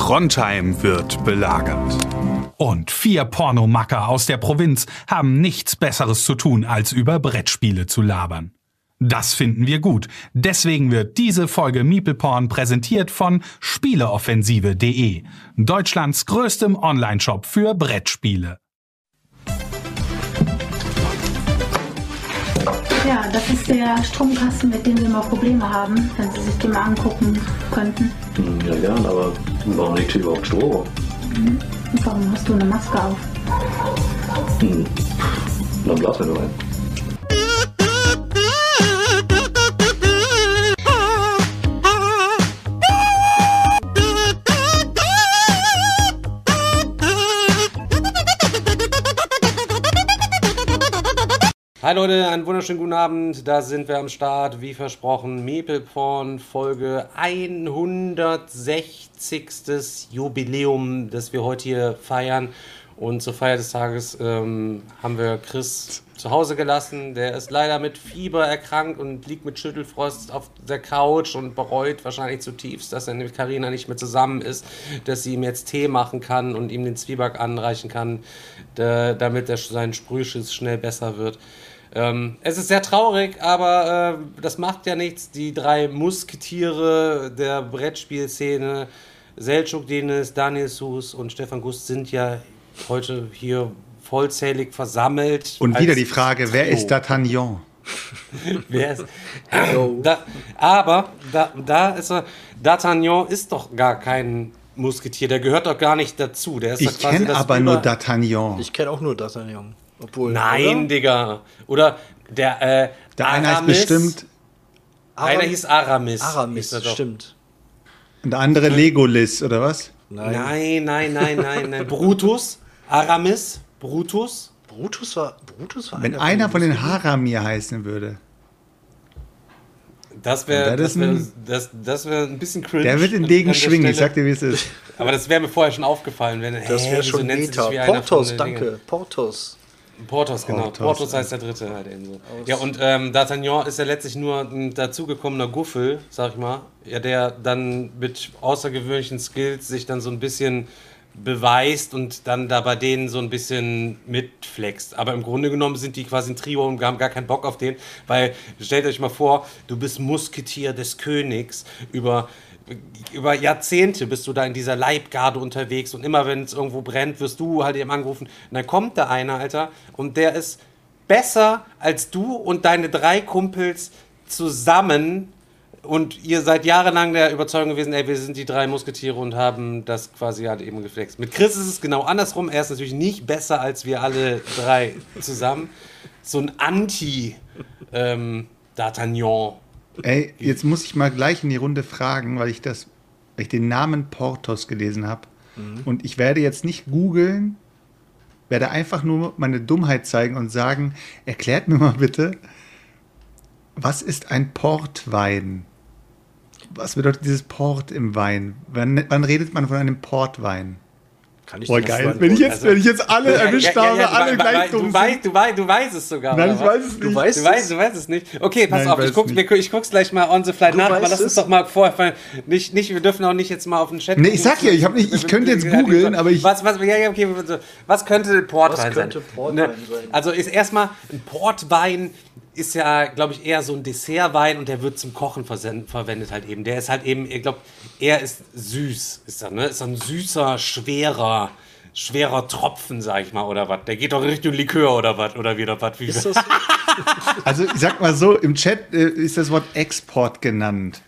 Trondheim wird belagert. Und vier Pornomacker aus der Provinz haben nichts Besseres zu tun, als über Brettspiele zu labern. Das finden wir gut. Deswegen wird diese Folge Meeple Porn präsentiert von Spieleoffensive.de, Deutschlands größtem Onlineshop für Brettspiele. Ja, das ist der Stromkasten, mit dem wir mal Probleme haben, wenn Sie sich den mal angucken könnten. Ja, gern, aber warum liegt hier überhaupt Strom? Und warum hast du eine Maske auf? Hm. Dann blasen wir nur Hi Leute, einen wunderschönen guten Abend. Da sind wir am Start, wie versprochen. Maple Porn Folge 160. Jubiläum, das wir heute hier feiern. Und zur Feier des Tages ähm, haben wir Chris zu Hause gelassen. Der ist leider mit Fieber erkrankt und liegt mit Schüttelfrost auf der Couch und bereut wahrscheinlich zutiefst, dass er mit Karina nicht mehr zusammen ist, dass sie ihm jetzt Tee machen kann und ihm den Zwieback anreichen kann, da, damit er sein Sprühschiss schnell besser wird. Ähm, es ist sehr traurig, aber äh, das macht ja nichts. Die drei Musketiere der Brettspielszene, Selçuk Deniz, Daniel Sus und Stefan Gust, sind ja heute hier vollzählig versammelt. Und wieder die Frage, wer ist D'Artagnan? Wer ist, da, aber da, da ist er, D'Artagnan ist doch gar kein Musketier, der gehört doch gar nicht dazu. Der ist doch Ich quasi kenne das aber Über- nur D'Artagnan. Ich kenne auch nur D'Artagnan. Obwohl. Nein, oder? Digga. Oder der, äh, Der eine heißt Aramis. bestimmt, Einer hieß Aramis. Aramis, Hieß er doch. stimmt. und der andere Legolis, oder was? Nein. Nein, nein, nein, nein, nein. Brutus, Aramis, Brutus. Brutus war. Brutus war Wenn einer einer von den. Haramir heißen würde. Das wäre das das wär, ein- das, das wär ein bisschen cringe. Der wird den an- Degen schwingen, ich sag dir, wie es ist. Aber das wäre mir vorher schon aufgefallen. Wenn, Das hä, wäre schon nennt sie Meta. sich wie einer Portos, von den Dingen? danke. Portos. Portos, genau. Portos, Portos, heißt der dritte halt eben so. Ja, und ähm, D'Artagnan ist ja letztlich nur ein dazugekommener Guffel, sag ich mal, ja, der dann mit außergewöhnlichen Skills sich dann so ein bisschen beweist und dann da bei denen so ein bisschen mitflext. Aber im Grunde genommen sind die quasi ein Trio und haben gar keinen Bock auf den, weil stellt euch mal vor, du bist Musketier des Königs über über Jahrzehnte bist du da in dieser Leibgarde unterwegs und immer wenn es irgendwo brennt, wirst du halt eben angerufen. Und dann kommt da einer, Alter, und der ist besser als du und deine drei Kumpels zusammen. Und ihr seid jahrelang der Überzeugung gewesen, ey, wir sind die drei Musketiere und haben das quasi halt eben geflext. Mit Chris ist es genau andersrum. Er ist natürlich nicht besser als wir alle drei zusammen. So ein Anti ähm. Ey, jetzt muss ich mal gleich in die Runde fragen, weil ich das, weil ich den Namen Portos gelesen habe. Und ich werde jetzt nicht googeln, werde einfach nur meine Dummheit zeigen und sagen, erklärt mir mal bitte, was ist ein Portwein? Was bedeutet dieses Port im Wein? Wann, wann redet man von einem Portwein? Kann ich Boah, geil. Wenn ich jetzt, Also- wenn ich jetzt alle erwischt Ja, ja, habe, ja, du alle wei- gleich wei- dumm du, weißt, sind. du, weißt, du weißt es sogar. Nein, ich weiß es nicht. Du weißt Du es? weißt, du weißt es nicht. Okay, pass Nein, auf, ich nicht. mir, ich guck's gleich mal on the fly Du nach, aber lass uns es? doch mal vorher. Nicht, nicht, wir dürfen auch nicht jetzt mal auf den Chat. Nee, ich sag ja, ich hab nicht- ich könnte jetzt googeln, aber ich- Was, was, ja, okay, was könnte Portwein Was könnte sein? Portwein Ne, sein? Also ist erstmal ein Portwein ist ja, glaube ich, eher so ein Dessertwein und der wird zum Kochen verwendet halt eben. Der ist halt eben, ich glaube, er ist süß, ist er, ne? Ist ein süßer, schwerer, schwerer Tropfen, sag ich mal, oder was? Der geht doch Richtung Likör oder was? Oder wieder was? Wie Ist das, Also ich sag mal so, im Chat äh, ist das Wort Export genannt.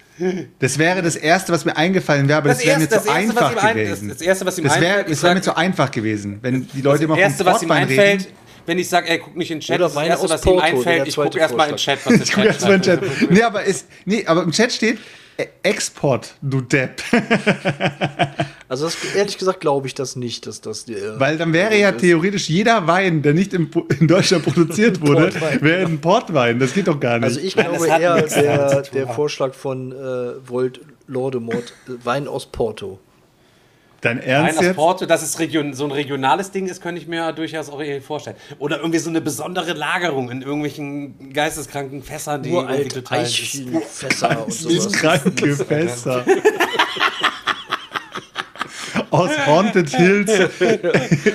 Das wäre das Erste, was mir eingefallen wäre, aber das, Das wäre mir Erste- zu das Erste, was einfach ihm ein- gewesen. das- das Erste, was ihm das wäre, einfällt, das mir zu einfach gewesen, wenn die Leute immer Das Erste, vom was ihm Portwein einfällt, reden. Wenn ich sage, ey, guck nicht in den Chat, Oder das Wein Erste, was ihm Porto, einfällt, der ich gucke erstmal in den Chat, was Ich der guck Chat erst mal in. Chat. Nee, aber, ist, nee, aber im Chat steht äh, Export, du Depp. also das, ehrlich gesagt glaube ich das nicht, dass das äh, Weil dann wäre ja ist. theoretisch jeder Wein, der nicht in, in Deutschland produziert wurde, wäre ein Portwein. Das geht doch gar nicht. Also ich Nein, glaube das eher der, der Vorschlag von äh, Volt Lordemort, äh, Wein aus Porto. Dein Nein, Ernst aus jetzt? Porto, dass es region, so ein regionales Ding ist, könnte ich mir ja durchaus auch irgendwie vorstellen. Oder irgendwie so eine besondere Lagerung in irgendwelchen geisteskranken Fässern, die irgendwie Uralt total. Eichenfässer und Sind sowas. kranke Fässer. aus Haunted Hills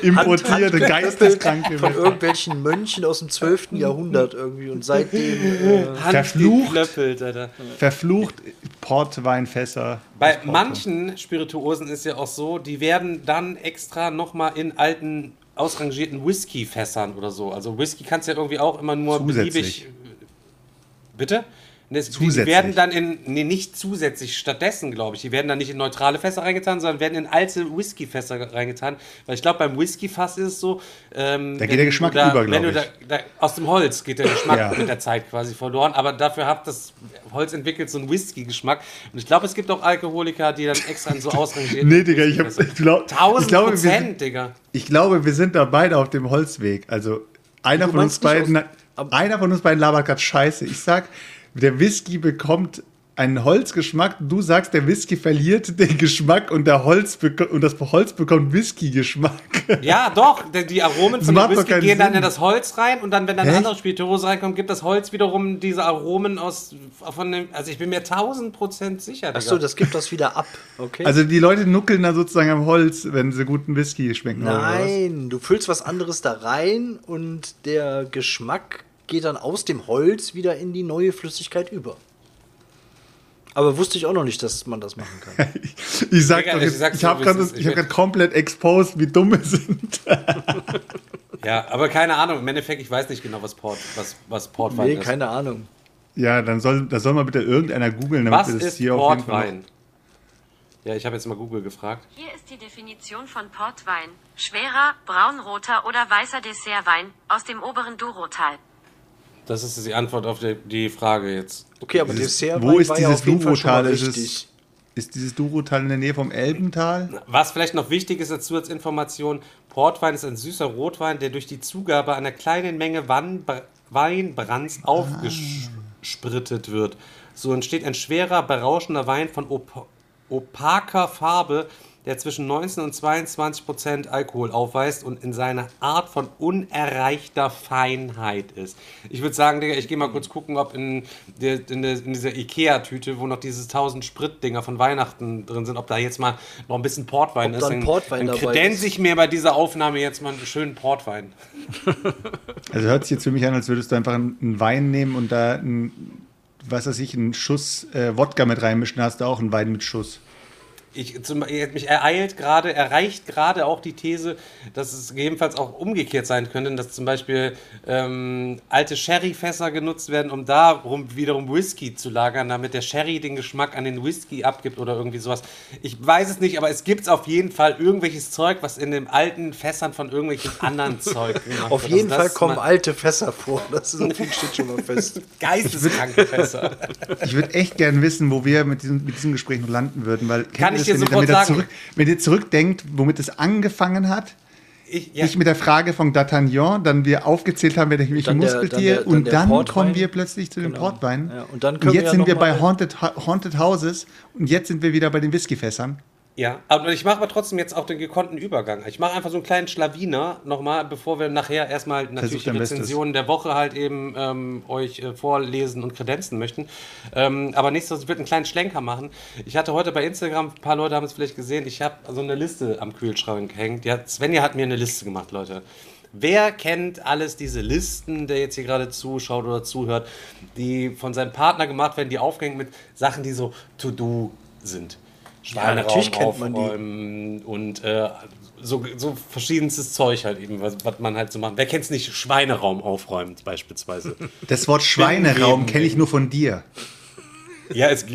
importierte geisteskranke Von irgendwelchen Mönchen aus dem 12. Jahrhundert irgendwie. Und seitdem. Äh, Verflucht. Alter. Verflucht Portweinfässer. Bei manchen Spirituosen ist ja auch so, die werden dann extra nochmal in alten, ausrangierten Whisky-Fässern oder so. Also Whisky kannst du ja irgendwie auch immer nur Zusätzlich. beliebig. Bitte? Es- Die Zusätzlich. werden dann in, nee, nicht zusätzlich, stattdessen, glaube ich. Die werden dann nicht in neutrale Fässer reingetan, sondern werden in alte Whisky-Fässer reingetan. Weil ich glaube, beim Whisky-Fass ist es so. Ähm, Da geht der Geschmack da, über, Wenn glaub du da, da, aus dem Holz geht der Geschmack Ja. mit der Zeit quasi verloren. Aber dafür hat das Holz entwickelt so einen Whisky-Geschmack. Und ich glaube, es gibt auch Alkoholiker, die dann extra in so ausrangierten. Nee, Digga, ich, hab, ich, glaub, ich, 1000 glaube, wir sind, Prozent, Digga. ich glaube, wir sind da beide auf dem Holzweg. Also einer Du von uns beiden, einer von uns beiden labert gerade Scheiße. Ich sag, der Whisky bekommt einen Holzgeschmack. Du sagst, der Whisky verliert den Geschmack und der Holz und das Holz bekommt Whisky-Geschmack. Ja, doch. Die, Aromen von dem Whisky gehen dann Sinn. in das Holz rein und dann, wenn dann Echt? andere Spirituose reinkommt, gibt das Holz wiederum diese Aromen aus von dem. Also ich bin mir 1000 Prozent sicher. Digga. Achso, das gibt das wieder ab. Okay. Also die Leute nuckeln da sozusagen am Holz, wenn sie guten Whisky schmecken. oder was? Nein, du füllst was anderes da rein und der Geschmack geht dann aus dem Holz wieder in die neue Flüssigkeit über. Aber wusste ich auch noch nicht, dass man das machen kann. Ich sag Digga, doch ich jetzt, ich habe gerade. Ich ich hab komplett exposed, wie dumm wir sind. Ja, aber keine Ahnung. Im Endeffekt, ich weiß nicht genau, was Port, was, was Portwein nee, ist. keine Ahnung. Ja, dann soll, das soll mal bitte irgendeiner googeln, damit Was wir das ist hier auf jeden Fall Portwein? Ja, ich habe jetzt mal Google gefragt. Hier ist die Definition von Portwein. Schwerer, braunroter oder weißer Dessertwein aus dem oberen Douro-Tal. Das ist die Antwort auf die, die Frage jetzt. Okay, aber Dieses- Dessert wo ist war ja dieses mal Durotal? Ist es-. Ist dieses Durotal in der Nähe vom Elbental? Was vielleicht noch wichtig ist als Zusatzinformation, Portwein ist ein süßer Rotwein, der durch die Zugabe einer kleinen Menge Wannbr- Weinbrands aufgesprittet wird. So entsteht ein schwerer, berauschender Wein von op opaker Farbe, der zwischen 19 und 22 Prozent Alkohol aufweist und in seiner Art von unerreichter Feinheit ist. Ich würde sagen, Digga, ich gehe mal kurz gucken, ob in, der, in, der, in dieser Ikea-Tüte, wo noch diese 1000 Sprit-Dinger von Weihnachten drin sind, ob da jetzt mal noch ein bisschen Portwein Ob ist. da ein Portwein dann dabei kredenz ist. ich mir bei dieser Aufnahme jetzt mal einen schönen Portwein. Also hört sich jetzt für mich an, als würdest du einfach einen einen Wein nehmen und da einen, was weiß ich, einen Schuss äh, Wodka mit reinmischen, hast du auch einen Wein mit Schuss. Ich, zum, mich ereilt gerade, erreicht gerade auch die These, dass es gegebenenfalls auch umgekehrt sein könnte, dass zum Beispiel ähm, alte Sherryfässer genutzt werden, um darum wiederum Whisky zu lagern, damit der Sherry den Geschmack an den Whisky abgibt oder irgendwie sowas. Ich weiß es nicht, aber es gibt auf jeden Fall irgendwelches Zeug, was in den alten Fässern von irgendwelchen anderen Zeug gemacht Auf wird. jeden Also Fall kommen alte Fässer vor. Das ist, so viel steht schon mal fest. geisteskranke Fässer. Ich würde echt gern wissen, wo wir mit diesem, mit diesem Gespräch noch landen würden, weil Kann ich dir wenn ihr sofort da sagen. Zurück, wenn ihr zurückdenkt, womit es angefangen hat, Ich, ja, ich mit der Frage von D'Artagnan, dann wir aufgezählt haben, wer welche Dann der- Muskeltier dann der- dann und der dann Portwein. kommen wir plötzlich zu den Genau. Portweinen. Ja, und dann und können wir jetzt ja sind wir bei Haunted, Haunted Houses und jetzt sind wir wieder bei den Whiskyfässern. Ja, aber ich mache aber trotzdem jetzt auch den gekonnten Übergang. Ich mache einfach so einen kleinen Schlawiner nochmal, bevor wir nachher erstmal natürlich die. Rezensionen der Woche halt eben ähm, euch äh, vorlesen und kredenzen möchten. Ähm, aber nichtsdestotrotz, ich würde einen kleinen Schlenker machen. Ich hatte heute bei Instagram, ein paar Leute haben es vielleicht gesehen, ich habe so eine Liste am Kühlschrank hängt. Die hat, Svenja hat mir eine Liste gemacht, Leute. Wer kennt alles diese Listen, der jetzt hier gerade zuschaut oder zuhört, die von seinem Partner gemacht werden, die aufgehängt mit Sachen, die so to-do sind? Schweineraum natürlich kennt man die. aufräumen und äh, so, so verschiedenstes Zeug halt eben, was, was man halt so macht. Wer kennt es nicht? Schweineraum aufräumt beispielsweise. Das Wort Schweineraum kenne ich nur von dir. ja, es,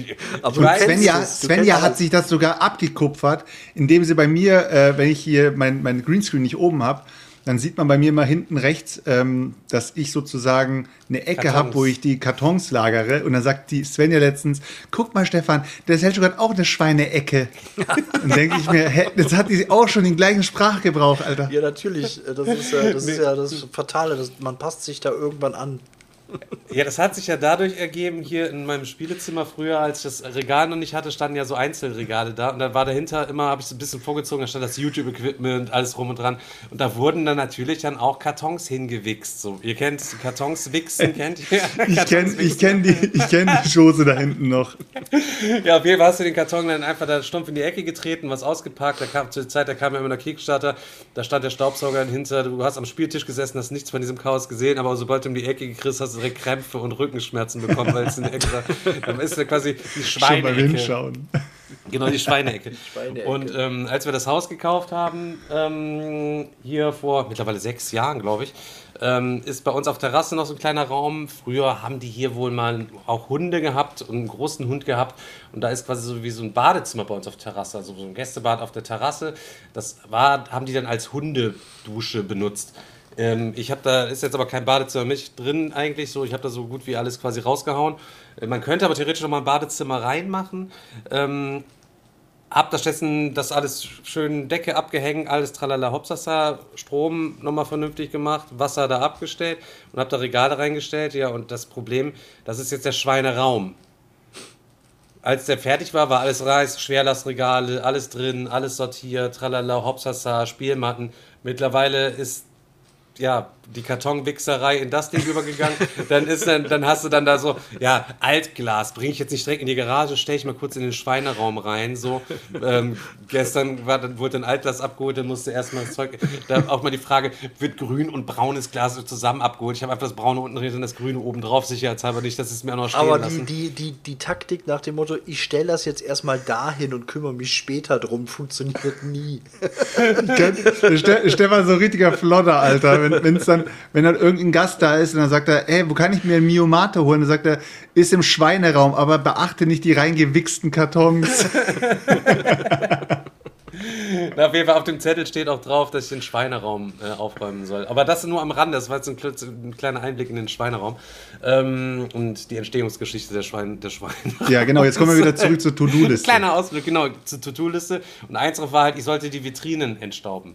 Aber kennst Svenja, Svenja hat sich das sogar abgekupfert, indem sie bei mir, äh, wenn ich hier mein, mein Greenscreen nicht oben habe, dann sieht man bei mir mal hinten rechts, ähm, dass ich sozusagen eine Ecke habe, wo ich die Kartons lagere. Und dann sagt die Svenja letztens, guck mal Stefan, der Selchuk hat auch eine Schweineecke. Dann denke ich mir, hä, jetzt hat die auch schon den gleichen Sprachgebrauch, Alter. Ja, natürlich. Das ist ja das, ist ja das Fatale. Das, man passt sich da irgendwann an. Ja, das hat sich ja dadurch ergeben, hier in meinem Spielezimmer früher, als ich das Regal noch nicht hatte, standen ja so Einzelregale da und dann war dahinter immer, habe ich so ein bisschen vorgezogen, da stand das YouTube-Equipment, alles rum und dran und da wurden dann natürlich dann auch Kartons hingewichst. So, ihr kennt Kartons wichsen, kennt ihr? Ich kenne ich kenn die, ich kenn die Schose da hinten noch. Ja, auf jeden Fall hast du den Karton dann einfach da stumpf in die Ecke getreten, was ausgepackt. Da kam, zur Zeit, da kam ja immer der Kickstarter, da stand der Staubsauger hinter. Du hast am Spieltisch gesessen, hast nichts von diesem Chaos gesehen, aber sobald du um die Ecke gekriegt hast, direkt Krämpfe und Rückenschmerzen bekommen, weil es in der Ecke war. Dann ist da quasi die Schon mal hinschauen. Genau, die Schweinecke. Schweinecke. Und ähm, als wir das Haus gekauft haben, ähm, hier vor mittlerweile sechs Jahren, glaube ich, ähm, ist bei uns auf Terrasse noch so ein kleiner Raum. Früher haben die hier wohl mal auch Hunde gehabt und einen großen Hund gehabt. Und da ist quasi so wie so ein Badezimmer bei uns auf Terrasse, also so ein Gästebad auf der Terrasse. Das war, haben die dann als Hundedusche benutzt. Ähm, ich habe da, ist jetzt aber kein Badezimmer mit drin eigentlich so. Ich habe da so gut wie alles quasi rausgehauen. Äh, Man könnte aber theoretisch noch mal ein Badezimmer reinmachen. Ähm, hab da stattdessen das alles schön Decke abgehängt, alles tralala hopsasa, Strom nochmal vernünftig gemacht, Wasser da abgestellt und hab da Regale reingestellt. Ja, und das Problem, das ist jetzt der Schweineraum. Als der fertig war, war alles Reis, Schwerlastregale, alles drin, alles sortiert, tralala, hopsasa, Spielmatten. Mittlerweile ist ja, die Kartonwichserei in das Ding übergegangen. Dann ist dann, dann hast du dann da so, ja, Altglas, bringe ich jetzt nicht direkt in die Garage, stelle ich mal kurz in den Schweineraum rein. So, ähm, gestern war, dann wurde ein Altglas abgeholt, dann musste erstmal das Zeug. Da auch mal die Frage, wird grün und braunes Glas zusammen abgeholt? Ich habe einfach das braune unten drin und das grüne oben drauf, sicherheitshalber nicht, dass es mir auch noch stehen Aber die, lassen. die, die, die Taktik nach dem Motto, ich stelle das jetzt erstmal dahin und kümmere mich später drum, funktioniert nie. Ste Stefan so ein richtiger Flodder, Alter. Wenn, wenn's dann, wenn dann irgendein Gast da ist und dann sagt er, ey, wo kann ich mir ein Mio Mate holen? Dann sagt er, ist im Schweineraum, aber beachte nicht die reingewichsten Kartons. Na, auf jeden Fall auf dem Zettel steht auch drauf, dass ich den Schweineraum äh, aufräumen soll. Aber das nur am Rande, das war jetzt ein, ein kleiner Einblick in den Schweineraum ähm, und die Entstehungsgeschichte der, Schwein, der Schweine. Ja, genau, jetzt kommen wir wieder zurück zur To-Do-Liste. Kleiner Ausblick, genau, zur To-Do-Liste. Und eins drauf war halt, ich sollte die Vitrinen entstauben.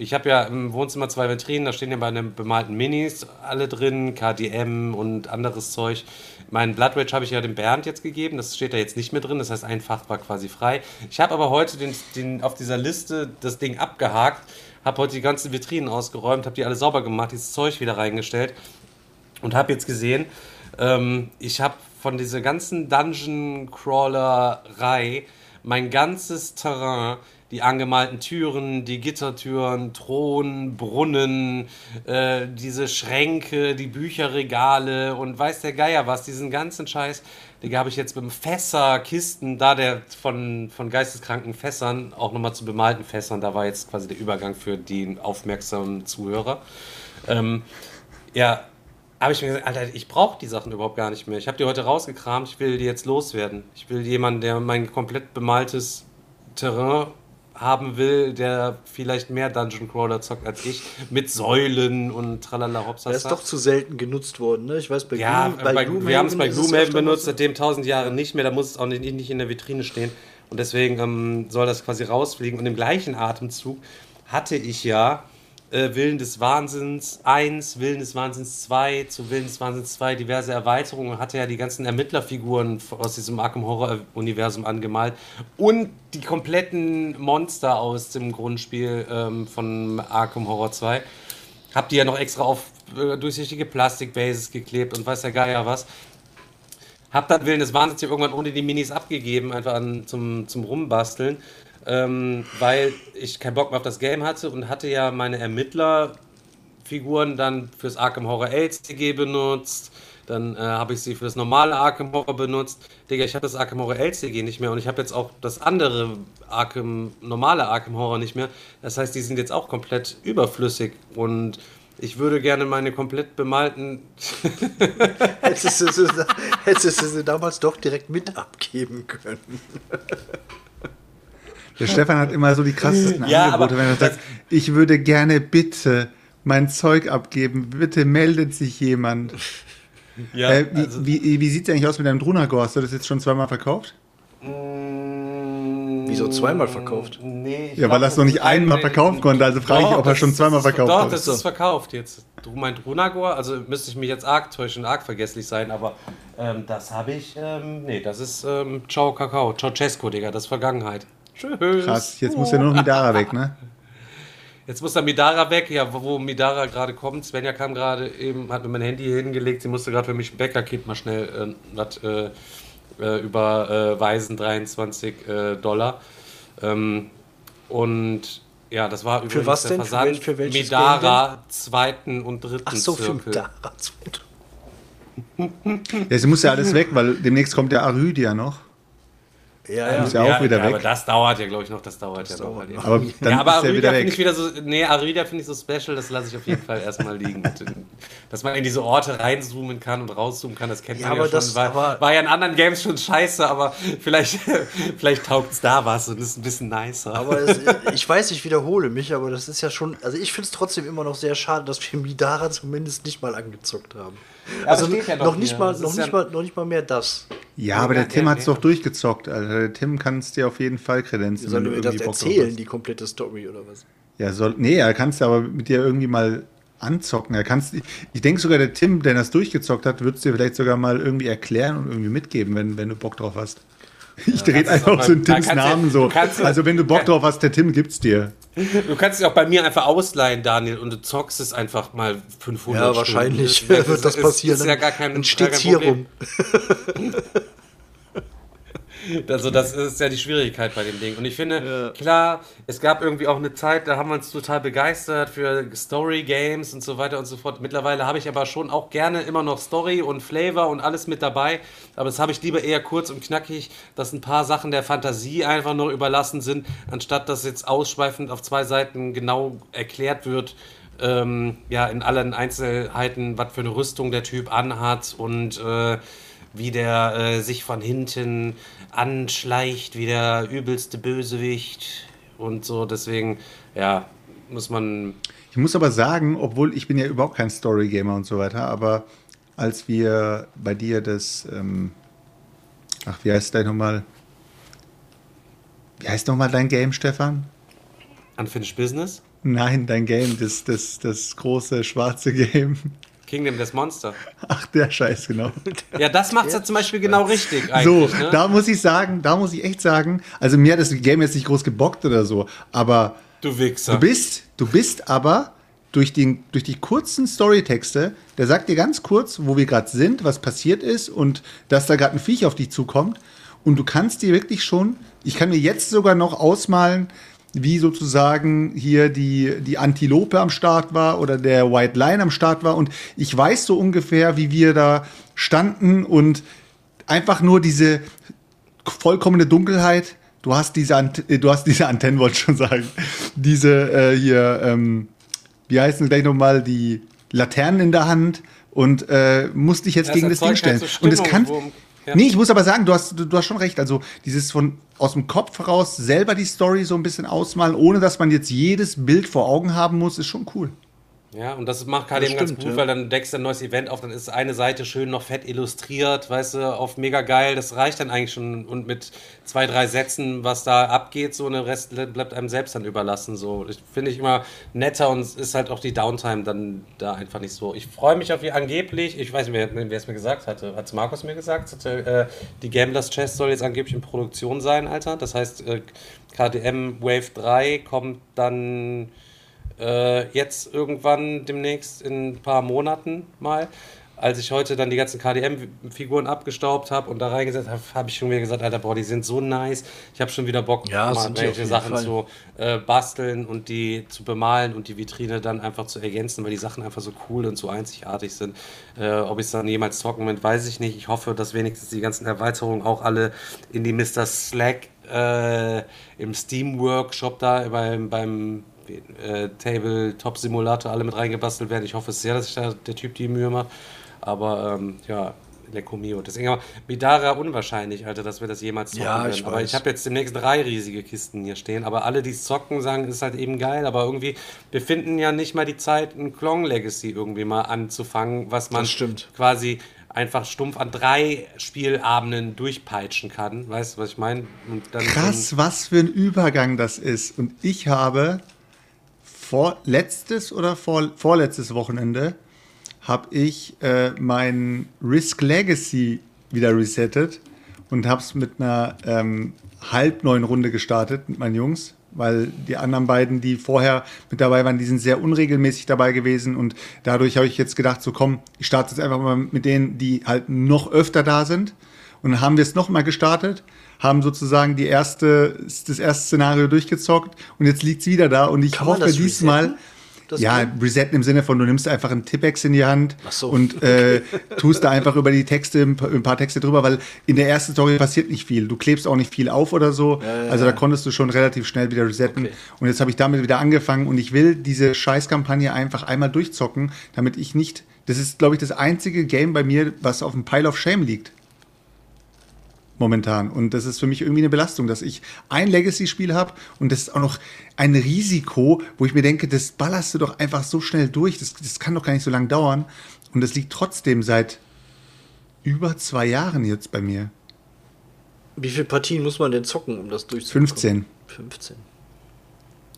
Ich habe ja im Wohnzimmer zwei Vitrinen, da stehen ja bei den bemalten Minis alle drin, KDM und anderes Zeug. Mein Blood Rage habe ich ja dem Bernd jetzt gegeben, das steht da jetzt nicht mehr drin, das heißt ein Fach war quasi frei. Ich habe aber heute den, den, auf dieser Liste das Ding abgehakt, habe heute die ganzen Vitrinen ausgeräumt, habe die alle sauber gemacht, dieses Zeug wieder reingestellt und habe jetzt gesehen, ähm, ich habe von dieser ganzen Dungeon-Crawlerei mein ganzes Terrain, die angemalten Türen, die Gittertüren, Thron, Brunnen, äh, diese Schränke, die Bücherregale und weiß der Geier was, diesen ganzen Scheiß, den habe ich jetzt mit Fässer, Kisten, da der von, von geisteskranken Fässern, auch nochmal zu bemalten Fässern, da war jetzt quasi der Übergang für die aufmerksamen Zuhörer. Ähm, ja, habe ich mir gesagt, Alter, ich brauche die Sachen überhaupt gar nicht mehr. Ich habe die heute rausgekramt, ich will die jetzt loswerden. Ich will jemanden, der mein komplett bemaltes Terrain haben will, der vielleicht mehr Dungeon Crawler zockt als ich, mit Säulen und tralala hopsasa. Der ist doch zu selten genutzt worden, ne? Ich weiß, bei, Ja, Gloom- bei, Gloomhaven wir haben es bei Gloomhaven benutzt, seitdem tausend Jahre nicht mehr. Da muss es auch nicht, nicht in der Vitrine stehen. Und deswegen ähm, soll das quasi rausfliegen. Und im gleichen Atemzug hatte ich ja äh, Willen des Wahnsinns 1, Willen des Wahnsinns 2, zu Willen des Wahnsinns 2 diverse Erweiterungen, hatte ja die ganzen Ermittlerfiguren aus diesem Arkham Horror Universum angemalt und die kompletten Monster aus dem Grundspiel ähm, von Arkham Horror 2. Hab die ja noch extra auf äh, durchsichtige Plastikbases geklebt und weiß der Geier was. Hab dann Willen des Wahnsinns hier irgendwann ohne die Minis abgegeben, einfach an, zum, zum Rumbasteln, ähm, weil ich keinen Bock mehr auf das Game hatte und hatte ja meine Ermittlerfiguren dann fürs Arkham Horror LCG benutzt. Dann äh, habe ich sie für das normale Arkham Horror benutzt. Digga, ich habe das Arkham Horror LCG nicht mehr und ich habe jetzt auch das andere Arkham, normale Arkham Horror nicht mehr. Das heißt, die sind jetzt auch komplett überflüssig und ich würde gerne meine komplett bemalten Hättest du, sie, hättest du sie damals doch direkt mit abgeben können. Der Stefan hat immer so die krassesten Ja, Angebote, wenn er sagt, ich würde gerne bitte mein Zeug abgeben, bitte meldet sich jemand. Ja, äh, wie also- wie, wie sieht es eigentlich aus mit deinem Drunagor? Hast du das jetzt schon zweimal verkauft? Wieso zweimal verkauft? Nee, ich Ja, weil er es noch nicht einmal ein- verkaufen konnte. Also frage ich, Doch, ob er das schon zweimal verkauft Doch, hat. das ist verkauft jetzt. du meint Runagor, also müsste ich mich jetzt arg täuschen, arg vergesslich sein, aber ähm, das habe ich, ähm, nee, das ist ähm, Ciao Kakao, Ceausescu, Digga, das ist Vergangenheit. Tschüss. Krass, jetzt muss ja nur noch Midara weg, ne? Jetzt muss da Midara weg, ja, wo, Midara gerade kommt. Svenja kam gerade eben, hat mir mein Handy hingelegt, sie musste gerade für mich ein Bäckerkind mal schnell äh, was äh, äh, überweisen, 23 äh, Dollar. Ähm, und ja, das war übrigens was der denn? Für Versand wel- für welches Midara zweiten und dritten Ach so, für Zirkel. Midara. Ja, sie muss ja alles weg, weil demnächst kommt der Arydia noch. Ja, ja. Muss ja auch wieder ja, weg. Aber das dauert ja, glaube ich, noch. Das dauert ja noch. dauert halt noch. Aber dann ja, aber ist er Arida wieder finde weg. ich wieder so. Nee, Arida finde ich so special, das lasse ich auf jeden Fall erstmal liegen. Dass man in diese Orte reinzoomen kann und rauszoomen kann, das kennt Ja, man ja aber schon. das- war, aber- war ja in anderen Games schon scheiße, aber vielleicht, vielleicht taugt es da was und ist ein bisschen nicer. Aber es, ich weiß, ich wiederhole mich, aber das ist ja schon. Also ich finde es trotzdem immer noch sehr schade, dass wir Midara zumindest nicht mal angezockt haben. Aber also steht ja noch, nicht hier. mal, noch nicht ja- mal, noch nicht mal mehr das. Ja, aber Ja, der Tim ja, hat es ja. doch durchgezockt, Alter. Der Tim kann es dir auf jeden Fall kredenzen. Wie soll wenn mir du das irgendwie Bock drauf erzählen, die komplette Story oder was? Ja, soll, nee, er kann es aber mit dir irgendwie mal anzocken. Er kann's, ich denke sogar, der Tim, der das durchgezockt hat, wird es dir vielleicht sogar mal irgendwie erklären und irgendwie mitgeben, wenn, wenn du Bock drauf hast. Ich drehe einfach so da Tims Namen so. du Also wenn du Bock drauf hast, der Tim gibt's dir. Du kannst es auch bei mir einfach ausleihen, Daniel, und du zockst es einfach mal 500 Ja, Stunden. wahrscheinlich Das wird das passieren. Ist ja gar kein, Dann gar steht's kein hier Problem. rum. Also das ist ja die Schwierigkeit bei dem Ding. Und ich finde, klar, es gab irgendwie auch eine Zeit, da haben wir uns total begeistert für Story Games und so weiter und so fort. Mittlerweile habe ich aber schon auch gerne immer noch Story und Flavor und alles mit dabei. Aber das habe ich lieber eher kurz und knackig, dass ein paar Sachen der Fantasie einfach noch überlassen sind, anstatt dass jetzt ausschweifend auf zwei Seiten genau erklärt wird, ähm, ja, in allen Einzelheiten, was für eine Rüstung der Typ anhat und äh, wie der äh, sich von hinten anschleicht, wie der übelste Bösewicht und so. Deswegen, ja, muss man. Ich muss aber sagen, obwohl ich bin ja überhaupt kein Story-Gamer und so weiter, aber als wir bei dir das, ähm, ach, wie heißt dein nochmal? Wie heißt nochmal dein Game, Stefan? Unfinished Business. Nein, dein Game, das, das, das große schwarze Game. Kingdom des Monster. Ach, der Scheiß, genau. Ja, das macht ja zum Beispiel genau richtig So, eigentlich. ne? da muss ich sagen, da muss ich echt sagen, also mir hat das Game jetzt nicht groß gebockt oder so, aber du Wichser. du bist, du bist aber durch, den, durch die kurzen Storytexte, der sagt dir ganz kurz, wo wir gerade sind, was passiert ist und dass da gerade ein Viech auf dich zukommt. Und du kannst dir wirklich schon, ich kann mir jetzt sogar noch ausmalen, wie sozusagen hier die, die Antilope am Start war oder der White Lion am Start war. Und ich weiß so ungefähr, wie wir da standen und einfach nur diese vollkommene Dunkelheit. Du hast diese, Ant äh, du hast diese Antennen, wollte ich schon sagen. Diese äh, hier, ähm, wie heißen gleich nochmal, die Laternen in der Hand und äh, musst dich jetzt Das gegen das Ding erzeugt stellen. halt so und es kann. Ja. Nee, ich muss aber sagen, du hast, du, du hast schon recht. Also dieses von aus dem Kopf heraus selber die Story so ein bisschen ausmalen, ohne dass man jetzt jedes Bild vor Augen haben muss, ist schon cool. Ja, und das macht KDM ganz stimmt, gut, ja. weil dann deckst du ein neues Event auf, dann ist eine Seite schön noch fett illustriert, weißt du, auf mega geil, das reicht dann eigentlich schon und mit zwei, drei Sätzen, was da abgeht, so, und der Rest bleibt einem selbst dann überlassen, so. Ich finde ich immer netter und ist halt auch die Downtime dann da einfach nicht so. Ich freue mich auf die angeblich, ich weiß nicht, wer, wer es mir gesagt hatte, hat es Markus mir gesagt, hatte, äh, die Gamblers Chest soll jetzt angeblich in Produktion sein, Alter, das heißt, äh, KDM Wave 3 kommt dann äh, jetzt irgendwann demnächst in ein paar Monaten mal. Als ich heute dann die ganzen KDM-Figuren abgestaubt habe und da reingesetzt habe, habe ich schon wieder gesagt, Alter, boah, die sind so nice. Ich habe schon wieder Bock, Ja, mal welche Sachen Fall. zu äh, basteln und die zu bemalen und die Vitrine dann einfach zu ergänzen, weil die Sachen einfach so cool und so einzigartig sind. Äh, ob ich es dann jemals zocken will, weiß ich nicht. Ich hoffe, dass wenigstens die ganzen Erweiterungen auch alle in die Mr. Slack äh, im Steam-Workshop da beim, beim äh, Tabletop-Simulator alle mit reingebastelt werden. Ich hoffe sehr, dass sich da der Typ die Mühe macht. Aber ähm, ja, Lecco Mio. Deswegen aber Midara unwahrscheinlich, Alter, dass wir das jemals zocken Ja, ich. Aber ich habe jetzt demnächst drei riesige Kisten hier stehen. Aber alle, die zocken, sagen, ist halt eben geil. Aber irgendwie, wir finden ja nicht mal die Zeit, ein Klong Legacy irgendwie mal anzufangen, was man quasi einfach stumpf an drei Spielabenden durchpeitschen kann. Weißt du, was ich meine? Krass, was für ein Übergang das ist. Und ich habe vorletztes oder vor, vorletztes Wochenende habe ich äh, mein Risk Legacy wieder resettet und habe es mit einer ähm, halb neuen Runde gestartet mit meinen Jungs, weil die anderen beiden, die vorher mit dabei waren, die sind sehr unregelmäßig dabei gewesen und dadurch habe ich jetzt gedacht, so komm, ich starte jetzt einfach mal mit denen, die halt noch öfter da sind und dann haben wir es nochmal gestartet, haben sozusagen die erste, das erste Szenario durchgezockt und jetzt liegt es wieder da und ich Kann hoffe diesmal? Das ja, Game? resetten im Sinne von, du nimmst einfach einen Tippex in die Hand so. und äh, tust da einfach über die Texte ein paar, Texte drüber, weil in der ersten Story passiert nicht viel. Du klebst auch nicht viel auf oder so. also da konntest du schon relativ schnell wieder resetten. Okay. Und jetzt habe ich damit wieder angefangen und ich will diese Scheißkampagne einfach einmal durchzocken, damit ich nicht. Das ist, glaube ich, das einzige Game bei mir, was auf dem Pile of Shame liegt. Momentan. Und das ist für mich irgendwie eine Belastung, dass ich ein Legacy-Spiel habe und das ist auch noch ein Risiko, wo ich mir denke, das ballerst du doch einfach so schnell durch. Das, das kann doch gar nicht so lange dauern. Und das liegt trotzdem seit über zwei Jahren jetzt bei mir. Wie viele Partien muss man denn zocken, um das durchzubekommen? 15. 15.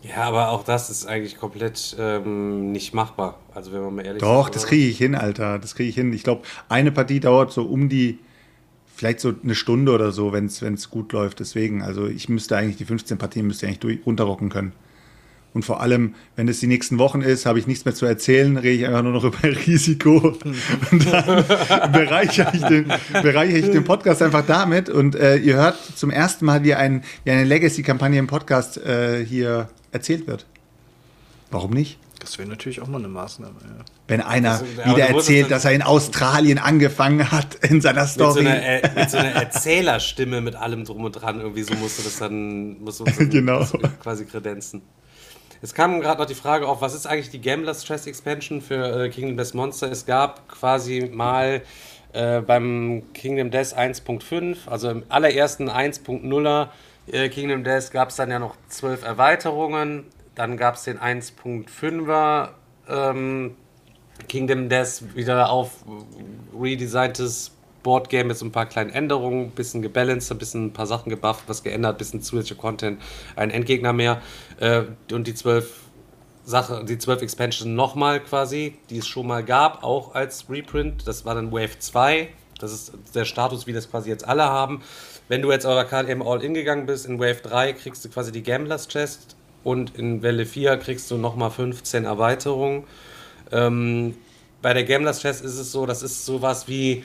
Ja, aber auch das ist eigentlich komplett ähm, nicht machbar. Also wenn man mal ehrlich Doch, sagt, das kriege ich hin, Alter. Das kriege ich hin. Ich glaube, eine Partie dauert so um die, vielleicht so eine Stunde oder so, wenn es gut läuft. Deswegen, also ich müsste eigentlich die 15 Partien müsste ich eigentlich durch, runterrocken können. Und vor allem, wenn es die nächsten Wochen ist, habe ich nichts mehr zu erzählen, rede ich einfach nur noch über Risiko. Und dann bereichere ich, den, bereichere ich den Podcast einfach damit. Und äh, ihr hört zum ersten Mal, wie, ein, wie eine Legacy-Kampagne im Podcast äh, hier erzählt wird. Warum nicht? Das wäre natürlich auch mal eine Maßnahme. Ja. Wenn einer Also, wieder erzählt, dass er in Australien angefangen hat in seiner Mit so, Story. einer, mit so einer Erzählerstimme mit allem drum und dran. Irgendwie so musst du das dann, musst du dann Genau. quasi kredenzen. Es kam gerade noch die Frage auf, was ist eigentlich die Gambler Stress Expansion für äh, Kingdom Death Monster? Es gab quasi mal äh, beim Kingdom Death 1.5, also im allerersten 1.0er äh, Kingdom Death gab es dann ja noch zwölf Erweiterungen. Dann gab es den 1.5er ähm, Kingdom Death wieder auf redesigntes Boardgame mit so ein paar kleinen Änderungen, bisschen gebalanced, ein bisschen ein paar Sachen gebufft, was geändert, bisschen zusätzlicher Content, ein Endgegner mehr äh, und die zwölf Sache, die zwölf Expansion nochmal quasi, die es schon mal gab, auch als Reprint. Das war dann Wave 2. Das ist der Status, wie das quasi jetzt alle haben. Wenn du jetzt aber gerade All-In gegangen bist, in Wave 3 kriegst du quasi die Gamblers Chest und in Welle 4 kriegst du nochmal 15 Erweiterungen. Ähm, bei der Gamblers Chest ist es so, das ist sowas wie,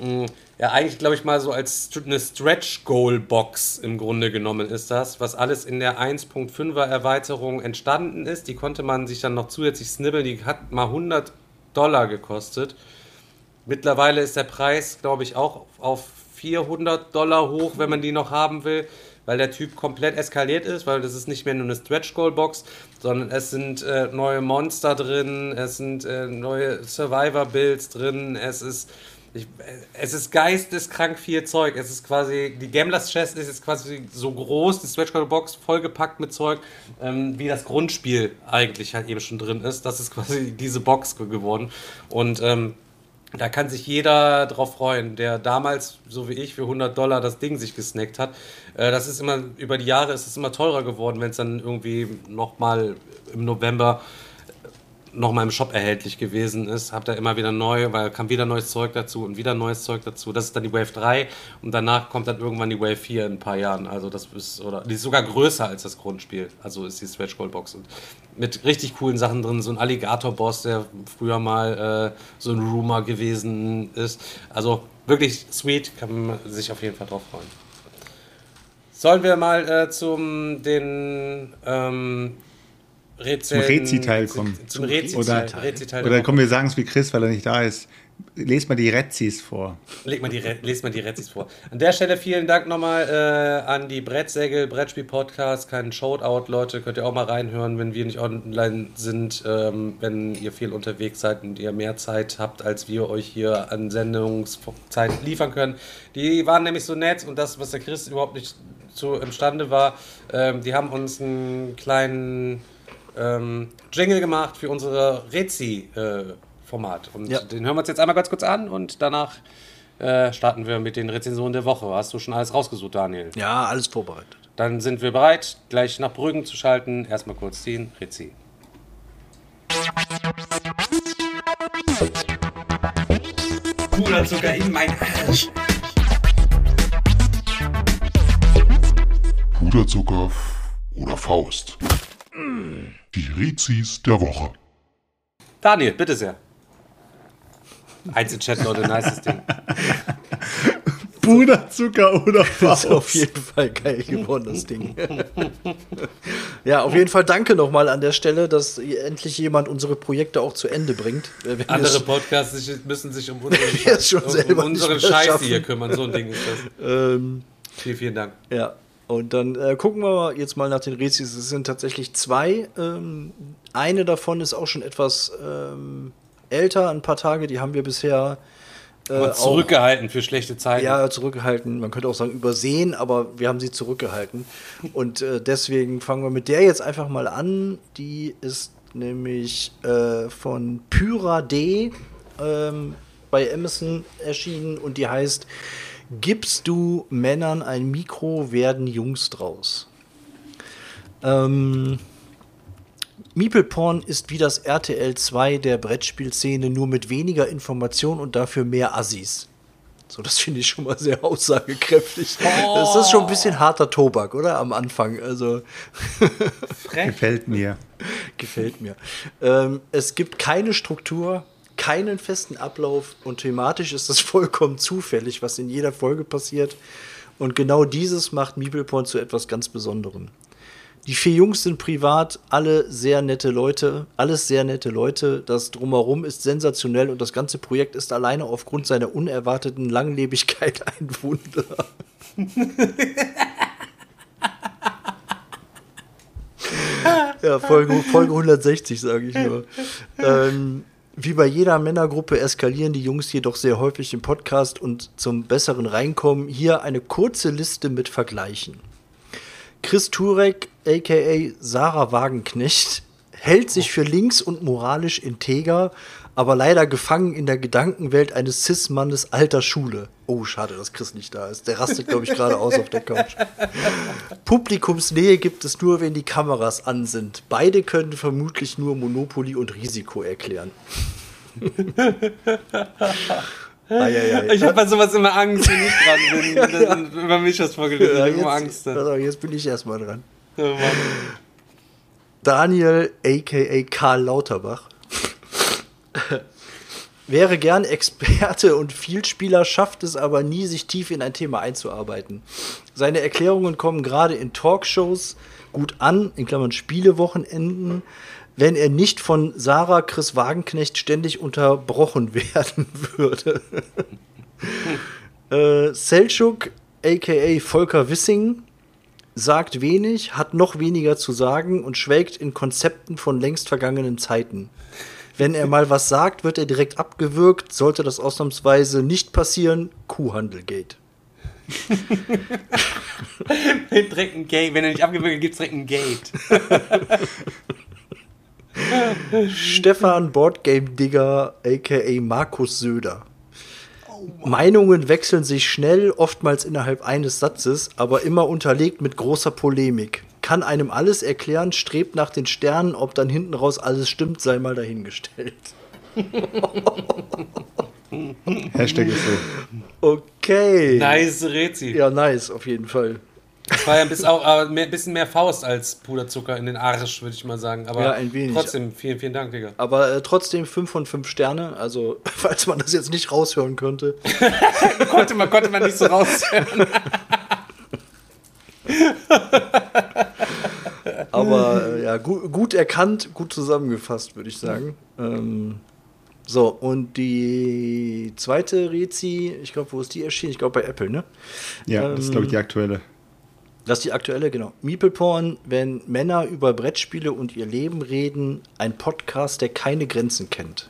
mh, ja, eigentlich glaube ich mal so als eine Stretch Goal Box im Grunde genommen ist das, was alles in der 1.5er Erweiterung entstanden ist. Die konnte man sich dann noch zusätzlich snibbeln, die hat mal 100 Dollar gekostet. Mittlerweile ist der Preis, glaube ich, auch auf 400 Dollar hoch, wenn man die noch haben will, weil der Typ komplett eskaliert ist, weil das ist nicht mehr nur eine Stretch Goal Box, sondern es sind äh, neue Monster drin, es sind äh, neue Survivor Builds drin, es ist ich, äh, es ist geisteskrank viel Zeug. Es ist quasi, die Gamblers Chest ist jetzt quasi so groß, die Stretch Goal Box vollgepackt mit Zeug, ähm, wie das Grundspiel eigentlich halt eben schon drin ist. Das ist quasi diese Box geworden. Und ähm, da kann sich jeder drauf freuen, der damals, so wie ich, für 100 Dollar das Ding sich gesnackt hat. Äh, das ist immer, über die Jahre ist es immer teurer geworden, wenn es dann irgendwie nochmal im November nochmal im Shop erhältlich gewesen ist. Habt ihr immer wieder neu, weil kam wieder neues Zeug dazu und wieder neues Zeug dazu. Das ist dann die Wave 3 und danach kommt dann irgendwann die Wave 4 in ein paar Jahren. Also das ist, oder die ist sogar größer als das Grundspiel. Also ist die Stretch Goal Box und mit richtig coolen Sachen drin. So ein Alligator-Boss, der früher mal äh, so ein Rumor gewesen ist. Also wirklich sweet, kann man sich auf jeden Fall drauf freuen. Sollen wir mal äh, zum den ähm, Rätsel, Zum Rezi-Teil kommen. Zum Rezi-Teil. Oder, Rezi-Teil der oder komm, wir sagen es wie Chris, weil er nicht da ist. Lest mal die Rezis vor. Leg mal die, Re- lest mal die Rezis vor. An der Stelle vielen Dank nochmal äh, an die Brettsägel, Brettspiel-Podcast. Kein Shoutout, Leute. Könnt ihr auch mal reinhören, wenn wir nicht online sind. Ähm, wenn ihr viel unterwegs seid und ihr mehr Zeit habt, als wir euch hier an Sendungszeit liefern können. Die waren nämlich so nett und das, was der Chris überhaupt nicht zu imstande war, ähm, die haben uns einen kleinen ähm, Jingle gemacht für unsere Rezi-Format. Äh, und ja. den hören wir uns jetzt einmal ganz kurz an und danach äh, starten wir mit den Rezensionen der Woche. Hast du schon alles rausgesucht, Daniel? Ja, alles vorbereitet. Dann sind wir bereit, gleich nach Brüggen zu schalten. Erstmal kurz ziehen, Rezi. Puderzucker in mein Arsch. Puderzucker oder Faust. Mmh. Die Rezis der Woche. Daniel, bitte sehr. Einzelchat, Leute, nices Ding. Puderzucker oder Das ist auf Faust. jeden Fall geil geworden, das Ding. ja, auf jeden Fall danke nochmal an der Stelle, dass endlich jemand unsere Projekte auch zu Ende bringt. Wenn Andere Podcasts müssen sich um unseren, schon um, um unseren Scheiß schaffen. hier kümmern. So ein Ding ist das. ähm, Vielen, vielen Dank. Ja, und dann äh, gucken wir jetzt mal nach den Rezis. Es sind tatsächlich zwei. Ähm, eine davon ist auch schon etwas ähm, älter, ein paar Tage. Die haben wir bisher äh, Aber auch zurückgehalten für schlechte Zeiten. ja, zurückgehalten. Man könnte auch sagen übersehen, aber wir haben sie zurückgehalten. Und äh, deswegen fangen wir mit der jetzt einfach mal an. Die ist nämlich äh, von Pyra D ähm, bei Amazon erschienen und die heißt Gibst du Männern ein Mikro, werden Jungs draus. Ähm, Meeple-Porn ist wie das RTL 2 der Brettspielszene, nur mit weniger Information und dafür mehr Assis. So, das finde ich schon mal sehr aussagekräftig. Das ist schon ein bisschen harter Tobak, oder? Am Anfang. Also, Gefällt mir. gefällt mir. Ähm, es gibt keine Struktur, keinen festen Ablauf und thematisch ist das vollkommen zufällig, was in jeder Folge passiert. Und genau dieses macht Meeple-Porn zu etwas ganz Besonderem. Die vier Jungs sind privat alle sehr nette Leute, alles sehr nette Leute. Das Drumherum ist sensationell und das ganze Projekt ist alleine aufgrund seiner unerwarteten Langlebigkeit ein Wunder. ja, Folge, Folge 160, sage ich nur. ähm, wie bei jeder Männergruppe eskalieren die Jungs jedoch sehr häufig im Podcast und zum besseren Reinkommen hier eine kurze Liste mit Vergleichen. Chris Turek, aka Sarah Wagenknecht, hält sich für links und moralisch integer, aber leider gefangen in der Gedankenwelt eines Cis-Mannes alter Schule. Oh, schade, dass Chris nicht da ist. Der rastet, glaube ich, gerade aus auf der Couch. Publikumsnähe gibt es nur, wenn die Kameras an sind. Beide können vermutlich nur Monopoly und Risiko erklären. Eieiei. Ich habe bei sowas immer Angst, wenn ich dran bin. Dann, Über mich das vorgelesen. Ja, ich immer Angst. also jetzt bin ich erstmal dran. Oh. Daniel, aka Karl Lauterbach, wäre gern Experte und Vielspieler, schafft es aber nie, sich tief in ein Thema einzuarbeiten. Seine Erklärungen kommen gerade in Talkshows gut an, in Klammern Spielewochenenden, wenn er nicht von Sarah Chris Wagenknecht ständig unterbrochen werden würde. äh, Selçuk, aka Volker Wissing, sagt wenig, hat noch weniger zu sagen und schwelgt in Konzepten von längst vergangenen Zeiten. Wenn er mal was sagt, wird er direkt abgewürgt. Sollte das ausnahmsweise nicht passieren, Kuhhandelgate. direkt ein Gate. Wenn er nicht abgewürgt gibt es direkt ein Gate. Stefan Boardgame Digger, aka Markus Söder. Meinungen wechseln sich schnell, oftmals innerhalb eines Satzes, aber immer unterlegt mit großer Polemik. Kann einem alles erklären, strebt nach den Sternen, ob dann hinten raus alles stimmt, sei mal dahingestellt. Hashtag ist so. Okay. Nice Rezi. Ja, nice, auf jeden Fall. Das war ja ein bisschen, auch, aber mehr, bisschen mehr Faust als Puderzucker in den Arsch, würde ich mal sagen. Aber Ja, ein wenig. trotzdem, vielen, vielen Dank, Digga. Aber äh, trotzdem 5 von 5 Sterne. Also, falls man das jetzt nicht raushören könnte. konnte, man, konnte man nicht so raushören. Aber äh, ja, gu gut erkannt, gut zusammengefasst, würde ich sagen. Ähm, so, und die zweite Rezi, ich glaube, wo ist die erschienen? Ich glaube, bei Apple, ne? Ja, das ist, glaube ich, die Ähm, aktuelle. Das ist die aktuelle, genau. Meeple Porn, wenn Männer über Brettspiele und ihr Leben reden, ein Podcast, der keine Grenzen kennt.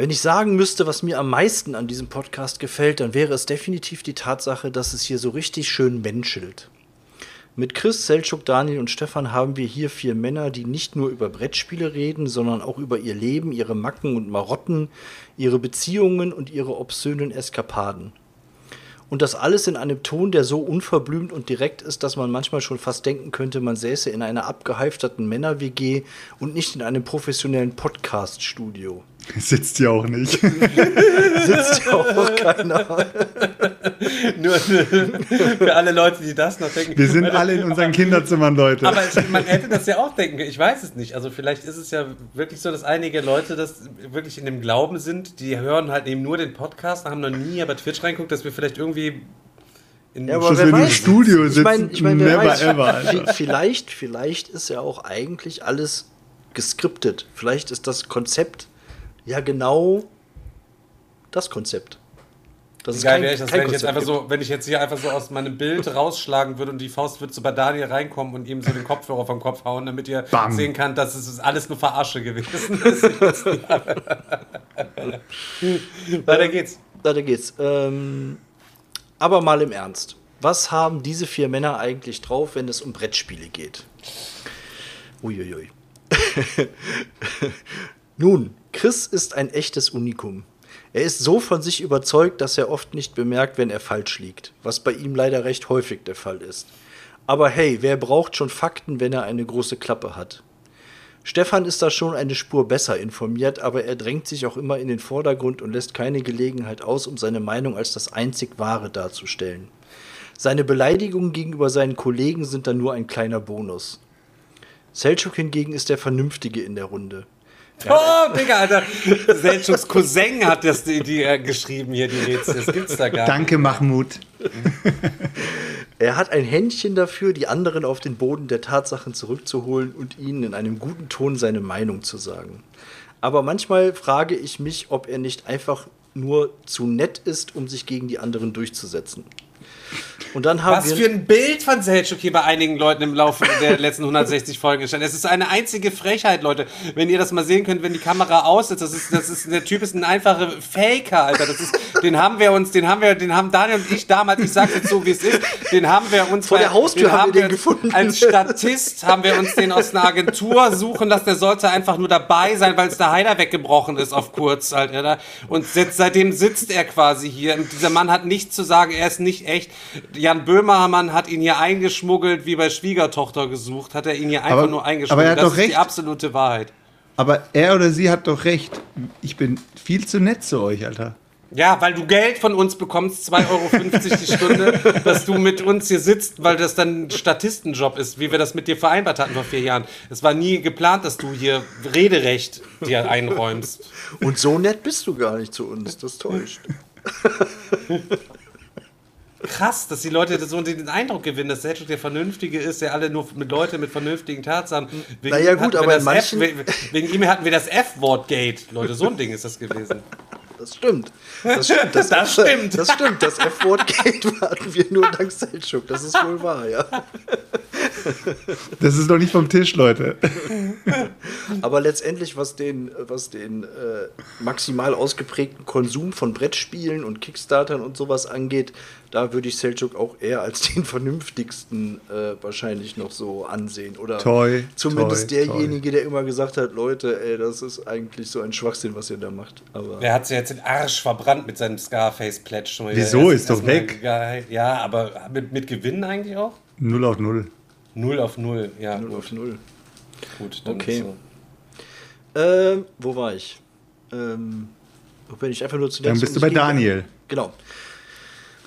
Wenn ich sagen müsste, was mir am meisten an diesem Podcast gefällt, dann wäre es definitiv die Tatsache, dass es hier so richtig schön menschelt. Mit Chris, Selchuk, Daniel und Stefan haben wir hier vier Männer, die nicht nur über Brettspiele reden, sondern auch über ihr Leben, ihre Macken und Marotten, ihre Beziehungen und ihre obszönen Eskapaden. Und das alles in einem Ton, der so unverblümt und direkt ist, dass man manchmal schon fast denken könnte, man säße in einer abgehalfterten Männer-WG und nicht in einem professionellen Podcast-Studio. Sitzt hier auch nicht. Sitzt ja auch keiner. Nur für alle Leute, die das noch denken. Wir sind Weil- alle in unseren Kinderzimmern, Leute. Aber man hätte das ja auch denken können. Ich weiß es nicht. Also vielleicht ist es ja wirklich so, dass einige Leute das wirklich in dem Glauben sind, die hören halt eben nur den Podcast, haben noch nie bei Twitch reinguckt, dass wir vielleicht irgendwie in Ja, aber wer weiß. Studio Ich mein- sitzen, ich mein, never weiß. ever, Vielleicht, vielleicht ist ja auch eigentlich alles geskriptet. Vielleicht ist das Konzept ja genau das Konzept. Das Wie geil wäre ich das, wenn ich jetzt einfach so, wenn ich jetzt hier einfach so aus meinem Bild rausschlagen würde und die Faust würde so bei Daniel reinkommen und ihm so den Kopfhörer vom Kopf hauen, damit ihr Bam. sehen kann, dass es alles nur Verarsche gewesen ist. Weiter geht's. Weiter geht's. Ähm, aber mal im Ernst. Was haben diese vier Männer eigentlich drauf, wenn es um Brettspiele geht? Uiuiui. Nun, Chris ist ein echtes Unikum. Er ist so von sich überzeugt, dass er oft nicht bemerkt, wenn er falsch liegt, was bei ihm leider recht häufig der Fall ist. Aber hey, wer braucht schon Fakten, wenn er eine große Klappe hat? Stefan ist da schon eine Spur besser informiert, aber er drängt sich auch immer in den Vordergrund und lässt keine Gelegenheit aus, um seine Meinung als das einzig Wahre darzustellen. Seine Beleidigungen gegenüber seinen Kollegen sind dann nur ein kleiner Bonus. Selchuk hingegen ist der Vernünftige in der Runde. Oh, Digga, Alter. Selchuks Cousin hat das die, die, äh, geschrieben hier, die Rätsel. Das gibt's da gar nicht. Danke, Mahmoud. Er hat ein Händchen dafür, die anderen auf den Boden der Tatsachen zurückzuholen und ihnen in einem guten Ton seine Meinung zu sagen. Aber manchmal frage ich mich, ob er nicht einfach nur zu nett ist, um sich gegen die anderen durchzusetzen. Und dann haben Was wir für ein Bild von Selchuk hier bei einigen Leuten im Laufe der letzten 160 Folgen gestanden. Es ist eine einzige Frechheit, Leute. Wenn ihr das mal sehen könnt, wenn die Kamera aus ist, das ist, das ist, der Typ ist ein einfacher Faker, Alter. Das ist, den haben wir uns, den haben wir, den haben Daniel und ich damals, ich sag's jetzt so, wie es ist, den haben wir uns Vor der Haustür haben wir den gefunden. Als Statist haben wir uns den aus einer Agentur suchen lassen. Der sollte einfach nur dabei sein, weil es der Heiler weggebrochen ist auf kurz, halt, Alter. Und sitzt, seitdem sitzt er quasi hier. Und dieser Mann hat nichts zu sagen, er ist nicht echt. Jan Böhmermann hat ihn hier eingeschmuggelt, wie bei Schwiegertochter gesucht, hat er ihn hier einfach Aber- nur aber eingeschmuggelt. er hat das doch ist die recht. absolute Wahrheit. Aber er oder sie hat doch recht. Ich bin viel zu nett zu euch, Alter. Ja, weil du Geld von uns bekommst, 2,50 Euro die Stunde, dass du mit uns hier sitzt, weil das dann ein Statistenjob ist, wie wir das mit dir vereinbart hatten vor vier Jahren. Es war nie geplant, dass du hier Rederecht dir einräumst. und so nett bist du gar nicht zu uns. Das täuscht. Krass, dass die Leute so den Eindruck gewinnen, dass Selchuk der Vernünftige ist, der alle nur mit Leute mit vernünftigen Tatsachen. Wegen Naja, ihm gut, hatten wir aber in das F, manchen- wegen, wegen ihm hatten wir das F-Wort-Gate. Leute, so ein Ding ist das gewesen. Das stimmt. Das stimmt. Das, Das stimmt. Das stimmt. Das F-Wort-Gate hatten wir nur dank Selchuk. Das ist wohl wahr, ja. Das ist doch nicht vom Tisch, Leute. Aber letztendlich, was den, was den äh, maximal ausgeprägten Konsum von Brettspielen und Kickstartern und sowas angeht, da würde ich Selchuk auch eher als den vernünftigsten äh, wahrscheinlich noch so ansehen. Oder Toi, zumindest toi, derjenige, der immer gesagt hat, Leute, ey, das ist eigentlich so ein Schwachsinn, was ihr da macht. Aber Der hat sich jetzt den Arsch verbrannt mit seinem Scarface-Pledge. Wieso? Ist doch weg. geil. Ja, aber mit, mit Gewinnen eigentlich auch? Null auf null. Null auf null. Ja, 0 gut. auf 0. gut dann Okay. so. Ähm, wo war ich? Ähm, wo bin ich einfach nur zu Dann bist du bei Daniel. Genau.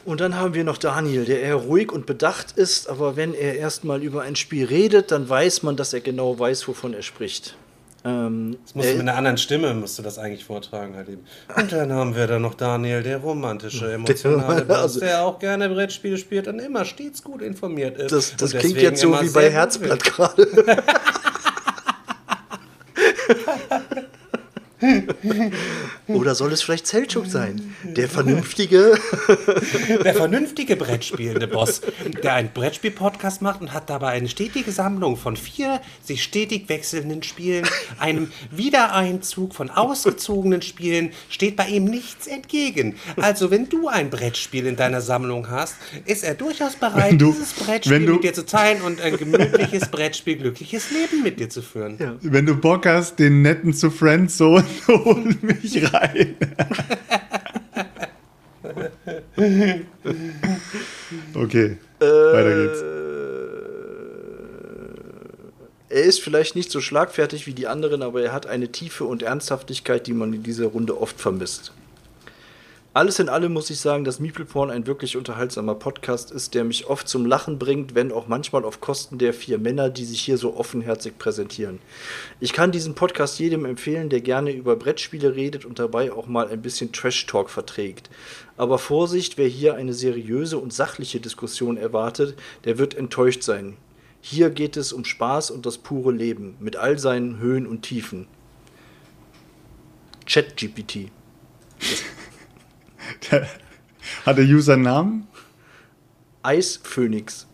Und dann haben wir noch Daniel, der eher ruhig und bedacht ist, aber wenn er erstmal über ein Spiel redet, dann weiß man, dass er genau weiß, wovon er spricht. Ähm, Das musst du er- mit einer anderen Stimme musst du das eigentlich vortragen halt eben. Und dann haben wir da noch Daniel, der romantische, emotionale Boss, Also- der auch gerne Brettspiele spielt und immer stets gut informiert ist. das das klingt jetzt so wie bei Herzblatt gerade. Oder soll es vielleicht Selchuk sein? Der vernünftige. Der vernünftige Brettspielende Boss, der einen Brettspiel-Podcast macht und hat dabei eine stetige Sammlung von vier sich stetig wechselnden Spielen, einem Wiedereinzug von ausgezogenen Spielen, steht bei ihm nichts entgegen. Also wenn du ein Brettspiel in deiner Sammlung hast, ist er durchaus bereit, du- dieses Brettspiel mit dir zu teilen und ein gemütliches Brettspiel glückliches Leben mit dir zu führen. Ja. Wenn du Bock hast, den netten zu Friendzone, hol mich rein. okay, weiter geht's. Er ist vielleicht nicht so schlagfertig wie die anderen, aber er hat eine Tiefe und Ernsthaftigkeit, die man in dieser Runde oft vermisst. Alles in allem muss ich sagen, dass Meeple Porn ein wirklich unterhaltsamer Podcast ist, der mich oft zum Lachen bringt, wenn auch manchmal auf Kosten der vier Männer, die sich hier so offenherzig präsentieren. Ich kann diesen Podcast jedem empfehlen, der gerne über Brettspiele redet und dabei auch mal ein bisschen Trash-Talk verträgt. Aber Vorsicht, wer hier eine seriöse und sachliche Diskussion erwartet, der wird enttäuscht sein. Hier geht es um Spaß und das pure Leben, mit all seinen Höhen und Tiefen. ChatGPT. Hat der User einen Namen? Eisphoenix.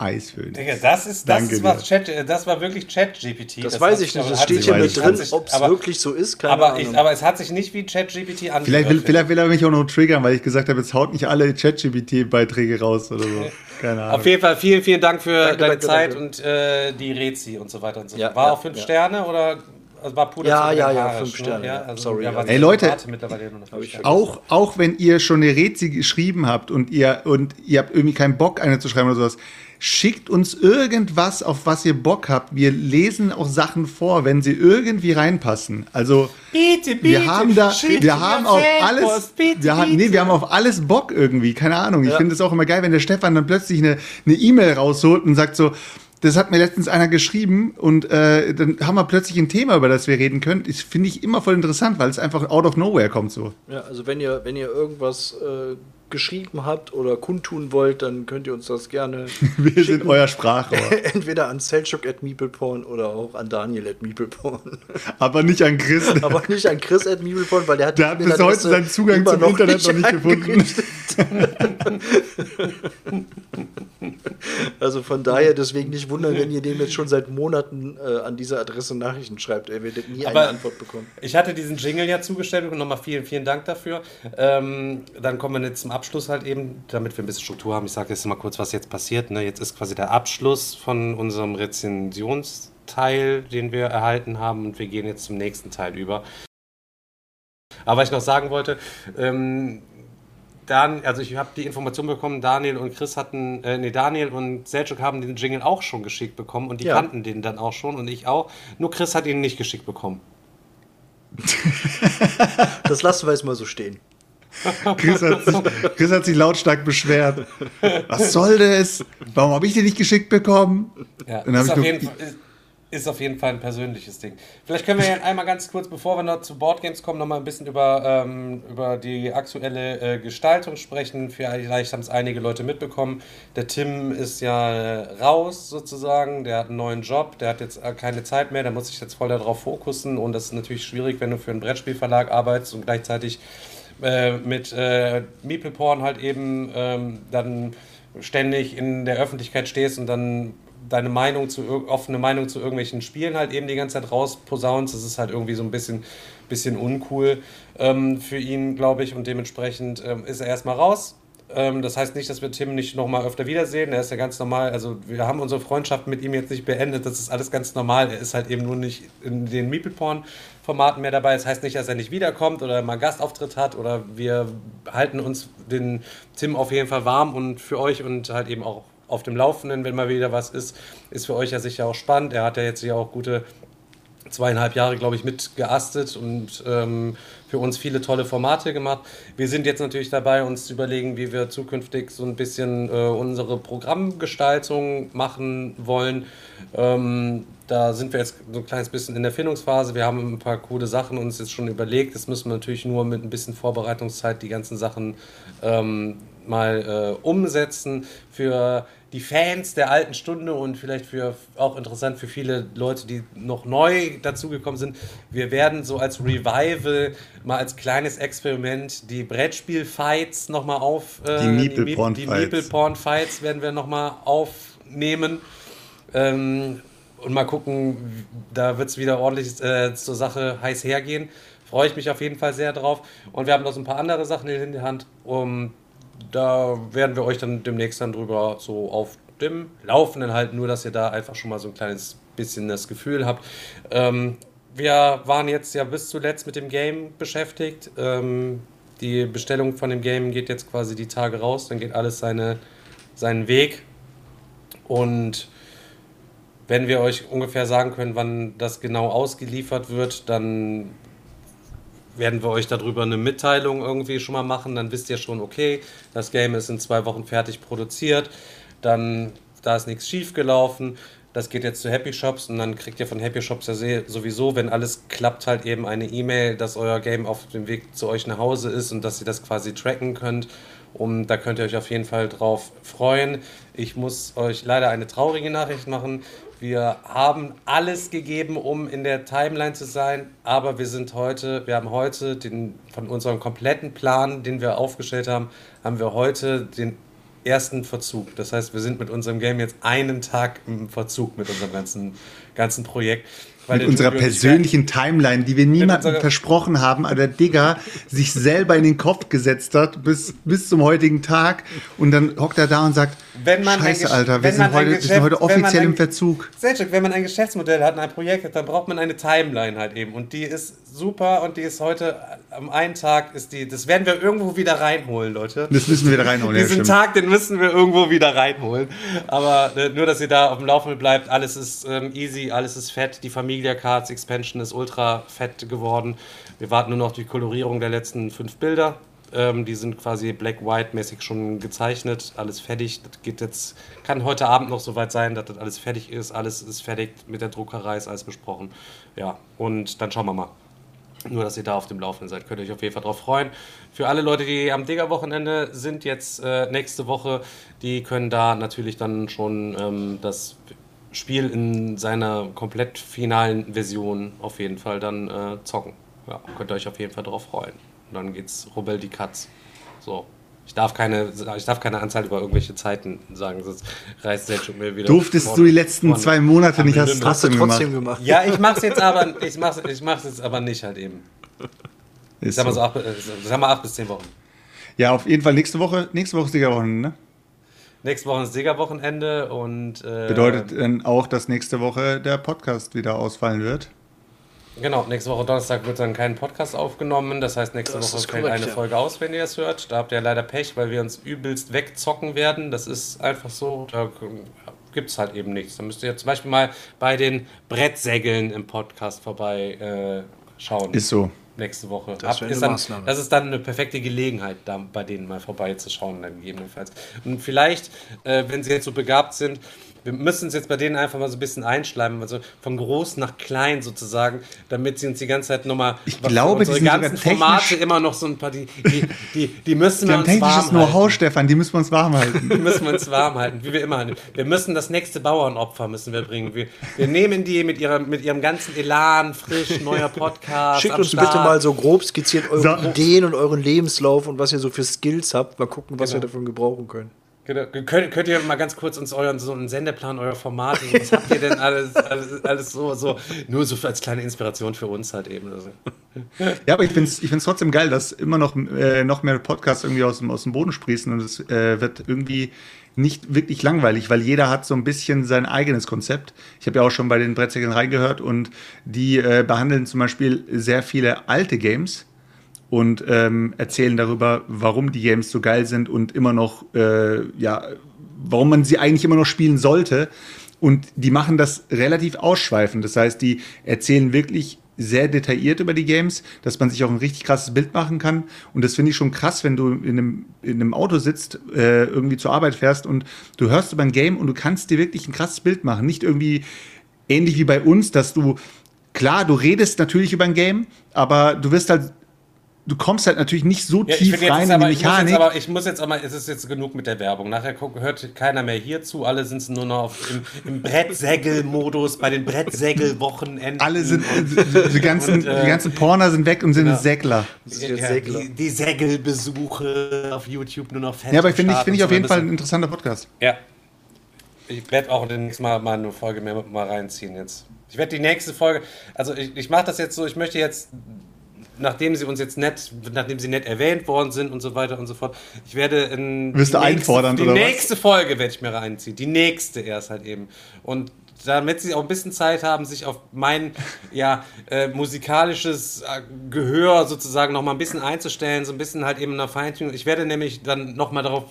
Eisphönix. Digga, das ist, das, Danke ist was. Chat, das war wirklich Chat-GPT. Das, weiß hat ich nicht, das steht hier weiß mit drin, ob es Aber- wirklich so ist, keine aber, Ahnung. ich, aber es hat sich nicht wie ChatGPT angehört. Vielleicht will, vielleicht will er mich auch noch triggern, weil ich gesagt habe, jetzt haut nicht alle ChatGPT-Beiträge raus oder so. Keine Ahnung. Auf jeden Fall vielen, vielen Dank für Danke, deine danke, Zeit danke. und äh, die Rezi und so weiter und so Ja, fort. War ja, auch fünf ja. Sterne oder also war Puder Ja, ja, ja, fünf ne? Sterne, ja. also, Sorry, ja, was Ey, ich Leute. Auch, auch wenn ihr schon eine Rezi geschrieben habt und ihr, und ihr habt irgendwie keinen Bock, eine zu schreiben oder sowas, schickt uns irgendwas, auf was ihr Bock habt. Wir lesen auch Sachen vor, wenn sie irgendwie reinpassen. Also, Bitte, bitte, wir haben da, wir haben auf alles, bitte, wir haben, nee, wir haben auf alles Bock irgendwie. Keine Ahnung. Ich Ja. finde es auch immer geil, wenn der Stefan dann plötzlich eine eine E-Mail rausholt und sagt so, das hat mir letztens einer geschrieben und äh, dann haben wir plötzlich ein Thema, über das wir reden können. Das finde ich immer voll interessant, weil es einfach out of nowhere kommt so. Ja, also wenn ihr, wenn ihr irgendwas äh, geschrieben habt oder kundtun wollt, dann könnt ihr uns das gerne Wir sind euer Sprachrohr. entweder an Selchuk at Meepleporn oder auch an Daniel at Meepleporn. Aber nicht an Chris. Aber nicht an Chris at Meepleporn, weil der hat Der hat bis heute seinen Zugang zum Internet noch nicht gefunden. Also von daher deswegen nicht wundern, wenn ihr dem jetzt schon seit Monaten äh, an dieser Adresse Nachrichten schreibt. Er werdet nie Aber- eine Antwort bekommen. Ich hatte diesen Jingle ja zugestellt und nochmal vielen, vielen Dank dafür. Ähm, dann kommen wir jetzt zum Abschluss halt eben, damit wir ein bisschen Struktur haben. Ich sage jetzt mal kurz, was jetzt passiert. Ne? Jetzt ist quasi der Abschluss von unserem Rezensionsteil, den wir erhalten haben und wir gehen jetzt zum nächsten Teil über. Aber was ich noch sagen wollte, ähm, Dan, also ich habe die Information bekommen, Daniel und Chris hatten, äh, nee, Daniel und Selchuk haben den Jingle auch schon geschickt bekommen und die Ja. kannten den dann auch schon und ich auch. Nur Chris hat ihn nicht geschickt bekommen. Das lassen wir jetzt mal so stehen. Chris hat, sich, Chris hat sich lautstark beschwert. Was soll das? Warum habe ich den nicht geschickt bekommen? Ja, Dann ist, auf jeden Fall, ist, ist auf jeden Fall ein persönliches Ding. Vielleicht können wir ja einmal ganz kurz, bevor wir noch zu Boardgames kommen, noch mal ein bisschen über, ähm, über die aktuelle äh, Gestaltung sprechen. Vielleicht haben es einige Leute mitbekommen. Der Tim ist ja äh, raus sozusagen. Der hat einen neuen Job. Der hat jetzt äh, keine Zeit mehr. Der muss sich jetzt voll darauf fokussen. Und das ist natürlich schwierig, wenn du für einen Brettspielverlag arbeitest und gleichzeitig äh, mit äh, Meeple Porn halt eben ähm, dann ständig in der Öffentlichkeit stehst und dann deine Meinung zu offene Meinung zu irgendwelchen Spielen halt eben die ganze Zeit rausposaunst. Das ist halt irgendwie so ein bisschen, bisschen uncool ähm, für ihn, glaube ich. Und dementsprechend ähm, ist er erstmal raus. Ähm, das heißt nicht, dass wir Tim nicht nochmal öfter wiedersehen. Er ist ja ganz normal. Also wir haben unsere Freundschaft mit ihm jetzt nicht beendet. Das ist alles ganz normal. Er ist halt eben nur nicht in den Meeple-Porn-Formaten mehr dabei. Das heißt nicht, dass er nicht wiederkommt oder mal einen Gastauftritt hat. Oder wir halten uns den Tim auf jeden Fall warm und für euch und halt eben auch auf dem Laufenden, wenn mal wieder was ist. Ist für euch ja sicher auch spannend. Er hat ja jetzt ja auch gute zweieinhalb Jahre, glaube ich, mitgeastet und ähm, für uns viele tolle Formate gemacht. Wir sind jetzt natürlich dabei, uns zu überlegen, wie wir zukünftig so ein bisschen äh, unsere Programmgestaltung machen wollen. Ähm, da sind wir jetzt so ein kleines bisschen in der Findungsphase. Wir haben ein paar coole Sachen uns jetzt schon überlegt. Das müssen wir natürlich nur mit ein bisschen Vorbereitungszeit die ganzen Sachen ähm, mal äh, umsetzen für die Fans der alten Stunde und vielleicht für auch interessant für viele Leute, die noch neu dazugekommen sind. Wir werden so als Revival mal als kleines Experiment die Brettspiel-Fights nochmal auf äh, Die Meeple-Porn die Fights. Meeple-Porn-Fights werden wir nochmal aufnehmen. Ähm, und mal gucken, da wird es wieder ordentlich äh, zur Sache heiß hergehen. Freue ich mich auf jeden Fall sehr drauf. Und wir haben noch so ein paar andere Sachen in der Hand. Um, da werden wir euch dann demnächst dann drüber so auf dem Laufenden halten, nur dass ihr da einfach schon mal so ein kleines bisschen das Gefühl habt. Ähm, wir waren jetzt ja bis zuletzt mit dem Game beschäftigt. Ähm, die Bestellung von dem Game geht jetzt quasi die Tage raus, dann geht alles seine, seinen Weg. Und wenn wir euch ungefähr sagen können, wann das genau ausgeliefert wird, dann werden wir euch darüber eine Mitteilung irgendwie schon mal machen. Dann wisst ihr schon, okay, das Game ist in zwei Wochen fertig produziert. Dann, da ist nichts schief gelaufen. Das geht jetzt zu Happy Shops und dann kriegt ihr von Happy Shops ja sowieso, wenn alles klappt, halt eben eine E-Mail, dass euer Game auf dem Weg zu euch nach Hause ist und dass ihr das quasi tracken könnt. Und da könnt ihr euch auf jeden Fall drauf freuen. Ich muss euch leider eine traurige Nachricht machen. Wir haben alles gegeben, um in der Timeline zu sein, aber wir sind heute, wir haben heute den, von unserem kompletten Plan, den wir aufgestellt haben, haben wir heute den ersten Verzug. Das heißt, wir sind mit unserem Game jetzt einen Tag im Verzug mit unserem ganzen, ganzen Projekt mit unserer persönlichen Timeline, die wir niemandem versprochen haben, aber der Digger sich selber in den Kopf gesetzt hat bis, bis zum heutigen Tag. Und dann hockt er da und sagt, Scheiße, Alter, wir sind heute, wir sind heute offiziell ein, im Verzug. Selchuk, wenn man ein Geschäftsmodell hat und ein Projekt hat, dann braucht man eine Timeline halt eben. Und die ist super und die ist heute am einen Tag ist die, das werden wir irgendwo wieder reinholen, Leute. Das müssen wir wieder reinholen. Diesen ja, Tag, den müssen wir irgendwo wieder reinholen. Aber äh, nur, dass ihr da auf dem Laufenden bleibt, alles ist ähm, easy, alles ist fett, die Familia Cards Expansion ist ultra fett geworden. Wir warten nur noch auf die Kolorierung der letzten fünf Bilder. Ähm, die sind quasi black-white-mäßig schon gezeichnet, alles fertig. Das geht jetzt, kann heute Abend noch soweit sein, dass das alles fertig ist. Alles ist fertig mit der Druckerei, ist alles besprochen. Ja, und dann schauen wir mal. Nur, dass ihr da auf dem Laufenden seid, könnt ihr euch auf jeden Fall drauf freuen. Für alle Leute, die am Digger-Wochenende sind, jetzt äh, nächste Woche, die können da natürlich dann schon ähm, das Spiel in seiner komplett finalen Version auf jeden Fall dann äh, zocken. Ja, könnt ihr euch auf jeden Fall darauf freuen. Und dann geht's Rubbel die Katz. So. Ich darf, keine, ich darf keine Anzahl über irgendwelche Zeiten sagen, sonst reißt der schon mir wieder. Durftest du die letzten von, zwei Monate nicht, hast, hast du trotzdem gemacht. gemacht. Ja, ich mach's jetzt aber, ich mach's, ich mach's jetzt aber nicht halt eben. Ist sag mal so acht, sag mal acht bis zehn Wochen. Ja, auf jeden Fall nächste Woche, nächste Woche ist Siegerwochenende, ne? Nächste Woche ist Siegerwochenende und. Äh, Bedeutet dann auch, dass nächste Woche der Podcast wieder ausfallen wird? Genau, nächste Woche Donnerstag wird dann kein Podcast aufgenommen. Das heißt, nächste das Woche fällt korrekt, eine ja. Folge aus, wenn ihr es hört. Da habt ihr leider Pech, weil wir uns übelst wegzocken werden. Das ist einfach so. Da gibt es halt eben nichts. Da müsst ihr zum Beispiel mal bei den Brettsägeln im Podcast vorbeischauen. Äh, ist so nächste Woche. Das, Ab, ist dann, das ist dann eine perfekte Gelegenheit, da bei denen mal vorbeizuschauen, dann gegebenenfalls. Und vielleicht, äh, wenn sie jetzt so begabt sind, wir müssen es jetzt bei denen einfach mal so ein bisschen einschleimen, also von groß nach klein sozusagen, damit sie uns die ganze Zeit nochmal. Ich glaube, die ganzen Formate immer noch so ein paar, die, die, die, die müssen wir uns warm technisches Know-how, Stefan, die müssen wir uns warm halten. die müssen wir uns warm halten, wie wir immer. Wir müssen das nächste Bauernopfer müssen wir bringen. Wir, wir nehmen die mit, ihrer, mit ihrem ganzen Elan, frisch, neuer Podcast. Schickt uns Start. bitte mal so grob skizziert eure so. Ideen und euren Lebenslauf und was ihr so für Skills habt. Mal gucken, was genau. wir davon gebrauchen können. Genau. Könnt, könnt, ihr mal ganz kurz uns euren so einen Sendeplan, euer Format, was habt ihr denn alles, alles, alles, so, so, nur so als kleine Inspiration für uns halt eben. Also. Ja, aber ich finde es ich trotzdem geil, dass immer noch, äh, noch mehr Podcasts irgendwie aus dem, aus dem Boden sprießen und es äh, wird irgendwie nicht wirklich langweilig, weil jeder hat so ein bisschen sein eigenes Konzept. Ich habe ja auch schon bei den Brettsäcken reingehört und die äh, behandeln zum Beispiel sehr viele alte Games und ähm, erzählen darüber, warum die Games so geil sind und immer noch, äh, ja, warum man sie eigentlich immer noch spielen sollte. Und die machen das relativ ausschweifend. Das heißt, die erzählen wirklich sehr detailliert über die Games, dass man sich auch ein richtig krasses Bild machen kann. Und das finde ich schon krass, wenn du in einem, in einem Auto sitzt, äh, irgendwie zur Arbeit fährst und du hörst über ein Game und du kannst dir wirklich ein krasses Bild machen. Nicht irgendwie ähnlich wie bei uns, dass du, klar, du redest natürlich über ein Game, aber du wirst halt du kommst halt natürlich nicht so ja, tief rein aber, in die Mechanik. Ich muss, aber, ich muss jetzt auch mal, es ist jetzt genug mit der Werbung. Nachher hört keiner mehr hierzu. Alle sind nur noch auf, im, im Brettsägel-Modus bei den Brettsägel-Wochenenden. Alle sind, die ganzen, und, äh, die ganzen Porner sind weg und sind genau. Sägler. Ja, die, die Sägelbesuche auf YouTube nur noch fett. Ja, aber finde ich, find ich auf jeden Fall ein interessanter Podcast. Ja. Ich werde auch demnächst mal, mal eine Folge mehr mal reinziehen jetzt. Ich werde die nächste Folge, also ich, ich mache das jetzt so, ich möchte jetzt nachdem sie uns jetzt nett, nachdem sie nett erwähnt worden sind und so weiter und so fort, ich werde in Wirst du einfordern, die nächste? Folge werde ich mir reinziehen. Die nächste erst halt eben. Und damit sie auch ein bisschen Zeit haben, sich auf mein ja, äh, musikalisches äh, Gehör sozusagen noch mal ein bisschen einzustellen, so ein bisschen halt eben nach Feintuning. Ich werde nämlich dann noch mal darauf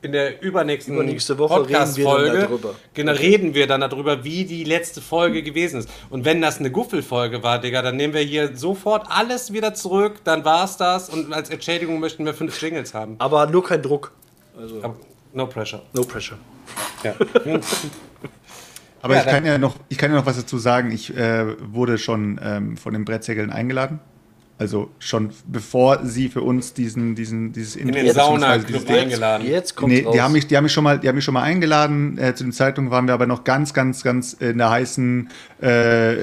in der übernächsten Übernächste Woche reden wir dann Podcast-Folge darüber. Genau, reden wir dann darüber, wie die letzte Folge gewesen ist. Und wenn das eine Guffelfolge war, Digga, dann nehmen wir hier sofort alles wieder zurück, dann war's das und als Entschädigung möchten wir fünf Jingles haben. Aber nur kein Druck. Also, Aber no pressure. no pressure. Ja. Aber Ja, ich, kann ja noch, ich kann ja noch was dazu sagen. Ich äh, wurde schon ähm, von den Brettsägeln eingeladen. Also schon bevor sie für uns diesen, diesen, dieses In den Sauna-Club dieses- eingeladen. Jetzt kommt Nee, raus. die haben, mich, die, haben mich schon mal, die haben mich schon mal eingeladen. Äh, zu dem Zeitpunkt waren wir aber noch ganz, ganz, ganz in der heißen äh,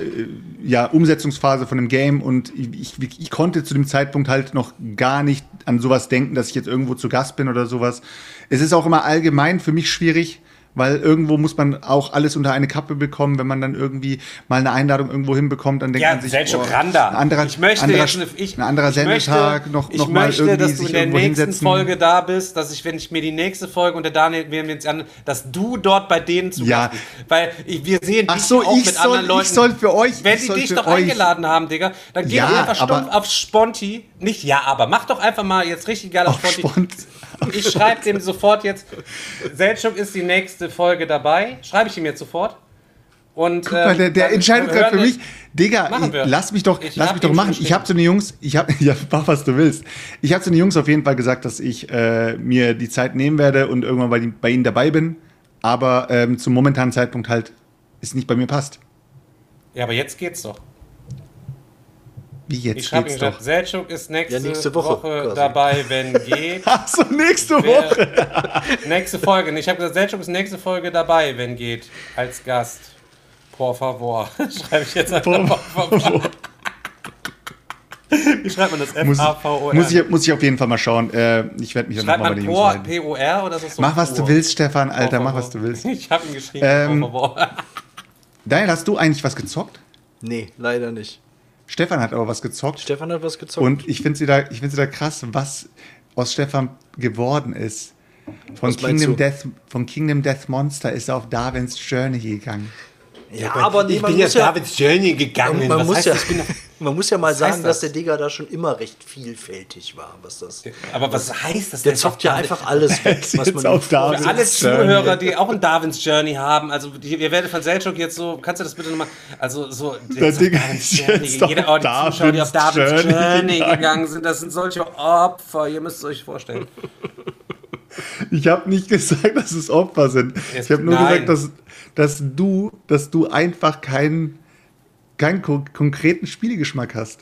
ja, Umsetzungsphase von dem Game und ich, ich, ich konnte zu dem Zeitpunkt halt noch gar nicht an sowas denken, dass ich jetzt irgendwo zu Gast bin oder sowas. Es ist auch immer allgemein für mich schwierig, weil irgendwo muss man auch alles unter eine Kappe bekommen, wenn man dann irgendwie mal eine Einladung irgendwo hinbekommt, dann denkt Ja, man sich, Selchuk boah, Randa. ein anderer, ich möchte anderer, jetzt eine, ich, ein anderer ich Sendetag, möchte, noch, ich noch mal möchte, irgendwie dass du in der nächsten hinsetzen. Folge da bist, dass ich, wenn ich mir die nächste Folge und der Daniel wir uns an, dass du dort bei denen zu Ja. Bist. Weil ich, wir sehen Ach dich so, auch ich mit soll- anderen ich Leuten. soll für euch- Wenn ich die soll dich doch euch- eingeladen haben, Digga, dann geh Ja, einfach stumpf auf Sponti. Nicht ja, aber mach doch einfach mal jetzt richtig geil auf Auf Sponti. Spont. Ich schreibe dem sofort jetzt, Selchuk ist die nächste Folge dabei. Schreibe ich ihm jetzt sofort. Und, Guck mal, der, der dann entscheidet gerade für mich. Digga, lass mich doch, Ich lass mich doch machen. Ich habe zu den Jungs, ich habe, ja, mach was du willst. Ich habe zu den Jungs auf jeden Fall gesagt, dass ich äh, mir die Zeit nehmen werde und irgendwann bei, bei ihnen dabei bin. Aber ähm, zum momentanen Zeitpunkt halt es nicht bei mir passt. Ja, aber jetzt geht's doch. Wie Ich jetzt schreibe geht's ihm doch. doch. Selchuk ist nächste, Ja, nächste Woche, Woche dabei, wenn geht. Ach so, nächste Woche. nächste Folge. Ich habe gesagt, Selchuk ist nächste Folge dabei, wenn geht. Als Gast. Por favor. Schreibe ich jetzt einfach. Por favor. Wie schreibt man das? Muss, F-A-V-O-R. muss, ich, muss ich auf jeden Fall mal schauen. Äh, ich werde mich dann nochmal bei man den Jungs Por, melden. P-O-R oder so? Mach, was du willst, Stefan, Alter, mach, was du willst. Ich habe ihn geschrieben. Ähm, Por favor. Daniel, hast du eigentlich was gezockt? Nee, leider nicht. Stefan hat aber was gezockt. Stefan hat was gezockt. Und ich finde es wieder, ich find's wieder krass, was aus Stefan geworden ist. Von Was Kingdom? Death, von Kingdom Death Monster ist er auf Darwins Journey gegangen. Ja, aber nee, ich bin ja ja, Davids Journey gegangen. man was muss heißt, ja, man muss ja mal Was sagen, heißt dass das? der Digga da schon immer recht vielfältig war, was das. aber was heißt das Der zockt ja einfach alles weg, ist was jetzt man auf ihm Darwin. Für alle Darwin's. Zuhörer, die auch ein Darwins Journey haben, also die, ihr werdet von Selchuk jetzt so, kannst du das bitte nochmal, also so, Der Darwin's ist Journey, jetzt jeder, oh, die Zuschauer, die auf Darwin's Darwins Journey Journey, gegangen sind, das sind solche Opfer, ihr müsst es euch vorstellen. Ich habe nicht gesagt, dass es Opfer sind. Es- Ich habe nur nein. gesagt, dass, dass, du, dass du einfach keinen, keinen ko konkreten Spielgeschmack hast.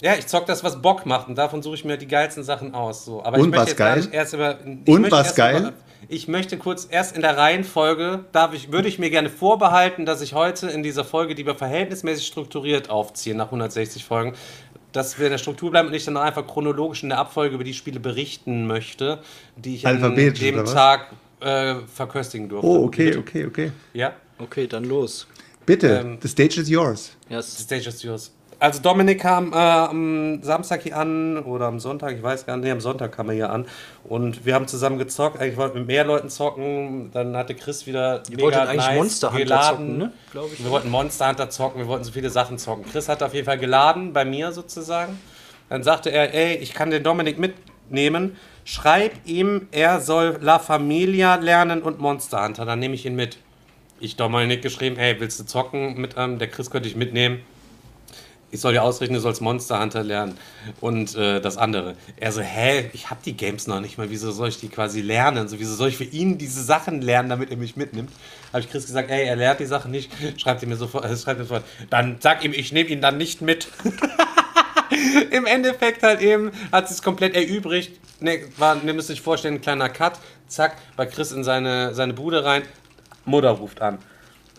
Ja, ich zock das, was Bock macht und davon suche ich mir die geilsten Sachen aus. So. Aber Und ich möchte was geil? erst über. ich Und möchte was geil? Über, ich möchte kurz erst in der Reihenfolge, darf ich, würde ich mir gerne vorbehalten, dass ich heute in dieser Folge, die wir verhältnismäßig strukturiert aufziehen, nach 160 Folgen, dass wir in der Struktur bleiben und ich dann einfach chronologisch in der Abfolge über die Spiele berichten möchte, die ich an dem? Tag äh, verköstigen durfte. Oh, okay, Bitte? okay, okay. Ja, Okay, dann los. Bitte, Ähm, the stage is yours. the Yes. stage is yours. Also Dominik kam äh, am Samstag hier an oder am Sonntag, ich weiß gar nicht, nee, am Sonntag kam er hier an und wir haben zusammen gezockt. Eigentlich wollten wir mit mehr Leuten zocken, dann hatte Chris wieder Ihr wolltet eigentlich Monster Hunter geladen. zocken, ne? Glaub ich. Wir wollten Monster Hunter zocken, wir wollten so viele Sachen zocken. Chris hat auf jeden Fall geladen, bei mir sozusagen. Dann sagte er, ey, ich kann den Dominik mitnehmen. Schreib ihm, er soll La Familia lernen und Monster Hunter. Dann nehme ich ihn mit. Ich Dominik geschrieben, ey, willst du zocken mit ähm, der Chris könnte ich mitnehmen. Ich soll dir ausrichten, du sollst Monster Hunter lernen und äh, das andere. Er so, hä, ich habe die Games noch nicht mal, wieso soll ich die quasi lernen? So, wieso soll ich für ihn diese Sachen lernen, damit er mich mitnimmt? Habe ich Chris gesagt, ey, er lernt die Sachen nicht, schreibt ihm mir sofort, äh, schreibt mir sofort. Dann sag ihm, ich nehme ihn dann nicht mit. Im Endeffekt halt eben hat es komplett erübrigt. Ne, war, ihr müsst euch vorstellen, ein kleiner Cut. Zack, bei Chris in seine, seine Bude rein. Mutter ruft an.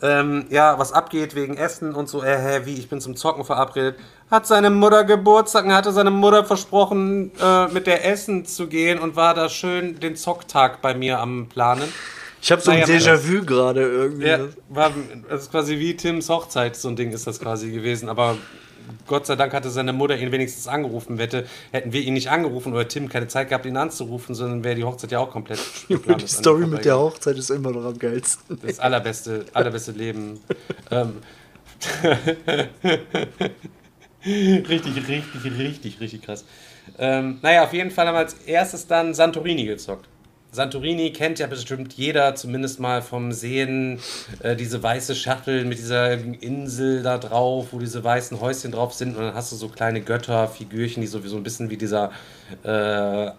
Ähm, ja, was abgeht wegen Essen und so. Äh, hä, wie, ich bin zum Zocken verabredet. Hat seine Mutter Geburtstag und hatte seine Mutter versprochen, äh, mit der Essen zu gehen und war da schön den Zocktag bei mir am Planen. Ich habe so ein Naja, Déjà-vu gerade irgendwie. Ja, war, das ist quasi wie Tims Hochzeit, so ein Ding ist das quasi gewesen. Aber Gott sei Dank hatte seine Mutter ihn wenigstens angerufen. Wette, hätten wir ihn nicht angerufen oder Tim keine Zeit gehabt, ihn anzurufen, sondern wäre die Hochzeit ja auch komplett. Die Story mit der Hochzeit ist immer noch am geilsten. Das allerbeste, allerbeste Leben. ähm. richtig, richtig, richtig, richtig krass. Ähm, naja, auf jeden Fall haben wir als erstes dann Santorini gezockt. Santorini kennt ja bestimmt jeder, zumindest mal vom Sehen, äh, diese weiße Schachtel mit dieser Insel da drauf, wo diese weißen Häuschen drauf sind und dann hast du so kleine Götterfigürchen, die sowieso ein bisschen wie dieser äh,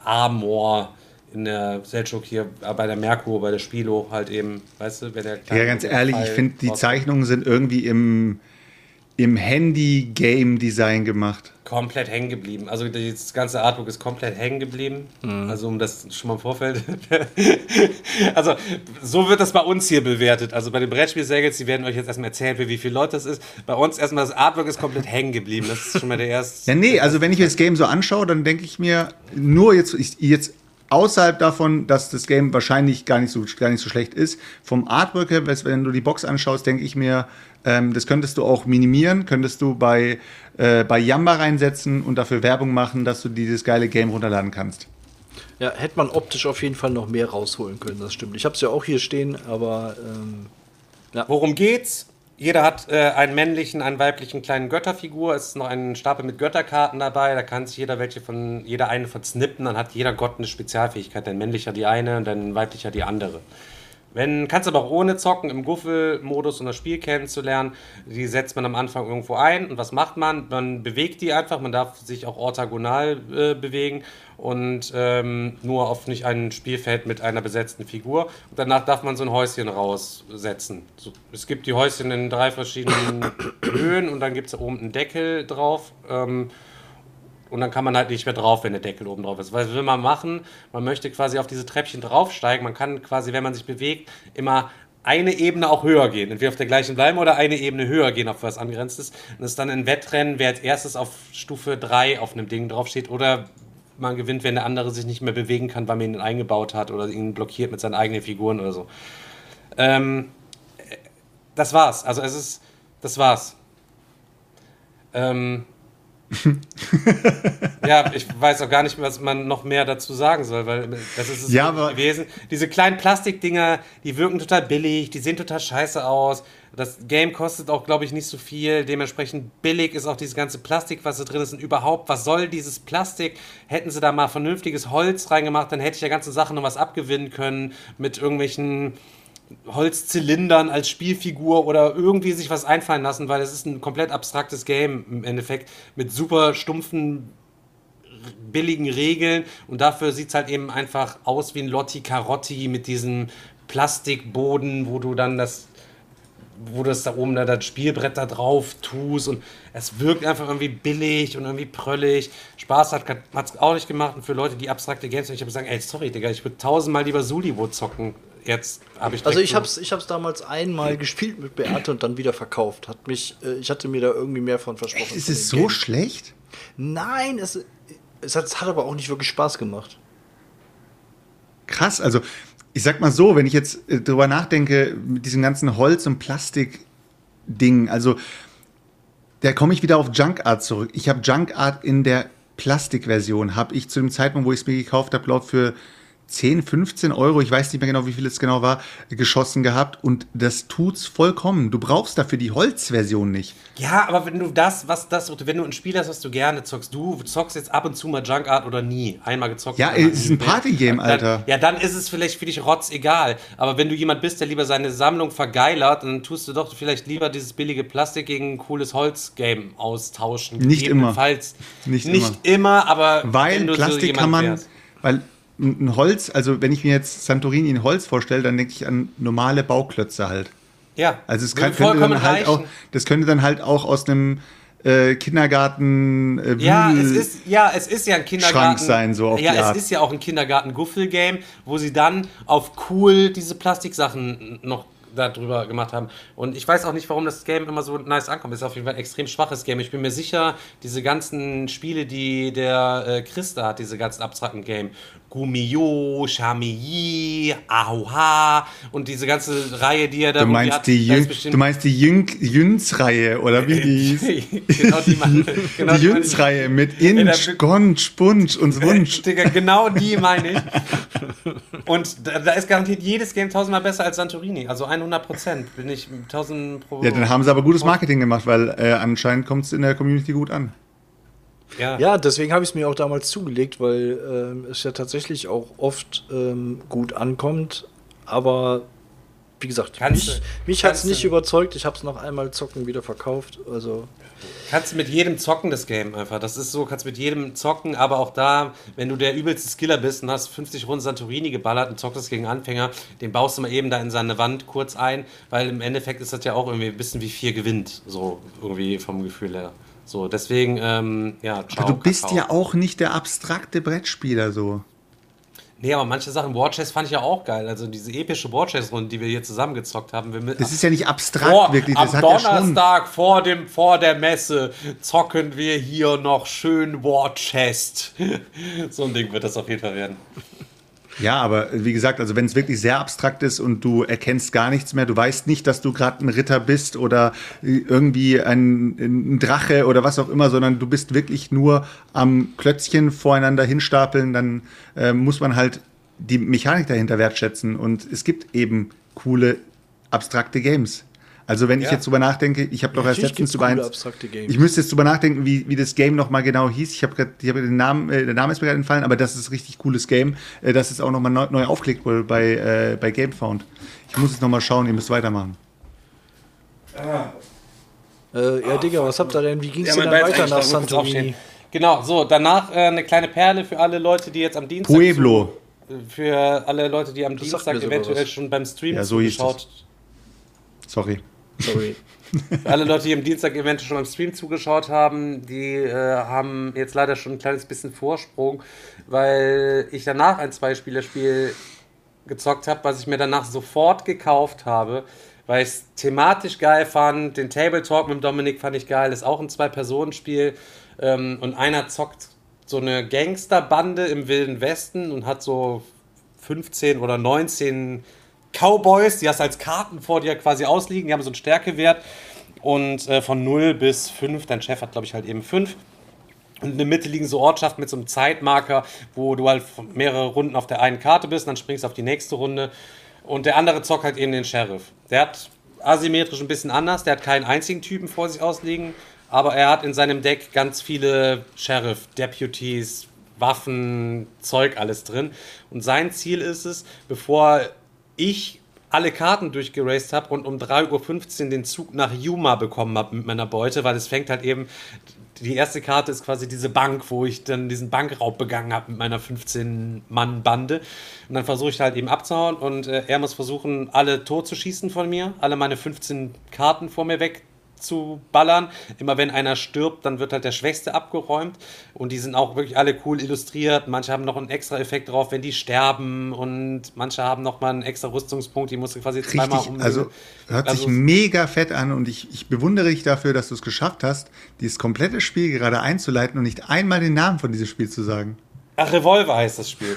Amor in der Seltschuk hier äh, bei der Merkur, bei der Spilo halt eben, weißt du, wenn der Ja, ganz ehrlich, ich finde, die Zeichnungen sind irgendwie im, im Handy-Game-Design gemacht. Komplett hängen geblieben. Also das ganze Artbook ist komplett hängen geblieben. Also um das schon mal im Vorfeld. also so wird das bei uns hier bewertet. Also bei den Brettspiel-Sägels, die werden euch jetzt erstmal erzählen, für wie viele Leute das ist. Bei uns erstmal das Artwork ist komplett hängen geblieben. Das ist schon mal der erste. Ja, nee, also wenn ich mir das Game so anschaue, dann denke ich mir, nur jetzt, ich, jetzt außerhalb davon, dass das Game wahrscheinlich gar nicht so, gar nicht so schlecht ist, vom Artwork her, wenn du die Box anschaust, denke ich mir, ähm, das könntest du auch minimieren, könntest du bei, äh, bei Yamba reinsetzen und dafür Werbung machen, dass du dieses geile Game runterladen kannst. Ja, hätte man optisch auf jeden Fall noch mehr rausholen können, das stimmt. Ich habe es ja auch hier stehen, aber ähm, Worum geht's? Jeder hat äh, einen männlichen, einen weiblichen kleinen Götterfigur. Es ist noch ein Stapel mit Götterkarten dabei. Da kann sich jeder welche von, jeder eine von snippen. Dann hat jeder Gott eine Spezialfähigkeit. Ein männlicher die eine und ein weiblicher die andere. Wenn, kannst aber auch ohne zocken, im Guffel-Modus, um das Spiel kennenzulernen. Die setzt man am Anfang irgendwo ein. Und was macht man? Man bewegt die einfach. Man darf sich auch orthogonal äh, bewegen. Und ähm, nur auf nicht ein Spielfeld mit einer besetzten Figur. Und danach darf man so ein Häuschen raussetzen. So, es gibt die Häuschen in drei verschiedenen Höhen. Und dann gibt es da oben einen Deckel drauf. Ähm, und dann kann man halt nicht mehr drauf, wenn der Deckel oben drauf ist. Was will man machen? Man möchte quasi auf diese Treppchen draufsteigen. Man kann quasi, wenn man sich bewegt, immer eine Ebene auch höher gehen. Entweder auf der gleichen bleiben oder eine Ebene höher gehen, auf was angrenzt ist. Und es ist dann ein Wettrennen, wer als erstes auf Stufe 3 auf einem Ding draufsteht oder man gewinnt, wenn der andere sich nicht mehr bewegen kann, weil man ihn eingebaut hat oder ihn blockiert mit seinen eigenen Figuren oder so. Ähm, das war's. Also es ist, das war's. Ähm, ja, ich weiß auch gar nicht, was man noch mehr dazu sagen soll, weil das ist es Ja, gewesen. Diese kleinen Plastikdinger, die wirken total billig, die sehen total scheiße aus. Das Game kostet auch, glaube ich, nicht so viel. Dementsprechend billig ist auch dieses ganze Plastik, was da drin ist. Und überhaupt, was soll dieses Plastik? Hätten sie da mal vernünftiges Holz reingemacht, dann hätte ich der ganzen Sache noch was abgewinnen können mit irgendwelchen Holzzylindern als Spielfigur oder irgendwie sich was einfallen lassen, weil es ist ein komplett abstraktes Game im Endeffekt mit super stumpfen, billigen Regeln und dafür sieht es halt eben einfach aus wie ein Lotti Carotti mit diesem Plastikboden, wo du dann das wo du das da oben da das Spielbrett da drauf tust und es wirkt einfach irgendwie billig und irgendwie pröllig. Spaß hat es auch nicht gemacht und für Leute, die abstrakte Games, ich habe gesagt, ey, sorry, Digga, ich würde tausendmal lieber Suliwo zocken. Jetzt habe ich Also ich so- hab's, ich hab's damals einmal gespielt mit Beate und dann wieder verkauft. Hat mich, äh, ich hatte mir da irgendwie mehr von versprochen. Ist von es so Game. schlecht? Nein, es, es, hat, es hat aber auch nicht wirklich Spaß gemacht. Krass, also ich sag mal so, wenn ich jetzt äh, drüber nachdenke, mit diesem ganzen Holz- und Plastik-Ding, also da komme ich wieder auf Junk Art zurück. Ich habe Junk Art in der Plastikversion, habe ich zu dem Zeitpunkt, wo ich es mir gekauft habe, glaube für 10, 15 Euro, ich weiß nicht mehr genau, wie viel es genau war, geschossen gehabt und das tut's vollkommen. Du brauchst dafür die Holzversion nicht. Ja, aber wenn du das, was das, wenn du ein Spiel hast, was du gerne zockst, du zockst jetzt ab und zu mal Junk Art oder nie. Einmal gezockt. Ja, es ist ein Partygame, Dann- Alter. Ja, dann ist es vielleicht für dich rotz egal. Aber wenn du jemand bist, der lieber seine Sammlung vergeilert, dann tust du doch vielleicht lieber dieses billige Plastik gegen ein cooles Holzgame austauschen. Nicht immer. Nicht Nicht immer, aber Weil so Plastik jemand kann man, wärst. weil ein Holz, also wenn ich mir jetzt Santorini in Holz vorstelle, dann denke ich an normale Bauklötze halt. Ja, Also es kann, könnte dann halt auch, das könnte dann halt auch aus einem äh, Kindergarten äh, Ja, es ist, ja, es ist ja ein Kindergarten. Schrank sein, so auf Ja, die es Art. ist ja auch ein Kindergarten-Guffel-Game, wo sie dann auf cool diese Plastiksachen noch darüber gemacht haben. Und ich weiß auch nicht, warum das Game immer so nice ankommt. Es ist auf jeden Fall ein extrem schwaches Game. Ich bin mir sicher, diese ganzen Spiele, die der äh, Christa hat, diese ganzen abstrakten Game, Gumio, Chamilly, Ahuha und diese ganze Reihe, die er da Du meinst hat, die, Jün, du meinst die Jün, Jüns-Reihe, oder wie die hieß? genau die, meine, genau die die Jüns-Reihe mit Inch, Gonch, Bunch und Wunsch. Digga, genau die meine ich. Und da, da ist garantiert jedes Game tausendmal besser als Santorini. Also 100 Prozent bin ich 1000 pro. Ja, dann haben sie aber gutes Marketing gemacht, weil äh, anscheinend kommt es in der Community gut an. Ja. Ja, deswegen habe ich es mir auch damals zugelegt, weil ähm, es ja tatsächlich auch oft ähm, gut ankommt. Aber wie gesagt, Kannst mich, mich hat es nicht überzeugt. Ich habe es noch einmal zocken wieder verkauft. Also Kannst mit jedem zocken, das Game einfach. Das ist so, kannst mit jedem zocken, aber auch da, wenn du der übelste Skiller bist und hast 50 Runden Santorini geballert und zockst das gegen Anfänger, den baust du mal eben da in seine Wand kurz ein, weil im Endeffekt ist das ja auch irgendwie ein bisschen wie vier gewinnt, so irgendwie vom Gefühl her. So, deswegen, ähm, ja, ciao, Aber du bist Kakao. ja auch nicht der abstrakte Brettspieler so. Nee, aber manche Sachen, War Chess fand ich ja auch geil. Also diese epische War Chess Runde, die wir hier zusammengezockt haben. Wir mit, Das ist ja nicht abstrakt vor, wirklich. Das am hat ja. Donnerstag vor, dem, vor der Messe zocken wir hier noch schön War Chest. so ein Ding wird das auf jeden Fall werden. Ja, aber wie gesagt, also wenn es wirklich sehr abstrakt ist und du erkennst gar nichts mehr, du weißt nicht, dass du gerade ein Ritter bist oder irgendwie ein, ein Drache oder was auch immer, sondern du bist wirklich nur am Klötzchen voreinander hinstapeln, dann äh, muss man halt die Mechanik dahinter wertschätzen. Und es gibt eben coole, abstrakte Games. Also wenn ich Ja. jetzt drüber nachdenke, ich habe doch erst natürlich letztens gibt's über coole eins, abstrakte Games. ich müsste jetzt drüber nachdenken, wie, wie das Game nochmal genau hieß. Ich habe gerade, ich habe den Namen, äh, der Name ist mir gerade entfallen, aber das ist ein richtig cooles Game. Äh, das ist auch nochmal neu, neu aufgelegt wurde bei, äh, bei GameFound. Ich muss jetzt nochmal schauen, ihr müsst weitermachen. äh, ja, Digga, was habt ihr denn? Wie ging es Ja, denn dann weiter nach Santorini? Genau, so, danach äh, eine kleine Perle für alle Leute, die jetzt am Dienstag. Pueblo. Zu, für alle Leute, die am Das Dienstag eventuell schon beim Stream Ja, so Sorry. Sorry. Alle Leute, die am Dienstag eventuell schon beim Stream zugeschaut haben, die äh, haben jetzt leider schon ein kleines bisschen Vorsprung, weil ich danach ein Zwei-Spieler-Spiel gezockt habe, was ich mir danach sofort gekauft habe, weil ich es thematisch geil fand. Den Table Talk mit Dominik fand ich geil, ist auch ein Zwei-Personen-Spiel. Ähm, und einer zockt so eine Gangsterbande im Wilden Westen und hat so 15 oder 19 Cowboys, die hast als Karten vor dir quasi ausliegen, die haben so einen Stärkewert und äh, von 0 bis 5, dein Chef hat glaube ich halt eben 5 und in der Mitte liegen so Ortschaften mit so einem Zeitmarker, wo du halt mehrere Runden auf der einen Karte bist, dann springst du auf die nächste Runde und der andere zockt halt eben den Sheriff. Der hat asymmetrisch ein bisschen anders, der hat keinen einzigen Typen vor sich ausliegen, aber er hat in seinem Deck ganz viele Sheriff, Deputies, Waffen, Zeug alles drin. Und sein Ziel ist es, bevor ich alle Karten durchgeraced habe und um 3.15 Uhr den Zug nach Yuma bekommen habe mit meiner Beute, weil es fängt halt eben, die erste Karte ist quasi diese Bank, wo ich dann diesen Bankraub begangen habe mit meiner 15-Mann-Bande. Und dann versuche ich halt eben abzuhauen und äh, er muss versuchen, alle tot zu schießen von mir, alle meine 15 Karten vor mir weg zu ballern. Immer wenn einer stirbt, dann wird halt der Schwächste abgeräumt. Und die sind auch wirklich alle cool illustriert. Manche haben noch einen extra Effekt drauf, wenn die sterben. Und manche haben noch mal einen extra Rüstungspunkt. Die musst du quasi zweimal Richtig, um. also hört sich Also- mega fett an und ich, ich bewundere dich dafür, dass du es geschafft hast, dieses komplette Spiel gerade einzuleiten und nicht einmal den Namen von diesem Spiel zu sagen. Ach, Revolver heißt das Spiel.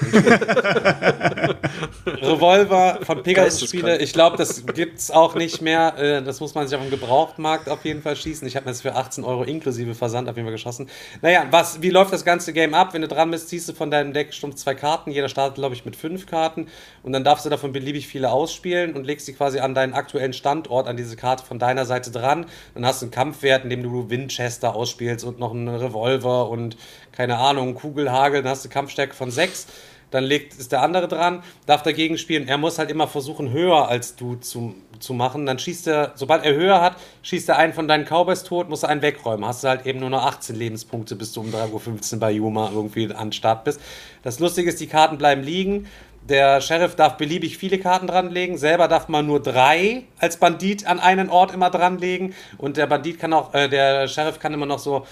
Revolver von Pegasus Spiele. Ich glaube, das gibt's auch nicht mehr. Äh, Das muss man sich auf dem Gebrauchtmarkt auf jeden Fall schießen. Ich habe mir das für 18 Euro inklusive Versand auf jeden Fall geschossen. Naja, was, wie läuft das ganze Game ab? Wenn du dran bist, ziehst du von deinem Deck stumpf zwei Karten. Jeder startet, glaube ich, mit fünf Karten. Und dann darfst du davon beliebig viele ausspielen und legst sie quasi an deinen aktuellen Standort, an diese Karte von deiner Seite dran. Dann hast du einen Kampfwert, in dem du Winchester ausspielst und noch einen Revolver und keine Ahnung, Kugelhagel. Dann hast du Kampfstärke von sechs dann legt, ist der andere dran, darf dagegen spielen. Er muss halt immer versuchen, höher als du zu, zu machen. Dann schießt er, sobald er höher hat, schießt er einen von deinen Cowboys tot, muss er einen wegräumen. Hast du halt eben nur noch 18 Lebenspunkte, bis du um 3.15 Uhr bei Yuma irgendwie an Start bist. Das Lustige ist, die Karten bleiben liegen. Der Sheriff darf beliebig viele Karten dranlegen. Selber darf man nur drei als Bandit an einen Ort immer dranlegen. Und der Bandit kann auch, äh, der Sheriff kann immer noch so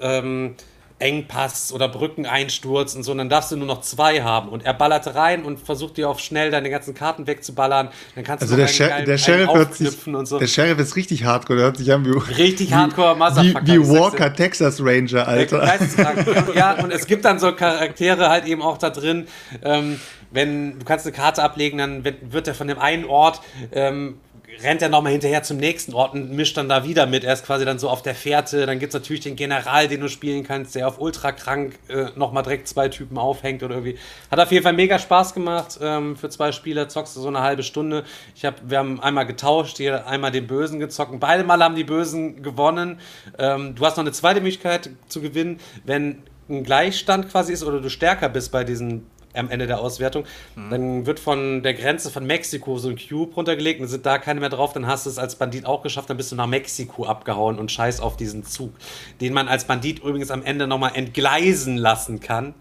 ähm, Engpass oder Brückeneinsturz und so, und dann darfst du nur noch zwei haben. Und er ballert rein und versucht dir auf schnell deine ganzen Karten wegzuballern. Dann kannst Also du der, noch einen der Sheriff hört sich, so. der Sheriff ist richtig hardcore, der hört sich an wie, Richtig wie, Hardcore wie, Motherfucker. wie dir. Walker Texas Ranger, Alter. Ja, und es gibt dann so Charaktere halt eben auch da drin. Ähm, wenn du kannst eine Karte ablegen, dann wird wird er von dem einen Ort ähm, rennt er nochmal hinterher zum nächsten Ort und mischt dann da wieder mit. Er ist quasi dann so auf der Fährte. Dann gibt es natürlich den General, den du spielen kannst, der auf ultra krank äh, nochmal direkt zwei Typen aufhängt oder irgendwie. Hat auf jeden Fall mega Spaß gemacht. Ähm, für zwei Spieler zockst du so eine halbe Stunde. Ich hab, wir haben einmal getauscht, jeder einmal den Bösen gezockt. Beide Mal haben die Bösen gewonnen. Ähm, du hast noch eine zweite Möglichkeit zu gewinnen, wenn ein Gleichstand quasi ist oder du stärker bist bei diesen am Ende der Auswertung. Mhm. Dann wird von der Grenze von Mexiko so ein Cube runtergelegt und sind da keine mehr drauf. Dann hast du es als Bandit auch geschafft. Dann bist du nach Mexiko abgehauen und scheiß auf diesen Zug, den man als Bandit übrigens am Ende nochmal entgleisen lassen kann.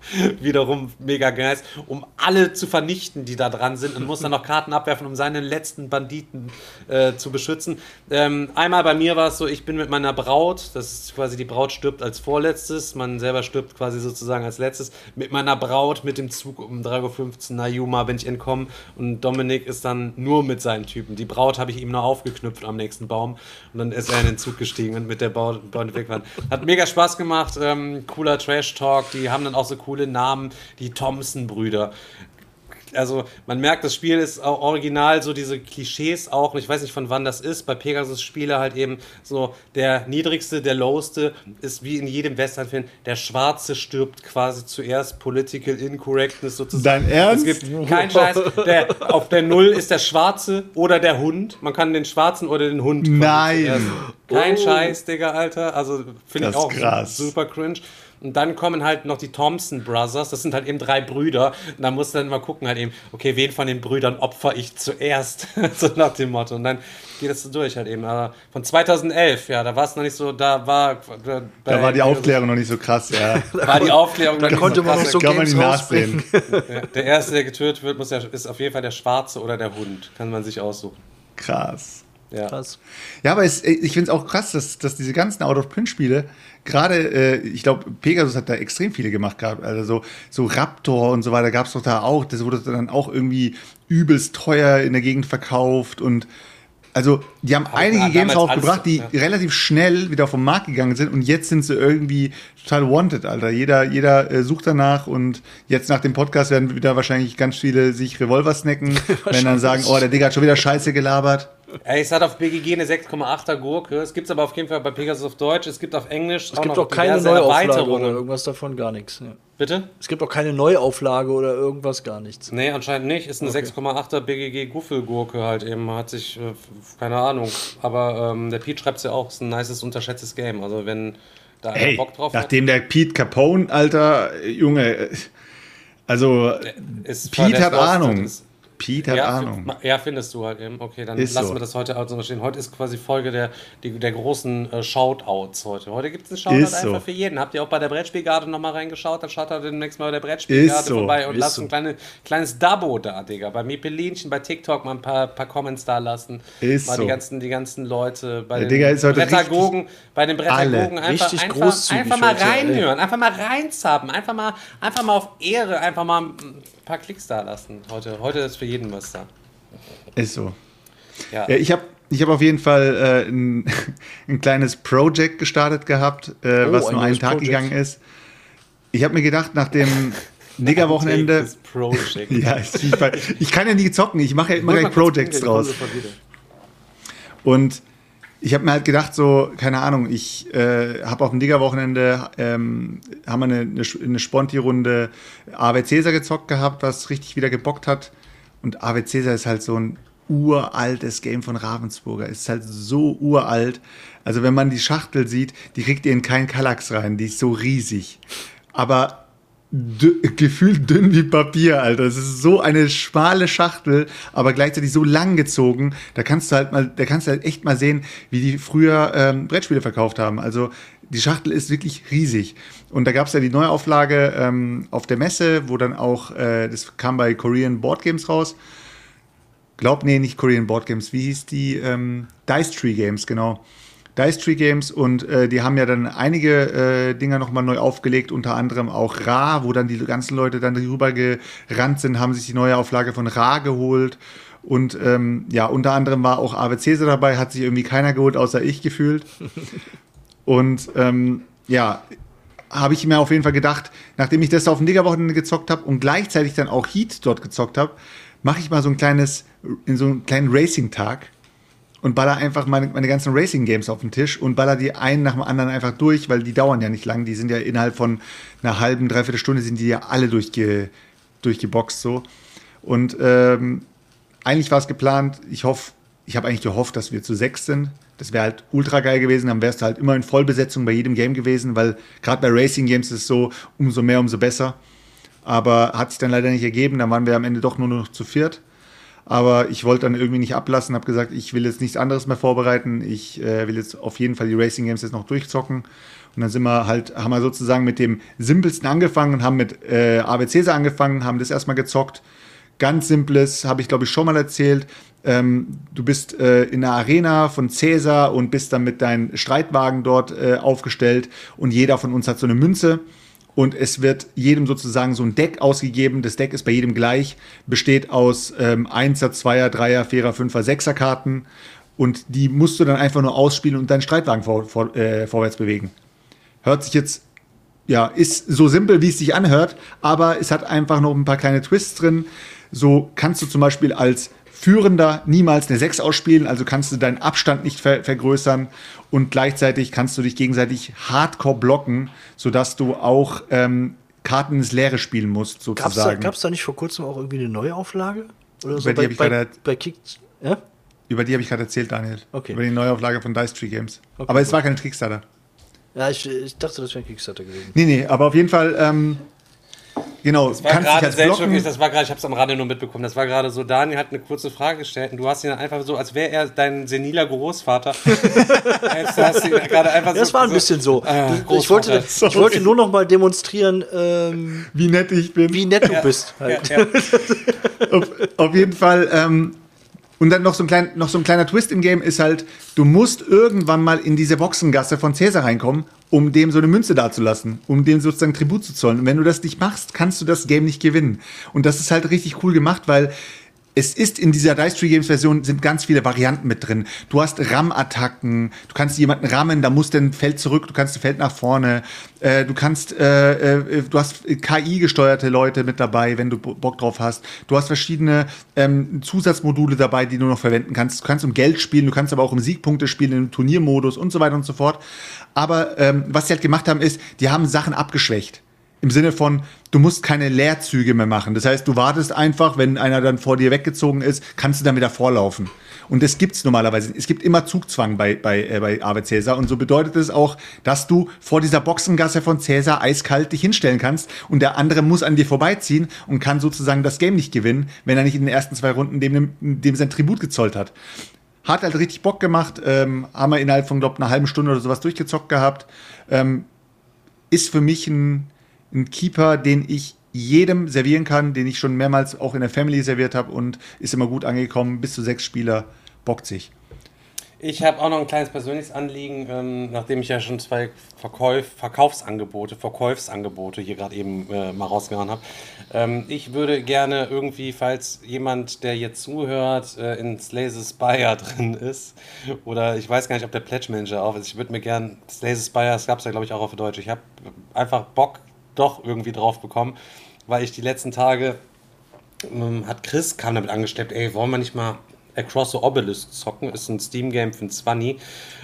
wiederum mega geil, um alle zu vernichten, die da dran sind und muss dann noch Karten abwerfen, um seine letzten Banditen äh, zu beschützen. Ähm, einmal bei mir war es so, ich bin mit meiner Braut, das ist quasi die Braut stirbt als vorletztes, man selber stirbt quasi sozusagen als letztes, mit meiner Braut mit dem Zug um 3.15 Uhr nach Yuma bin ich entkommen und Dominik ist dann nur mit seinen Typen. Die Braut habe ich ihm noch aufgeknüpft am nächsten Baum und dann ist er in den Zug gestiegen und mit der Braut weg waren. Hat mega Spaß gemacht, ähm, cooler Trash-Talk, die haben dann auch so coole Namen, die Thompson-Brüder also man merkt, das Spiel ist auch original so diese Klischees auch, ich weiß nicht von wann das ist, bei Pegasus-Spiele halt eben so der niedrigste, der lowste ist wie in jedem Western-Film, der Schwarze stirbt quasi zuerst, Political Incorrectness sozusagen. Dein Ernst? Es gibt keinen Scheiß, der, auf der Null ist der Schwarze oder der Hund, man kann den Schwarzen oder den Hund Nein! Kein oh. Scheiß, Digga, Alter, also finde ich auch krass. super cringe. Und dann kommen halt noch die Thompson Brothers, das sind halt eben drei Brüder. Und da musst du dann mal gucken, halt eben, okay, wen von den Brüdern opfer ich zuerst? so nach dem Motto. Und dann geht das so durch halt eben. Aber von 2011, ja, da war es noch nicht so, da war. Da, da war die Aufklärung noch nicht so krass, ja. war die Aufklärung da konnte man noch so kann man die nachsehen. der erste, der getötet wird, muss ja, ist auf jeden Fall der Schwarze oder der Hund. Kann man sich aussuchen. Krass. Ja. Krass. Ja, aber es, ich finde es auch krass, dass, dass diese ganzen Out-of-Print-Spiele, gerade, äh, ich glaube, Pegasus hat da extrem viele gemacht gehabt. Also so, so Raptor und so weiter gab es doch da auch. Das wurde dann auch irgendwie übelst teuer in der Gegend verkauft und also, die haben aber einige Games rausgebracht, die ja. relativ schnell wieder vom Markt gegangen sind und jetzt sind sie irgendwie total wanted, Alter. Jeder, jeder äh, sucht danach und jetzt nach dem Podcast werden wieder wahrscheinlich ganz viele sich Revolver snacken, wenn dann sagen, oh, der Digga hat schon wieder Scheiße gelabert. Ey, es hat auf BGG eine 6,8er Gurke. Es gibt es aber auf jeden Fall bei Pegasus auf Deutsch. Es gibt auf Englisch es gibt auch keine Neuauflage oder irgendwas davon, gar nichts. Ja. Bitte? Es gibt auch keine Neuauflage oder irgendwas, gar nichts. Nee, anscheinend nicht. Ist eine okay. 6,8er BGG Guffelgurke halt eben. Hat sich, äh, keine Ahnung. Aber ähm, der Pete schreibt es ja auch, ist ein nices, unterschätztes Game. Also wenn da hey, Bock drauf nachdem hat. der Pete Capone, Alter, Junge, äh, also Pete hat Ahnung. Ist, Pete hat ja, Ahnung. Ja, findest du halt eben. Okay, dann ist lassen so. wir das heute also stehen. Heute ist quasi Folge der, der großen äh, Shoutouts heute. Heute gibt es einen Shoutout ist einfach so. für jeden. Habt ihr auch bei der Brettspielgarde nochmal reingeschaut? Dann schaut ihr demnächst mal bei der Brettspielgarde so. vorbei und ist lasst so. ein kleine, kleines Dabo da, Digga. Bei Mipelinchen, bei TikTok mal ein paar, paar Comments da lassen. Ist mal so. die ganzen, die ganzen Leute bei der den Digga ist heute Brettagogen, bei den Brettagogen einfach, einfach, einfach mal reinhören, einfach mal reinzappen, einfach mal, einfach mal auf Ehre, einfach mal paar Klicks da lassen. Heute, heute ist für jeden was da. Ist so. Ja. ja ich habe ich hab auf jeden Fall äh, ein, ein, kleines Project gestartet gehabt, äh, oh, was nur einen Tag Project. gegangen ist. Ich habe mir gedacht, nach dem Nigger-Wochenende. ja, ich, ich, kann ja nie zocken, ich mache ja immer gleich Projects draus. Und ich habe mir halt gedacht, so, keine Ahnung, ich äh, habe auf dem Digger-Wochenende, ähm, haben wir eine, eine, eine Sponti-Runde AW Cäsar gezockt gehabt, was richtig wieder gebockt hat. Und AW Cäsar ist halt so ein uraltes Game von Ravensburger. Ist halt so uralt. Also wenn man die Schachtel sieht, die kriegt ihr in keinen Kallax rein. Die ist so riesig. Aber gefühlt dünn wie Papier, Alter. Es ist so eine schmale Schachtel, aber gleichzeitig so lang gezogen. Da kannst du halt mal, da kannst du halt echt mal sehen, wie die früher ähm, Brettspiele verkauft haben. Also die Schachtel ist wirklich riesig. Und da gab es ja die Neuauflage ähm, auf der Messe, wo dann auch, äh, das kam bei Korean Board Games raus. Glaub, nee, nicht Korean Board Games. Wie hieß die? Ähm, Dice Tree Games, genau. Dice Tree Games und äh, die haben ja dann einige äh, Dinger nochmal neu aufgelegt, unter anderem auch Ra, wo dann die ganzen Leute dann rüber gerannt sind, haben sich die neue Auflage von Ra geholt. Und ähm, ja, unter anderem war auch Ave Cäsar dabei, hat sich irgendwie keiner geholt, außer ich gefühlt. Und ähm, ja, habe ich mir auf jeden Fall gedacht, nachdem ich das auf dem Digger-Wochenende gezockt habe und gleichzeitig dann auch Heat dort gezockt habe, mache ich mal so ein kleines, in so einen kleinen Racing-Tag und baller einfach meine, meine ganzen Racing-Games auf den Tisch und baller die einen nach dem anderen einfach durch, weil die dauern ja nicht lang. Die sind ja innerhalb von einer halben, dreiviertel Stunde sind die ja alle durchge, durchgeboxt so. Und ähm, eigentlich war es geplant, ich hoffe, ich habe eigentlich gehofft, dass wir zu sechs sind. Das wäre halt ultra geil gewesen, dann wärst du halt immer in Vollbesetzung bei jedem Game gewesen, weil gerade bei Racing Games ist es so, umso mehr, umso besser. Aber hat sich dann leider nicht ergeben, dann waren wir am Ende doch nur noch zu viert. Aber ich wollte dann irgendwie nicht ablassen, habe gesagt, ich will jetzt nichts anderes mehr vorbereiten. Ich äh, will jetzt auf jeden Fall die Racing Games jetzt noch durchzocken. Und dann sind wir halt, haben wir sozusagen mit dem simpelsten angefangen und haben mit äh, ABCs angefangen, haben das erstmal gezockt. Ganz simples, habe ich glaube ich schon mal erzählt. Ähm, du bist äh, in der Arena von Cäsar und bist dann mit deinen Streitwagen dort äh, aufgestellt und jeder von uns hat so eine Münze und es wird jedem sozusagen so ein Deck ausgegeben. Das Deck ist bei jedem gleich, besteht aus ähm, 1er, 2er, 3er, 4er, 5er, 6er Karten und die musst du dann einfach nur ausspielen und deinen Streitwagen vor, vor, äh, vorwärts bewegen. Hört sich jetzt ja, ist so simpel, wie es sich anhört, aber es hat einfach noch ein paar kleine Twists drin. So kannst du zum Beispiel als Führender niemals eine 6 ausspielen, also kannst du deinen Abstand nicht ver vergrößern und gleichzeitig kannst du dich gegenseitig hardcore blocken, sodass du auch ähm, Karten ins Leere spielen musst, sozusagen. Gab es da, da, nicht vor kurzem auch irgendwie eine Neuauflage? Oder so? Über die bei, bei, bei Kick. Ja? Über die habe ich gerade erzählt, Daniel. Okay. Über die Neuauflage von Dice Tree Games. Okay, aber es war kein Kickstarter. Ja, ich, ich dachte, das wäre ein Kickstarter gewesen. Nee, nee, aber auf jeden Fall ähm, Genau, das war gerade selbst das war gerade, ich habe es am Rande nur mitbekommen, das war gerade so, Daniel hat eine kurze Frage gestellt und du hast ihn einfach so, als wäre er dein seniler Großvater. das so, war ein so, bisschen so. Äh, ich, wollte, ich wollte nur noch mal demonstrieren, ähm, wie nett ich bin. Wie nett du ja, bist. Halt. Ja, ja. auf, auf, jeden Fall, ähm, und dann noch so, ein klein, noch so ein kleiner Twist im Game ist halt, du musst irgendwann mal in diese Boxengasse von Cäsar reinkommen, um dem so eine Münze dazulassen, um dem sozusagen Tribut zu zollen. Und wenn du das nicht machst, kannst du das Game nicht gewinnen. Und das ist halt richtig cool gemacht, weil es ist in dieser Dice Tree Games Version sind ganz viele Varianten mit drin. Du hast Ram-Attacken, du kannst jemanden rammen, da muss ein Feld zurück, du kannst ein Feld nach vorne, äh, du kannst, äh, äh, du hast KI-gesteuerte Leute mit dabei, wenn du Bock drauf hast. Du hast verschiedene ähm, Zusatzmodule dabei, die du noch verwenden kannst. Du kannst um Geld spielen, du kannst aber auch um Siegpunkte spielen, im Turniermodus und so weiter und so fort. Aber ähm, was sie halt gemacht haben, ist, die haben Sachen abgeschwächt. Im Sinne von, du musst keine Leerzüge mehr machen. Das heißt, du wartest einfach, wenn einer dann vor dir weggezogen ist, kannst du dann wieder vorlaufen. Und das gibt's normalerweise. Es gibt immer Zugzwang bei, bei, äh, bei Ave Cäsar. Und so bedeutet es auch, dass du vor dieser Boxengasse von Cäsar eiskalt dich hinstellen kannst und der andere muss an dir vorbeiziehen und kann sozusagen das Game nicht gewinnen, wenn er nicht in den ersten zwei Runden dem, dem sein Tribut gezollt hat. Hat halt richtig Bock gemacht, ähm, haben wir innerhalb von, glaube einer halben Stunde oder sowas durchgezockt gehabt. Ähm, ist für mich ein, ein Keeper, den ich jedem servieren kann, den ich schon mehrmals auch in der Family serviert habe und ist immer gut angekommen. Bis zu sechs Spieler bockt sich. Ich habe auch noch ein kleines persönliches Anliegen, ähm, nachdem ich ja schon zwei Verkauf, Verkaufsangebote, Verkaufsangebote hier gerade eben äh, mal rausgehauen habe. Ähm, ich würde gerne irgendwie, falls jemand, der jetzt zuhört, äh, in Slay the Spire drin ist, oder ich weiß gar nicht, ob der Pledge Manager auf ist, ich würde mir gerne, Slay the Spire, das gab es ja glaube ich auch auf Deutsch, ich habe einfach Bock doch irgendwie drauf bekommen, weil ich die letzten Tage, ähm, hat Chris, kam damit angesteppt, ey, wollen wir nicht mal Across the Obelisk zocken? Ist ein Steam-Game für ein 20,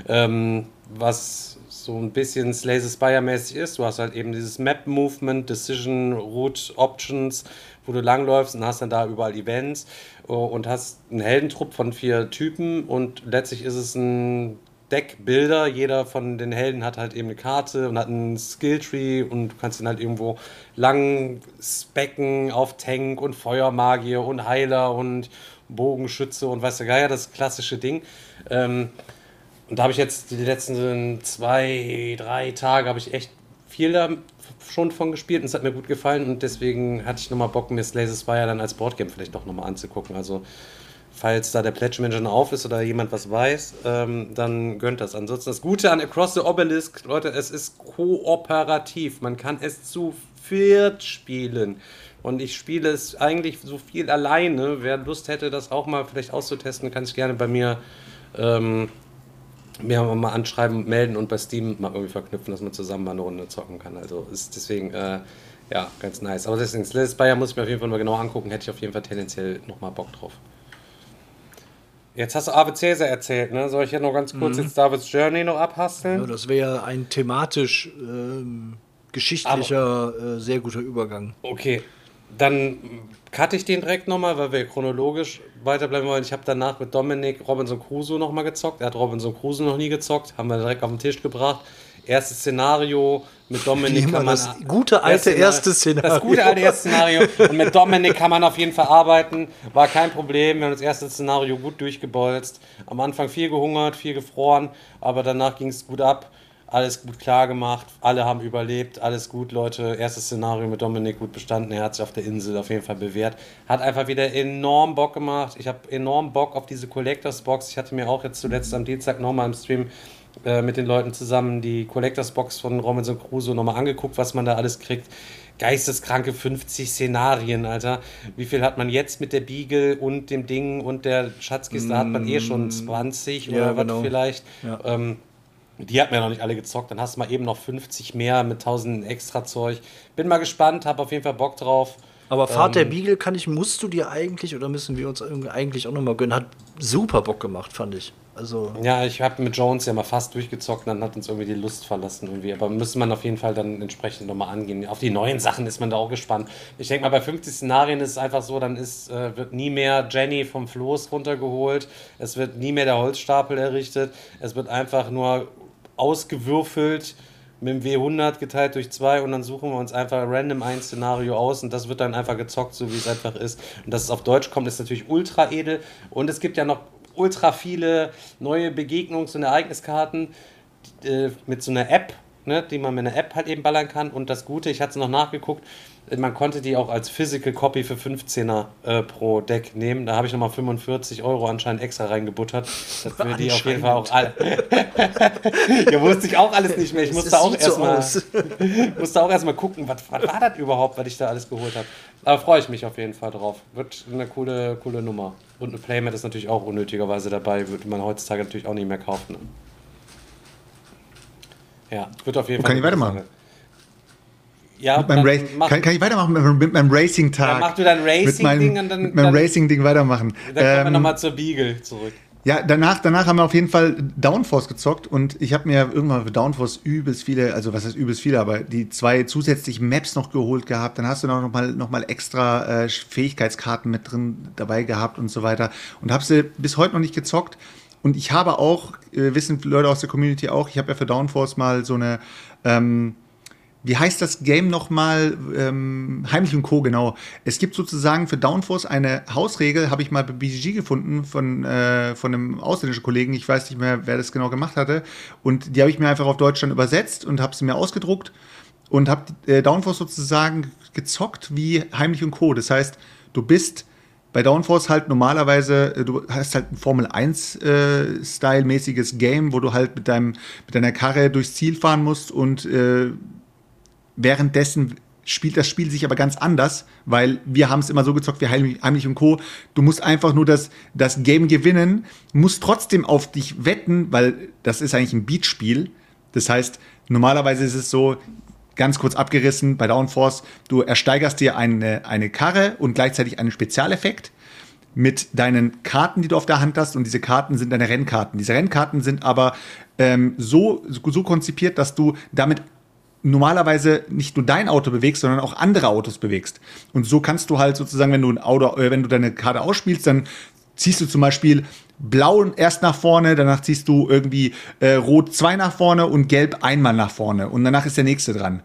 ähm, was so ein bisschen Slay the Spire-mäßig ist. Du hast halt eben dieses Map-Movement, Decision, Route, Options, wo du langläufst und hast dann da überall Events oh, und hast einen Heldentrupp von vier Typen und letztlich ist es ein Deckbilder. Jeder von den Helden hat halt eben eine Karte und hat einen Skilltree und du kannst ihn halt irgendwo lang specken auf Tank und Feuermagier und Heiler und Bogenschütze und weiß der Geier, das klassische Ding. Ähm, und da habe ich jetzt die letzten zwei, drei Tage habe ich echt viel da schon von gespielt und es hat mir gut gefallen und deswegen hatte ich nochmal Bock, mir Slay the Spire dann als Boardgame vielleicht doch nochmal anzugucken. Also falls da der Pledge Manager auf ist oder jemand was weiß, ähm, dann gönnt das. Ansonsten das Gute an Across the Obelisk, Leute, es ist kooperativ. Man kann es zu viert spielen. Und ich spiele es eigentlich so viel alleine. Wer Lust hätte, das auch mal vielleicht auszutesten, kann sich gerne bei mir ähm, mal anschreiben, melden und bei Steam mal irgendwie verknüpfen, dass man zusammen mal eine Runde zocken kann. Also ist deswegen äh, Ja, ganz nice. Aber deswegen, Slay Spire muss ich mir auf jeden Fall mal genau angucken. Hätte ich auf jeden Fall tendenziell nochmal Bock drauf. Jetzt hast du Ave Caesar erzählt, ne? Soll ich hier noch ganz kurz jetzt Davids Journey noch abhasteln? Ja, das wäre ein thematisch ähm, geschichtlicher, äh, sehr guter Übergang. Okay, dann cutte ich den direkt nochmal, weil wir chronologisch weiterbleiben wollen. Ich habe danach mit Dominik Robinson Crusoe nochmal gezockt. Er hat Robinson Crusoe noch nie gezockt. Haben wir direkt auf den Tisch gebracht. Erstes Szenario mit Dominik kann man. das gute alte erste Szenario. Das gute alte erste Szenario. Und mit Dominik kann man auf jeden Fall arbeiten. War kein Problem. Wir haben das erste Szenario gut durchgebolzt. Am Anfang viel gehungert, viel gefroren, aber danach ging es gut ab. Alles gut klar gemacht, alle haben überlebt, alles gut, Leute. Erstes Szenario mit Dominik gut bestanden. Er hat sich auf der Insel auf jeden Fall bewährt. Hat einfach wieder enorm Bock gemacht. Ich habe enorm Bock auf diese Collectors Box. Ich hatte mir auch jetzt zuletzt am Dienstag nochmal im Stream äh, mit den Leuten zusammen die Collectors Box von Robinson Crusoe nochmal angeguckt, was man da alles kriegt. Geisteskranke 50 Szenarien, Alter. Wie viel hat man jetzt mit der Beagle und dem Ding und der Schatzkiste? Da hat man eh schon 20 Ja, oder was genau. vielleicht. Ja. Ähm, die hat mir noch nicht alle gezockt. Dann hast du mal eben noch 50 mehr mit 1000 extra Zeug. Bin mal gespannt, habe auf jeden Fall Bock drauf. Aber Fahrt Ähm, der Beagle kann ich, musst du dir eigentlich oder müssen wir uns eigentlich auch nochmal gönnen? Hat super Bock gemacht, fand ich. Also, Ja, ich habe mit Jones ja mal fast durchgezockt, dann hat uns irgendwie die Lust verlassen irgendwie. Aber müsste man auf jeden Fall dann entsprechend nochmal angehen. Auf die neuen Sachen ist man da auch gespannt. Ich denke mal, bei 50 Szenarien ist es einfach so, dann ist, äh, wird nie mehr Jenny vom Floß runtergeholt. Es wird nie mehr der Holzstapel errichtet. Es wird einfach nur ausgewürfelt mit dem W100 geteilt durch zwei und dann suchen wir uns einfach random ein Szenario aus und das wird dann einfach gezockt, so wie es einfach ist. Und dass es auf Deutsch kommt, ist natürlich ultra edel. Und es gibt ja noch ultra viele neue Begegnungs- und Ereigniskarten äh, mit so einer App, ne, die man mit einer App halt eben ballern kann. Und das Gute, ich hatte es noch nachgeguckt, äh, man konnte die auch als Physical Copy für 15er äh, pro Deck nehmen. Da habe ich nochmal 45 Euro anscheinend extra reingebuttert. Dass wir die auf jeden Fall auch alle. ja, wusste ich auch alles nicht mehr. Ich musste auch so erstmal aus. musste auch erstmal gucken, was, was war das überhaupt, was ich da alles geholt habe. Aber freue ich mich auf jeden Fall drauf. Wird eine coole, coole Nummer. Und eine Playmat ist natürlich auch unnötigerweise dabei, würde man heutzutage natürlich auch nicht mehr kaufen. Ne? Ja, wird auf jeden Fall. kann ich weitermachen? Sache. Ja, Mit meinem Race mach, kann, kann ich weitermachen mit, meinem- mit meinem Racing-Tag? Dann mach du dein Racing-Ding und dann- mit meinem Racing-Ding weitermachen. dann kommen wir Ähm, nochmal zur Beagle zurück. Ja, danach, danach haben wir auf jeden Fall Downforce gezockt und ich habe mir irgendwann für Downforce übelst viele, also was heißt übelst viele, aber die zwei zusätzlichen Maps noch geholt gehabt. Dann hast du noch mal, noch mal extra äh, Fähigkeitskarten mit drin dabei gehabt und so weiter. Und habe sie bis heute noch nicht gezockt. Und ich habe auch, äh, wissen Leute aus der Community auch, ich habe ja für Downforce mal so eine, ähm, wie heißt das Game nochmal? Ähm, Heimlich und Co., genau. Es gibt sozusagen für Downforce eine Hausregel, habe ich mal bei BGG gefunden von, äh, von einem ausländischen Kollegen. Ich weiß nicht mehr, wer das genau gemacht hatte. Und die habe ich mir einfach auf Deutsch dann übersetzt und habe sie mir ausgedruckt und habe äh, Downforce sozusagen gezockt wie Heimlich und Co. Das heißt, du bist bei Downforce halt normalerweise, äh, du hast halt ein Formel 1 äh, Game, wo du halt mit deinem mit deiner Karre durchs Ziel fahren musst und äh, währenddessen spielt das Spiel sich aber ganz anders, weil wir haben es immer so gezockt wie Heimlich, Heimlich und Co. Du musst einfach nur das, das Game gewinnen, musst trotzdem auf dich wetten, weil das ist eigentlich ein Beatspiel. Das heißt, normalerweise ist es so, ganz kurz abgerissen bei Downforce, du ersteigerst dir eine, eine Karre und gleichzeitig einen Spezialeffekt mit deinen Karten, die du auf der Hand hast. Und diese Karten sind deine Rennkarten. Diese Rennkarten sind aber ähm, so, so konzipiert, dass du damit normalerweise nicht nur dein Auto bewegst, sondern auch andere Autos bewegst. Und so kannst du halt sozusagen, wenn du ein Auto, äh, wenn du deine Karte ausspielst, dann ziehst du zum Beispiel blau erst nach vorne, danach ziehst du irgendwie äh, rot zwei nach vorne und gelb einmal nach vorne und danach ist der nächste dran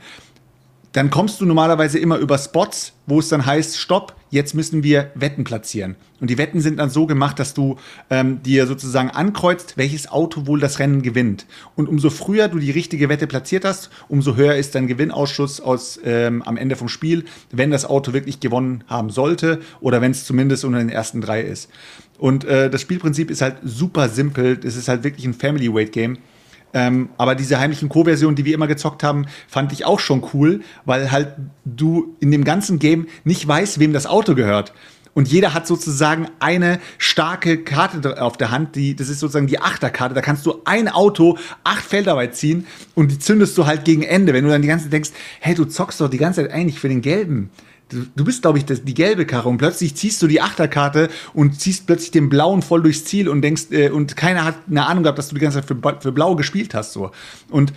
dann kommst du normalerweise immer über Spots, wo es dann heißt, stopp, jetzt müssen wir Wetten platzieren. Und die Wetten sind dann so gemacht, dass du ähm, dir sozusagen ankreuzt, welches Auto wohl das Rennen gewinnt. Und umso früher du die richtige Wette platziert hast, umso höher ist dein Gewinnausschuss aus, ähm, am Ende vom Spiel, wenn das Auto wirklich gewonnen haben sollte oder wenn es zumindest unter den ersten drei ist. Und äh, das Spielprinzip ist halt super simpel. Es ist halt wirklich ein Family-Weight-Game. Ähm, aber diese heimlichen Co-Version, die wir immer gezockt haben, fand ich auch schon cool, weil halt du in dem ganzen Game nicht weißt, wem das Auto gehört. Und jeder hat sozusagen eine starke Karte auf der Hand, die, das ist sozusagen die Achterkarte. Da kannst du ein Auto acht Felder weit ziehen und die zündest du halt gegen Ende. Wenn du dann die ganze Zeit denkst, hey, du zockst doch die ganze Zeit eigentlich für den Gelben. Du, du bist, glaube ich, das, die gelbe Karre und plötzlich ziehst du die Achterkarte und ziehst plötzlich den Blauen voll durchs Ziel und denkst, äh, und keiner hat eine Ahnung gehabt, dass du die ganze Zeit für, für Blau gespielt hast. So. Und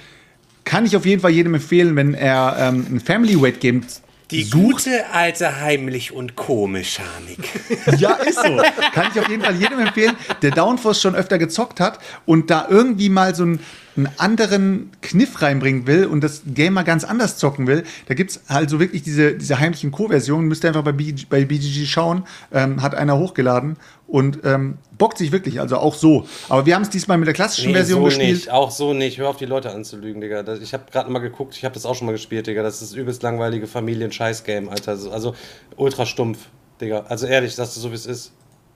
kann ich auf jeden Fall jedem empfehlen, wenn er ähm, ein Family Weight Game Die sucht. gute alte Heimlich- und Co-Mechanik. Ja, ist so. Kann ich auf jeden Fall jedem empfehlen, der Downforce schon öfter gezockt hat und da irgendwie mal so einen, einen anderen Kniff reinbringen will und das Game mal ganz anders zocken will. Da gibt es also wirklich diese, diese heimlichen Co-Version. Müsst ihr einfach bei, BG, bei BGG schauen. Ähm, hat einer hochgeladen und ähm, bockt sich wirklich, also auch so. Aber wir haben es diesmal mit der klassischen Version so gespielt. nicht, auch so nicht. Hör auf, die Leute anzulügen, Digga. Das, ich habe gerade mal geguckt, ich habe das auch schon mal gespielt, Digga. Das ist das übelst langweilige Familien-Scheiß-Game, Alter. Also, also ultra stumpf, Digga. Also ehrlich, sagst du so, wie es ist.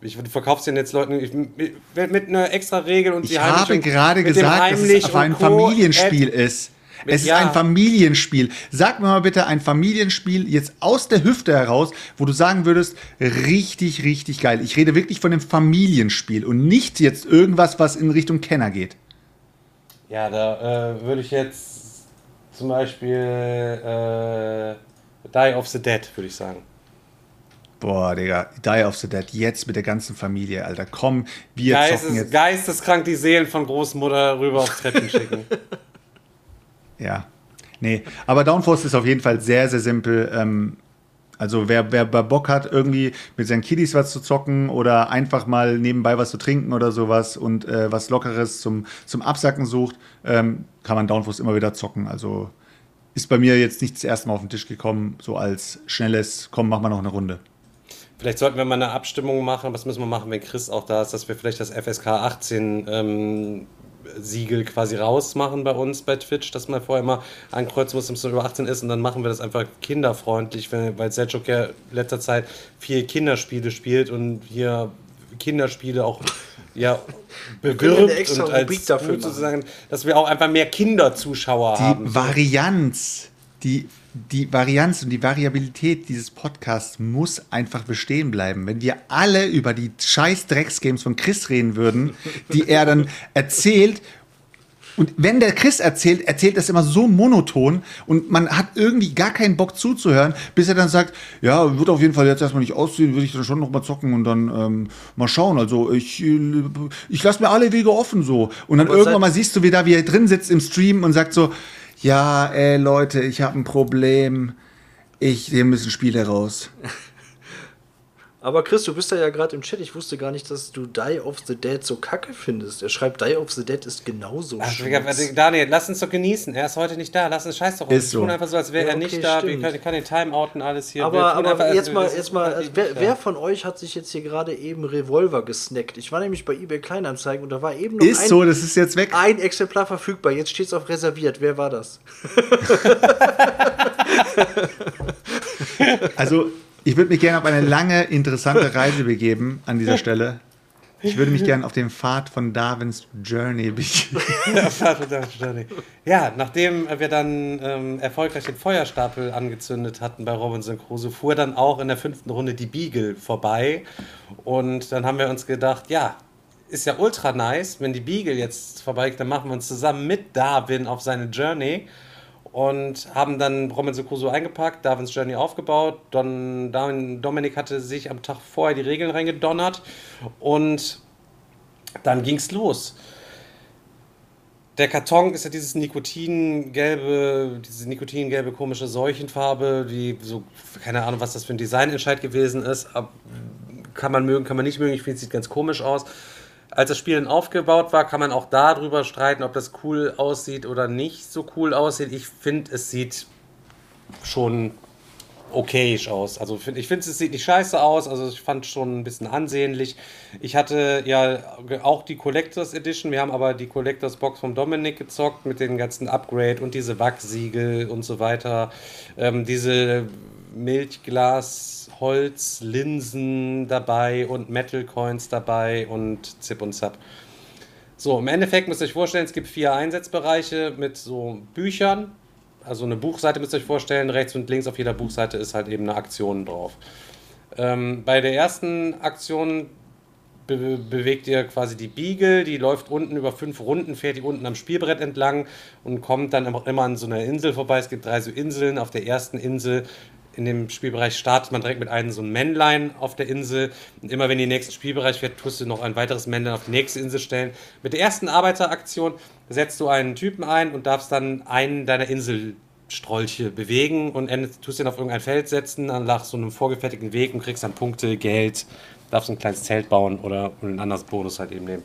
Ich, du verkaufst den jetzt Leuten ich, mit, einer extra Regel und Ich habe gerade gesagt, dass es aber ein. Familienspiel Äh, ist. Es ist Ja. ein Familienspiel. Sag mir mal bitte ein Familienspiel jetzt aus der Hüfte heraus, wo du sagen würdest, richtig, richtig geil. Ich rede wirklich von einem Familienspiel und nicht jetzt irgendwas, was in Richtung Kenner geht. Ja, da äh, würde ich jetzt zum Beispiel äh, Die of the Dead, würde ich sagen. Boah, Digga, Die of the Dead, jetzt mit der ganzen Familie, Alter. Komm, wir zocken Geistes, jetzt. geisteskrank die Seelen von Großmutter rüber aufs Treppen schicken. Ja. Nee, aber Downforce ist auf jeden Fall sehr, sehr simpel. Ähm, also wer, wer bei Bock hat, irgendwie mit seinen Kiddies was zu zocken oder einfach mal nebenbei was zu trinken oder sowas und äh, was Lockeres zum, zum Absacken sucht, ähm, kann man Downforce immer wieder zocken. Also ist bei mir jetzt nicht das erste Mal auf den Tisch gekommen, so als schnelles, komm, mach mal noch eine Runde. Vielleicht sollten wir mal eine Abstimmung machen. Was müssen wir machen, wenn Chris auch da ist, dass wir vielleicht das FSK 18 ähm, Siegel quasi rausmachen bei uns bei Twitch, dass man vorher mal ankreuzen muss, dass man über 18 ist und dann machen wir das einfach kinderfreundlich, weil Selchuk ja in letzter Zeit viel Kinderspiele spielt und hier Kinderspiele auch ja, bewirbt und als dafür sozusagen, dass wir auch einfach mehr Kinderzuschauer Die haben. Varianz, die, die Varianz und die Variabilität dieses Podcasts muss einfach bestehen bleiben. Wenn wir alle über die scheiß Drecksgames von Chris reden würden, die er dann erzählt und wenn der Chris erzählt, erzählt das immer so monoton und man hat irgendwie gar keinen Bock zuzuhören, bis er dann sagt, ja, wird auf jeden Fall jetzt erstmal nicht aussehen, würde ich dann schon noch mal zocken und dann ähm, mal schauen. Also ich, ich lasse mir alle Wege offen so. Und dann Aber irgendwann mal siehst du wieder, wie er drin sitzt im Stream und sagt so, ja, ey Leute, ich habe ein Problem. Ich, hier müssen Spiele raus. Aber Chris, du bist da ja gerade im Chat. Ich wusste gar nicht, dass du Die of the Dead so kacke findest. Er schreibt, Die of the Dead ist genauso Ach, Daniel, lass uns doch genießen. Er ist heute nicht da. Lass uns scheiß doch Ist Wir tun so. einfach so, als wäre Ja, er okay, nicht da. Wir stimmt. können, ich kann den Timeouten alles hier. Aber, aber einfach, jetzt mal, jetzt mal, also wer, wer von euch hat sich jetzt hier gerade eben Revolver gesnackt? Ich war nämlich bei eBay Kleinanzeigen und da war eben noch Ist ein, so, das ist jetzt weg. ein Exemplar verfügbar. Jetzt steht es auf reserviert. Wer war das? Also, ich würde mich gerne auf eine lange, interessante Reise begeben an dieser Stelle. Ich würde mich gerne auf den Pfad von Darwins Journey begeben. Ja, nachdem wir dann ähm, erfolgreich den Feuerstapel angezündet hatten bei Robinson Crusoe, fuhr dann auch in der fünften Runde die Beagle vorbei. Und dann haben wir uns gedacht, ja, ist ja ultra nice, wenn die Beagle jetzt vorbeikommt, dann machen wir uns zusammen mit Darwin auf seine Journey und haben dann Robinson Crusoe eingepackt, Darwins Journey aufgebaut. Don, Darwin, Dominik hatte sich am Tag vorher die Regeln reingedonnert und dann ging's los. Der Karton ist ja dieses nikotingelbe, diese nikotingelbe komische Seuchenfarbe, die so, keine Ahnung, was das für ein Designentscheid gewesen ist. Kann man mögen, kann man nicht mögen. Ich finde, es sieht ganz komisch aus. Als das Spiel dann aufgebaut war, kann man auch darüber streiten, ob das cool aussieht oder nicht so cool aussieht. Ich finde, es sieht schon okayisch aus. Also find, ich finde, es sieht nicht scheiße aus. Also ich fand schon ein bisschen ansehnlich. Ich hatte ja auch die Collectors Edition. Wir haben aber die Collectors Box vom Dominik gezockt mit den ganzen Upgrade und diese Wachsiegel und so weiter. Ähm, diese Milchglas Holz Linsen dabei und Metal Coins dabei und Zip und Zap. So, im Endeffekt müsst ihr euch vorstellen, es gibt vier Einsatzbereiche mit so Büchern. Also eine Buchseite müsst ihr euch vorstellen, rechts und links auf jeder Buchseite ist halt eben eine Aktion drauf. Ähm, bei der ersten Aktion be bewegt ihr quasi die Beagle, die läuft unten über fünf Runden, fährt die unten am Spielbrett entlang und kommt dann immer an so einer Insel vorbei. Es gibt drei so Inseln. Auf der ersten Insel in dem Spielbereich startet man direkt mit einem so ein Männlein auf der Insel. Und immer wenn die nächsten Spielbereich fährt, tust du noch ein weiteres Männlein auf die nächste Insel stellen. Mit der ersten Arbeiteraktion setzt du einen Typen ein und darfst dann einen deiner Inselstrolche bewegen und tust ihn auf irgendein Feld setzen, dann nach so einem vorgefertigten Weg und kriegst dann Punkte, Geld, darfst ein kleines Zelt bauen oder einen anderen Bonus halt eben nehmen.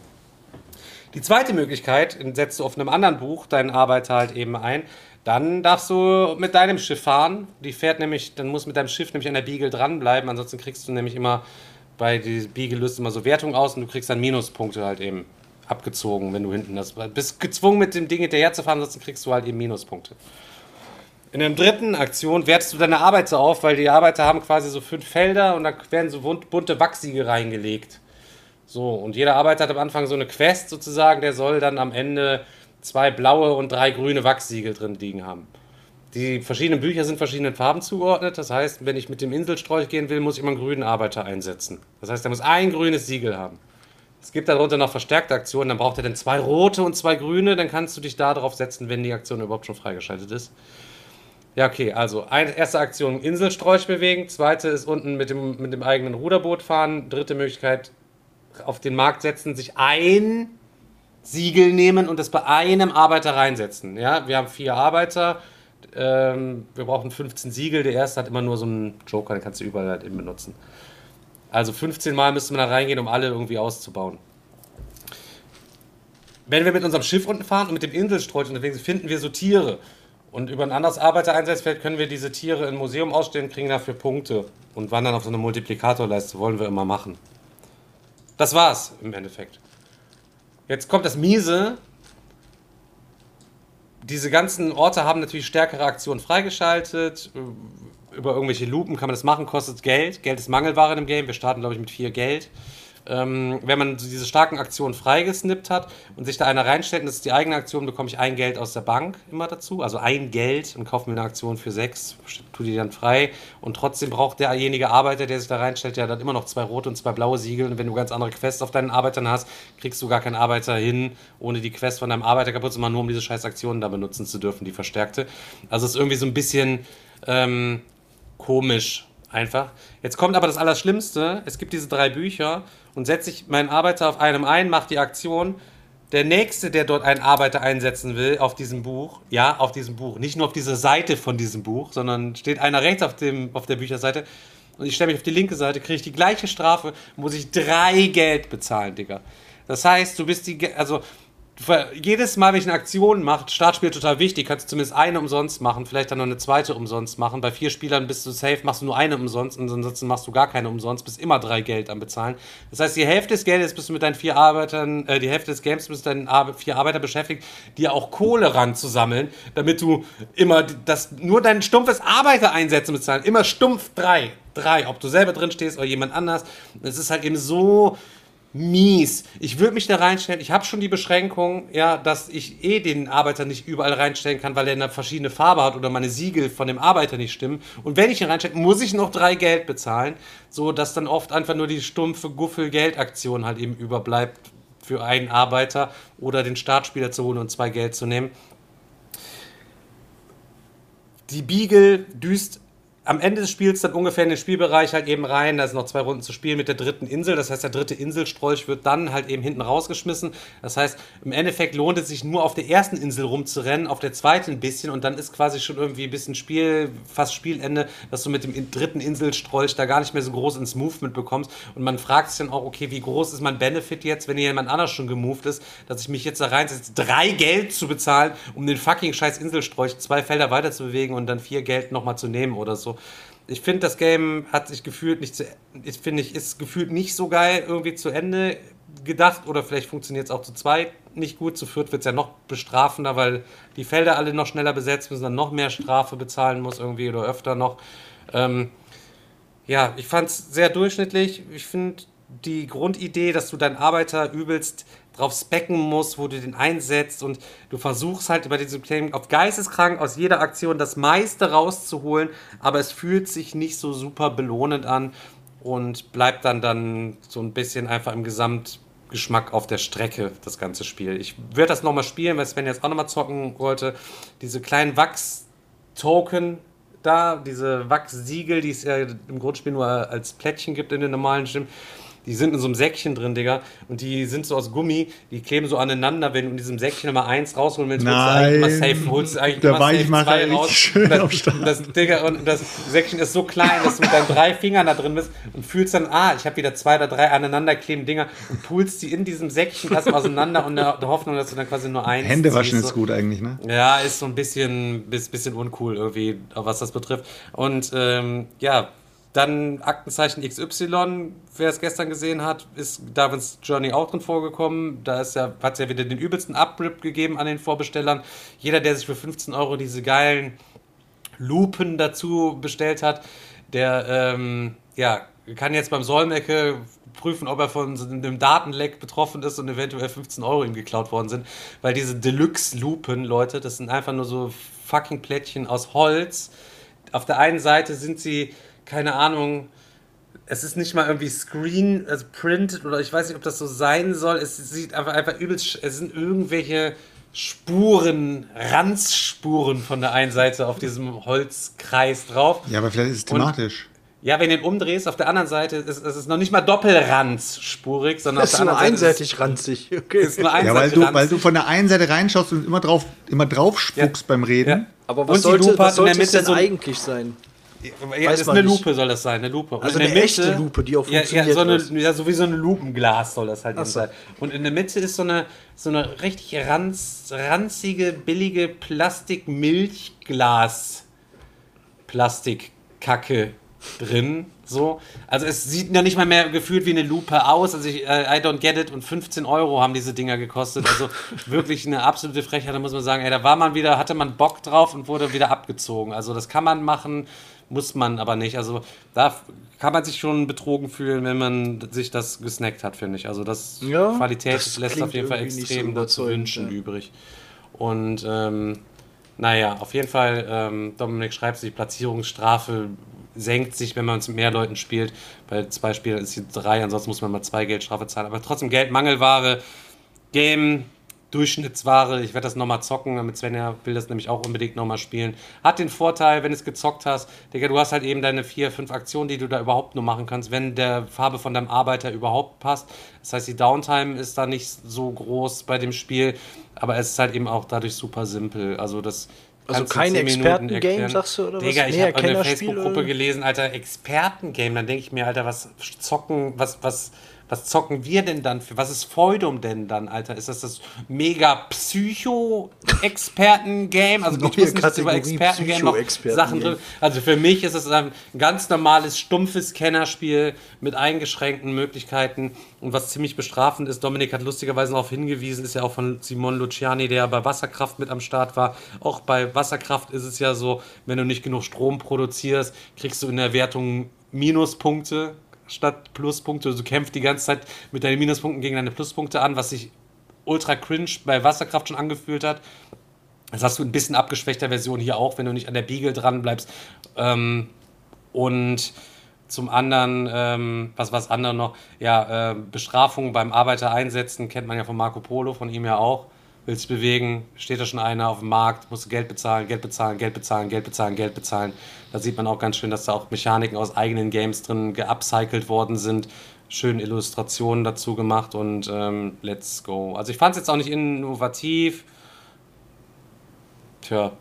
Die zweite Möglichkeit, setzt du auf einem anderen Buch deinen Arbeiter halt eben ein, dann darfst du mit deinem Schiff fahren. Die fährt nämlich, dann muss mit deinem Schiff nämlich an der Beagle dranbleiben. Ansonsten kriegst du nämlich immer bei die Beagle löst immer so Wertung aus und du kriegst dann Minuspunkte halt eben abgezogen, wenn du hinten das. Bist gezwungen mit dem Ding hinterher zu fahren, ansonsten kriegst du halt eben Minuspunkte. In der dritten Aktion wertest du deine Arbeiter auf, weil die Arbeiter haben quasi so fünf Felder und da werden so bunte Wachsiege reingelegt. So, und jeder Arbeiter hat am Anfang so eine Quest sozusagen, der soll dann am Ende zwei blaue und drei grüne Wachsiegel drin liegen haben. Die verschiedenen Bücher sind verschiedenen Farben zugeordnet. Das heißt, wenn ich mit dem Inselstrolch gehen will, muss ich immer einen grünen Arbeiter einsetzen. Das heißt, er muss ein grünes Siegel haben. Es gibt darunter noch verstärkte Aktionen. Dann braucht er dann zwei rote und zwei grüne. Dann kannst du dich da drauf setzen, wenn die Aktion überhaupt schon freigeschaltet ist. Ja, okay, also eine, erste Aktion Inselsträuch bewegen, zweite ist unten mit dem, mit dem eigenen Ruderboot fahren, dritte Möglichkeit auf den Markt setzen, sich ein Siegel nehmen und das bei einem Arbeiter reinsetzen. Ja, wir haben vier Arbeiter, ähm, wir brauchen 15 Siegel, der erste hat immer nur so einen Joker, den kannst du überall halt eben benutzen. Also 15 Mal müsste man da reingehen, um alle irgendwie auszubauen. Wenn wir mit unserem Schiff unten fahren und mit dem Inselstreut unterwegs sind, finden wir so Tiere. Und über ein anderes Arbeitereinsatzfeld können wir diese Tiere im Museum ausstellen, kriegen dafür Punkte und wandern auf so eine Multiplikatorleiste. Wollen wir immer machen. Das war's im Endeffekt. Jetzt kommt das Miese. Diese ganzen Orte haben natürlich stärkere Aktionen freigeschaltet. Über irgendwelche Lupen kann man das machen, kostet Geld. Geld ist Mangelware im Game. Wir starten, glaube ich, mit vier Geld ähm, wenn man diese starken Aktionen freigesnippt hat und sich da einer reinstellt und das ist die eigene Aktion, bekomme ich ein Geld aus der Bank immer dazu. Also ein Geld und kaufe mir eine Aktion für sechs, tue die dann frei. Und trotzdem braucht derjenige Arbeiter, der sich da reinstellt, ja dann immer noch zwei rote und zwei blaue Siegel. Und wenn du ganz andere Quests auf deinen Arbeitern hast, kriegst du gar keinen Arbeiter hin, ohne die Quest von deinem Arbeiter kaputt zu machen, nur um diese scheiß Aktionen da benutzen zu dürfen, die verstärkte. Also es ist irgendwie so ein bisschen ähm, komisch einfach. Jetzt kommt aber das Allerschlimmste. Es gibt diese drei Bücher und setze ich meinen Arbeiter auf einem ein, mache die Aktion. Der nächste, der dort einen Arbeiter einsetzen will, auf diesem Buch, ja, auf diesem Buch, nicht nur auf dieser Seite von diesem Buch, sondern steht einer rechts auf, dem, auf der Bücherseite und ich stelle mich auf die linke Seite, kriege ich die gleiche Strafe, muss ich drei Geld bezahlen, Digga. Das heißt, du bist die, also jedes Mal, wenn ich eine Aktion mache, Startspiel total wichtig, kannst du zumindest eine umsonst machen, vielleicht dann noch eine zweite umsonst machen. Bei vier Spielern bist du safe, machst du nur eine umsonst und ansonsten machst du gar keine umsonst, bist immer drei Geld am Bezahlen. Das heißt, die Hälfte des Geldes bist du mit deinen vier Arbeitern, äh, die Hälfte des Games bist du mit deinen Ar vier Arbeiter beschäftigt, dir auch Kohle ranzusammeln, damit du immer das, nur dein stumpfes Arbeiter einsetzen bezahlen. Immer stumpf drei. Drei. Ob du selber drin stehst oder jemand anders. Es ist halt eben so mies. Ich würde mich da reinstellen. Ich habe schon die Beschränkung, ja, dass ich eh den Arbeiter nicht überall reinstellen kann, weil er eine verschiedene Farbe hat oder meine Siegel von dem Arbeiter nicht stimmen. Und wenn ich ihn reinstelle, muss ich noch drei Geld bezahlen, so dass dann oft einfach nur die stumpfe Guffel-Geldaktion halt eben überbleibt für einen Arbeiter oder den Startspieler zu holen und zwei Geld zu nehmen. Die Beagle düst am Ende des Spiels dann ungefähr in den Spielbereich halt eben rein. Da sind noch zwei Runden zu spielen mit der dritten Insel. Das heißt, der dritte Inselstrolch wird dann halt eben hinten rausgeschmissen. Das heißt, im Endeffekt lohnt es sich nur auf der ersten Insel rumzurennen, auf der zweiten ein bisschen und dann ist quasi schon irgendwie ein bisschen Spiel, fast Spielende, dass du mit dem dritten Inselstrolch da gar nicht mehr so groß ins Movement bekommst. Und man fragt sich dann auch, okay, wie groß ist mein Benefit jetzt, wenn jemand anders schon gemoved ist, dass ich mich jetzt da reinsetze, drei Geld zu bezahlen, um den fucking scheiß Inselstrolch zwei Felder weiter zu bewegen und dann vier Geld nochmal zu nehmen oder so. Ich finde, das Game hat sich gefühlt nicht zu, ich finde ich, ist gefühlt nicht so geil irgendwie zu Ende gedacht oder vielleicht funktioniert es auch zu zweit nicht gut. Zu viert wird es ja noch bestrafender, weil die Felder alle noch schneller besetzt müssen, dann noch mehr Strafe bezahlen muss irgendwie oder öfter noch. Ähm, ja, ich fand es sehr durchschnittlich. Ich finde die Grundidee, dass du deinen Arbeiter übelst drauf specken musst, wo du den einsetzt und du versuchst halt über diesem Claim auf geisteskrank aus jeder Aktion das meiste rauszuholen, aber es fühlt sich nicht so super belohnend an. und bleibt dann dann so ein bisschen einfach im Gesamtgeschmack auf der Strecke, das ganze Spiel. Ich werde das nochmal spielen, weil Sven jetzt auch nochmal zocken wollte. Diese kleinen Wachs-Token da, diese Wachssiegel, die es ja im Grundspiel nur als Plättchen gibt in den normalen Stimmen, die sind in so einem Säckchen drin, Digga. Und die sind so aus Gummi, die kleben so aneinander. Wenn du in diesem Säckchen immer eins rausholen willst, holst du eigentlich immer safe, holst du eigentlich Der immer safe Weichmacher zwei richtig raus. schön Und das, Start. das, Digga, und das Säckchen ist so klein, dass du mit deinen drei Fingern da drin bist und fühlst dann, ah, ich habe wieder zwei oder drei aneinander kleben Dinger und pulst die in diesem Säckchen erstmal auseinander und der, der Hoffnung, dass du dann quasi nur eins Hände waschen ist so. gut eigentlich, ne? Ja, ist so ein bisschen, bis- bisschen uncool irgendwie, was das betrifft. Und ähm, ja, dann Aktenzeichen XY, wer es gestern gesehen hat, ist Darwin's Journey auch drin vorgekommen. Da ja, hat es ja wieder den übelsten Uprip gegeben an den Vorbestellern. Jeder, der sich für 15 Euro diese geilen Lupen dazu bestellt hat, der ähm, ja, kann jetzt beim Solmecke prüfen, ob er von einem Datenleck betroffen ist und eventuell 15 Euro ihm geklaut worden sind. Weil diese Deluxe-Lupen, Leute, das sind einfach nur so fucking Plättchen aus Holz. Auf der einen Seite sind sie, keine Ahnung, es ist nicht mal irgendwie Screen, also printed oder ich weiß nicht, ob das so sein soll. Es sieht einfach, einfach übelst, es sind irgendwelche Spuren, Ranzspuren von der einen Seite auf diesem Holzkreis drauf. Ja, aber vielleicht ist es Und- thematisch. Ja, wenn du ihn umdrehst, auf der anderen Seite ist es ist noch nicht mal doppelranzspurig, sondern Das auf ist der anderen Seite einseitig ranzig. Okay. ist, ist nur Ja, weil einseitig du, weil ranzig. du von der einen Seite reinschaust und immer drauf, immer drauf spuckst beim Reden. Ja. Aber Und was die sollte, was hat in der sollte es Mitte denn so eigentlich sein? Ja, das ist eine nicht. Lupe, soll das sein, eine Lupe. Und Also eine echte Mitte- Lupe, die auch ja, ja, funktioniert. so, eine, ja, so wie so ein Lupenglas soll das halt so. sein. Und in der Mitte ist so eine, so eine richtig ranz, ranzige, billige Plastik-Milchglas Plastikkacke drin. So. Also es sieht ja nicht mal mehr gefühlt wie eine Lupe aus. Also ich, äh, I don't get it. Und 15 Euro haben diese Dinger gekostet. Also wirklich eine absolute Frechheit. Da muss man sagen, ey, da war man wieder, hatte man Bock drauf und wurde wieder abgezogen. Also das kann man machen, muss man aber nicht. Also da kann man sich schon betrogen fühlen, wenn man sich das gesnackt hat, finde ich. Also das Ja, Qualität das lässt auf jeden Fall nicht so extrem dazu wünschen ja. übrig. Und ähm, naja, auf jeden Fall, ähm, Dominik schreibt sich, Platzierungsstrafe senkt sich, wenn man es mit mehr Leuten spielt. Bei zwei Spielern ist sie drei, ansonsten muss man mal zwei Geldstrafe zahlen. Aber trotzdem Geldmangelware, Game, Durchschnittsware. Ich werde das nochmal zocken, mit Svenja will das nämlich auch unbedingt nochmal spielen. Hat den Vorteil, wenn du es gezockt hast, Digga, du hast halt eben deine vier, fünf Aktionen, die du da überhaupt nur machen kannst, wenn der Farbe von deinem Arbeiter überhaupt passt. Das heißt, die Downtime ist da nicht so groß bei dem Spiel, aber es ist halt eben auch dadurch super simpel. Also das Also in kein 10 Minuten Expertengame, sagst du, oder was? Digga, ich habe eine Kennerspiel, Facebook-Gruppe gelesen, Alter, Expertengame. Dann denke ich mir, Alter, was zocken, was, was, was zocken wir denn dann für? Was ist Feudum denn dann, Alter? Ist das das mega Psycho-Experten-Game? Also ich muss nicht über Experten-Game noch. Sachen drin. Also für mich ist es ein ganz normales, stumpfes Kennerspiel mit eingeschränkten Möglichkeiten und was ziemlich bestrafend ist. Dominik hat lustigerweise darauf hingewiesen, ist ja auch von Simon Luciani, der bei Wasserkraft mit am Start war. Auch bei Wasserkraft ist es ja so, wenn du nicht genug Strom produzierst, kriegst du in der Wertung Minuspunkte statt Pluspunkte. Also du kämpfst die ganze Zeit mit deinen Minuspunkten gegen deine Pluspunkte an, was sich ultra cringe bei Wasserkraft schon angefühlt hat. Das hast du ein bisschen abgeschwächter Version hier auch, wenn du nicht an der Beagle dran bleibst. Ähm, und zum anderen, ähm, was was andere noch? Ja, äh, Bestrafung beim Arbeiter einsetzen, kennt man ja von Marco Polo, von ihm ja auch. Will sich bewegen, steht da schon einer auf dem Markt, musst du Geld bezahlen, Geld bezahlen, Geld bezahlen, Geld bezahlen, Geld bezahlen. Da sieht man auch ganz schön, dass da auch Mechaniken aus eigenen Games drin geupcycelt worden sind. Schön Illustrationen dazu gemacht und ähm, let's go. Also ich fand es jetzt auch nicht innovativ. Tja.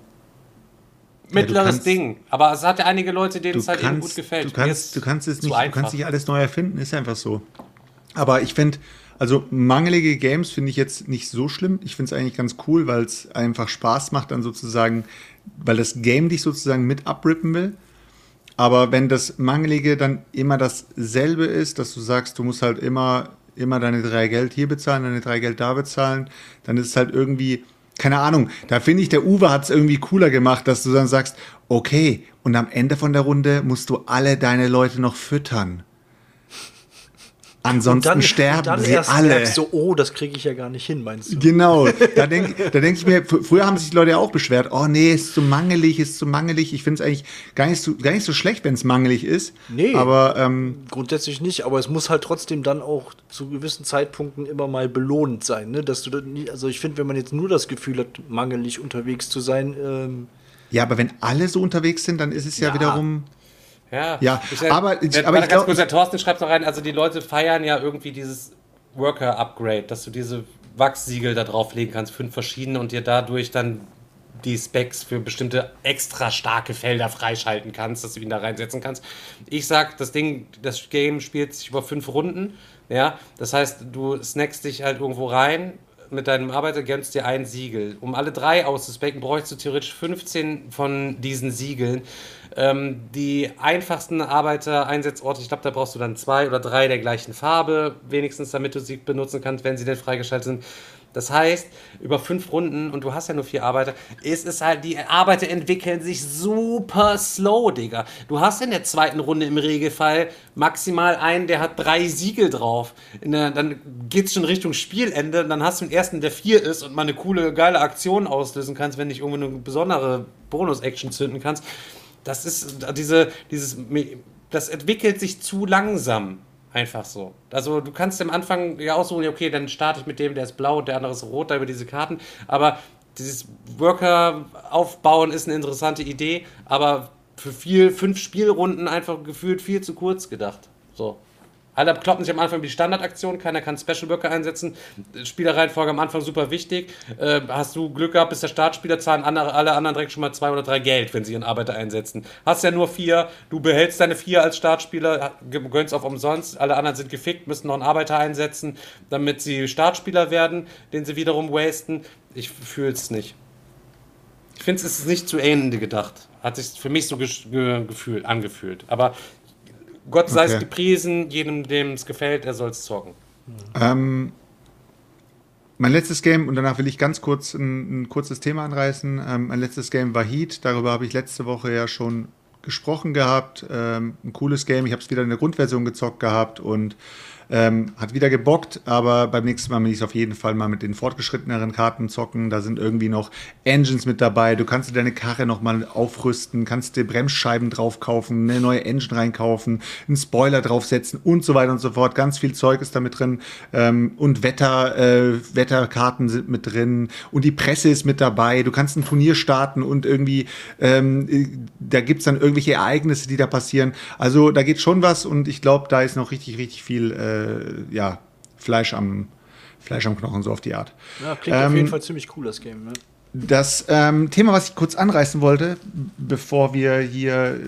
Mittleres kannst- Ding. Aber es hat ja einige Leute, denen es halt eben gut kannst, gefällt. du kannst, du kannst es nicht, du kannst nicht alles neu erfinden, ist einfach so. Aber ich finde, also mangelige Games finde ich jetzt nicht so schlimm. Ich finde es eigentlich ganz cool, weil es einfach Spaß macht, dann sozusagen, weil das Game dich sozusagen mit abrippen will. Aber wenn das Mangelige dann immer dasselbe ist, dass du sagst, du musst halt immer, immer deine drei Geld hier bezahlen, deine drei Geld da bezahlen, dann ist es halt irgendwie, keine Ahnung, da finde ich, der Uwe hat es irgendwie cooler gemacht, dass du dann sagst, okay, und am Ende von der Runde musst du alle deine Leute noch füttern. Ansonsten dann, sterben und dann sie alle. du, oh, das kriege ich ja gar nicht hin, meinst du? Genau, da denke da denk ich mir, fr- früher haben sich die Leute ja auch beschwert, oh nee, ist zu mangelig, ist zu mangelig. Ich finde es eigentlich gar nicht, so, gar nicht so schlecht, wenn es mangelig ist. Nee. Aber ähm, Grundsätzlich nicht, aber es muss halt trotzdem dann auch zu gewissen Zeitpunkten immer mal belohnend sein, ne? Dass du da nie, also ich finde, wenn man jetzt nur das Gefühl hat, mangelig unterwegs zu sein, ähm, ja, aber wenn alle so unterwegs sind, dann ist es ja, Ja. wiederum. Ja, Ja, ich, aber- ich, aber ich ganz kurz, der Thorsten schreibt noch rein, also die Leute feiern ja irgendwie dieses Worker-Upgrade, dass du diese Wachssiegel da drauflegen kannst, fünf verschiedene und dir dadurch dann die Specs für bestimmte extra starke Felder freischalten kannst, dass du ihn da reinsetzen kannst. Ich sag, das Ding, das Game spielt sich über fünf Runden, ja, das heißt, du snackst dich halt irgendwo rein mit deinem Arbeiter, gönnst dir ein Siegel. Um alle drei auszuspecken, bräuchst du theoretisch 15 von diesen Siegeln. Ähm, die einfachsten Arbeiter-Einsatzorte, ich glaube, da brauchst du dann zwei oder drei der gleichen Farbe, wenigstens, damit du sie benutzen kannst, wenn sie denn freigeschaltet sind. Das heißt, über fünf Runden, und du hast ja nur vier Arbeiter, ist es halt, die Arbeiter entwickeln sich super slow, Digga. Du hast in der zweiten Runde im Regelfall maximal einen, der hat drei Siegel drauf. Der, dann geht's schon Richtung Spielende, und dann hast du einen ersten, der vier ist und mal eine coole, geile Aktion auslösen kannst, wenn dich irgendwo eine besondere Bonus-Action zünden kannst. Das ist diese, dieses, das entwickelt sich zu langsam. Einfach so. Also du kannst am Anfang ja aussuchen, okay, dann starte ich mit dem, der ist blau und der andere ist rot, da über diese Karten. Aber dieses Worker aufbauen ist eine interessante Idee, aber für viel, fünf Spielrunden einfach gefühlt viel zu kurz gedacht. So. Alle kloppen sich am Anfang die Standardaktion, keiner kann Special Worker einsetzen. Spielerreihenfolge am Anfang super wichtig. Äh, hast du Glück gehabt, bist der Startspieler, zahlen andere, alle anderen direkt schon mal zwei oder drei Geld, wenn sie ihren Arbeiter einsetzen. Hast ja nur vier, du behältst deine vier als Startspieler, gönnst auf umsonst, alle anderen sind gefickt, müssen noch einen Arbeiter einsetzen, damit sie Startspieler werden, den sie wiederum wasten. Ich fühle es nicht. Ich finde, es ist nicht zu Ende gedacht. Hat sich für mich so ge ge gefühlt, angefühlt. Aber Gott sei es Okay. gepriesen, jedem, dem es gefällt, er soll es zocken. Ähm, mein letztes Game, und danach will ich ganz kurz ein, ein kurzes Thema anreißen. Ähm, mein letztes Game war Heat. Darüber habe ich letzte Woche ja schon gesprochen gehabt. Ähm, ein cooles Game. Ich habe es wieder in der Grundversion gezockt gehabt und ähm, hat wieder gebockt, aber beim nächsten Mal will ich es auf jeden Fall mal mit den fortgeschritteneren Karten zocken. Da sind irgendwie noch Engines mit dabei. Du kannst dir deine Karre nochmal aufrüsten, kannst dir Bremsscheiben drauf kaufen, eine neue Engine reinkaufen, einen Spoiler draufsetzen und so weiter und so fort. Ganz viel Zeug ist da mit drin. Ähm, und Wetter, äh, Wetterkarten sind mit drin und die Presse ist mit dabei. Du kannst ein Turnier starten und irgendwie, ähm, äh, da gibt's dann irgendwelche Ereignisse, die da passieren. Also da geht schon was und ich glaube, da ist noch richtig, richtig viel äh, ja, Fleisch am, Fleisch am Knochen, so auf die Art. ja, klingt auf Ähm, jeden Fall ziemlich cool, das Game. Ne? Das ähm, Thema, was ich kurz anreißen wollte, bevor wir hier äh,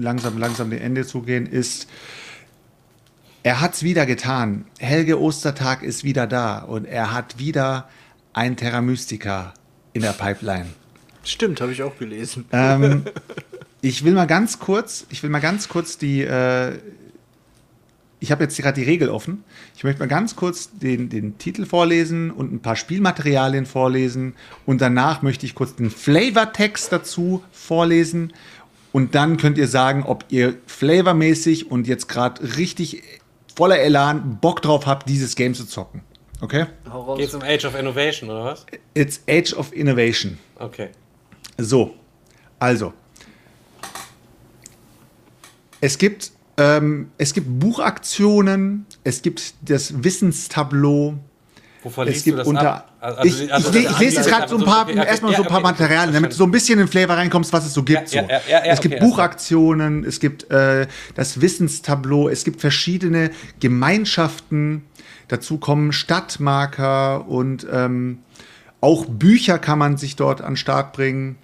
langsam, langsam dem Ende zugehen, ist, er hat's wieder getan. Helge Ostertag ist wieder da und er hat wieder ein Terra Mystica in der Pipeline. Stimmt, habe ich auch gelesen. Ähm, ich will mal ganz kurz, ich will mal ganz kurz die, äh, ich habe jetzt gerade die Regel offen. Ich möchte mal ganz kurz den, den Titel vorlesen und ein paar Spielmaterialien vorlesen und danach möchte ich kurz den Flavortext dazu vorlesen und dann könnt ihr sagen, ob ihr flavormäßig und jetzt gerade richtig voller Elan Bock drauf habt, dieses Game zu zocken. Okay? Geht's um Age of Innovation, oder was? It's Age of Innovation. Okay. So, also. Es gibt, ähm, es gibt Buchaktionen, es gibt das Wissenstableau. Wovon Es liest du gibt das unter. ab? Also, ich, ich, also- le- ich lese jetzt gerade so ein paar, okay, okay, erstmal so ein paar okay, Materialien, damit du so ein bisschen in den Flavor reinkommst, was es so gibt. Ja, so. ja, ja, es gibt okay, Buchaktionen, es gibt äh, das Wissenstableau, es gibt verschiedene Gemeinschaften. Dazu kommen Stadtmarker und ähm, auch Bücher kann man sich dort an den Start bringen.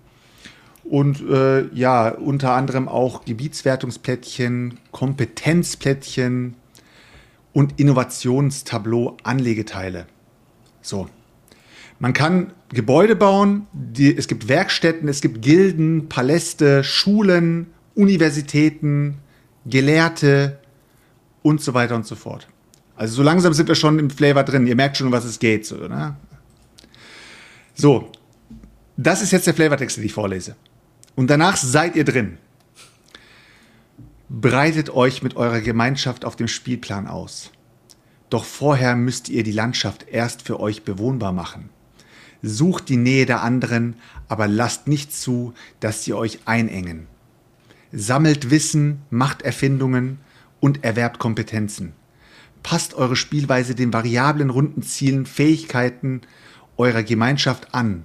Und äh, ja, unter anderem auch Gebietswertungsplättchen, Kompetenzplättchen und Innovationstableau Anlegeteile. So. Man kann Gebäude bauen, die, es gibt Werkstätten, es gibt Gilden, Paläste, Schulen, Universitäten, Gelehrte und so weiter und so fort. Also so langsam sind wir schon im Flavor drin. Ihr merkt schon, was es geht. So, ne? so das ist jetzt der Flavortext, den ich vorlese. Und danach seid ihr drin. Breitet euch mit eurer Gemeinschaft auf dem Spielplan aus. Doch vorher müsst ihr die Landschaft erst für euch bewohnbar machen. Sucht die Nähe der anderen, aber lasst nicht zu, dass sie euch einengen. Sammelt Wissen, macht Erfindungen und erwerbt Kompetenzen. Passt eure Spielweise den variablen Rundenzielen, Fähigkeiten eurer Gemeinschaft an.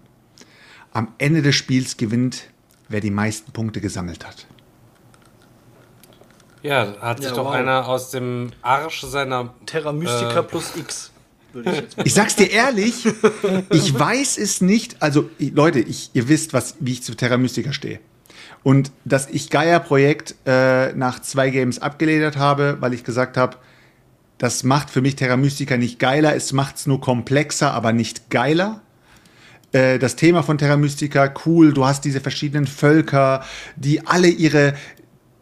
Am Ende des Spiels gewinnt, wer die meisten Punkte gesammelt hat. Ja, hat sich Ja, doch wow. einer aus dem Arsch seiner. Terra Mystica Äh. plus X. Würde ich jetzt mal Ich sag's dir ehrlich, ich weiß es nicht. Also, ich- Leute, ich, ihr wisst, was, wie ich zu Terra Mystica stehe. Und dass ich Gaia-Projekt äh, nach zwei Games abgeledert habe, weil ich gesagt habe, das macht für mich Terra Mystica nicht geiler, es macht's nur komplexer, aber nicht geiler. Äh, das Thema von Terra Mystica, cool, du hast diese verschiedenen Völker, die alle ihre,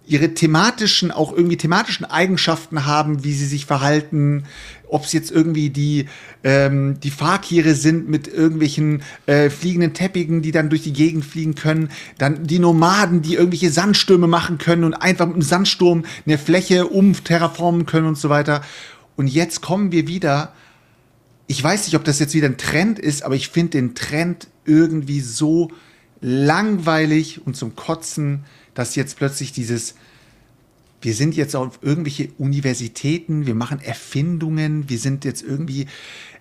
ihre thematischen, auch irgendwie thematischen Eigenschaften haben, wie sie sich verhalten, ob es jetzt irgendwie die, ähm, die Fakire sind mit irgendwelchen äh, fliegenden Teppichen, die dann durch die Gegend fliegen können, dann die Nomaden, die irgendwelche Sandstürme machen können und einfach mit einem Sandsturm eine Fläche umterraformen können und so weiter. Und jetzt kommen wir wieder ich weiß nicht, ob das jetzt wieder ein Trend ist, aber ich finde den Trend irgendwie so langweilig und zum Kotzen, dass jetzt plötzlich dieses, wir sind jetzt auf irgendwelche Universitäten, wir machen Erfindungen, wir sind jetzt irgendwie,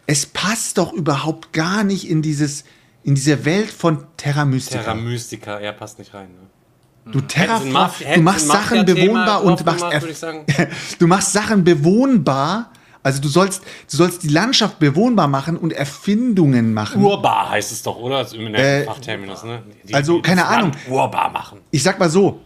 es passt doch überhaupt gar nicht in dieses, in diese Welt von Terra Mystica. Terra Mystica, ja, passt nicht rein. Ne? Du, Terra, Hätten sie ein Maf- du machst Sachen bewohnbar und machst gemacht, du machst Sachen bewohnbar. Also du sollst, du sollst die Landschaft bewohnbar machen und Erfindungen machen. Urbar heißt es doch, oder? Das ist im Äh, Fachterminus, ne? Die, also, die keine Ahnung. Urbar machen. Ich sag mal so,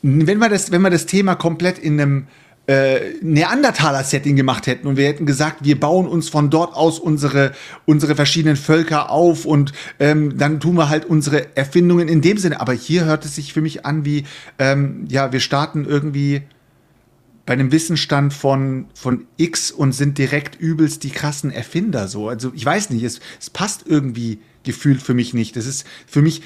wenn wir das, wenn wir das Thema komplett in einem äh, Neandertaler-Setting gemacht hätten und wir hätten gesagt, wir bauen uns von dort aus unsere, unsere verschiedenen Völker auf und ähm, dann tun wir halt unsere Erfindungen in dem Sinne. Aber hier hört es sich für mich an wie, ähm, ja, wir starten irgendwie bei einem Wissensstand von, von X und sind direkt übelst die krassen Erfinder so. Also ich weiß nicht, es, es passt irgendwie gefühlt für mich nicht. Das ist für mich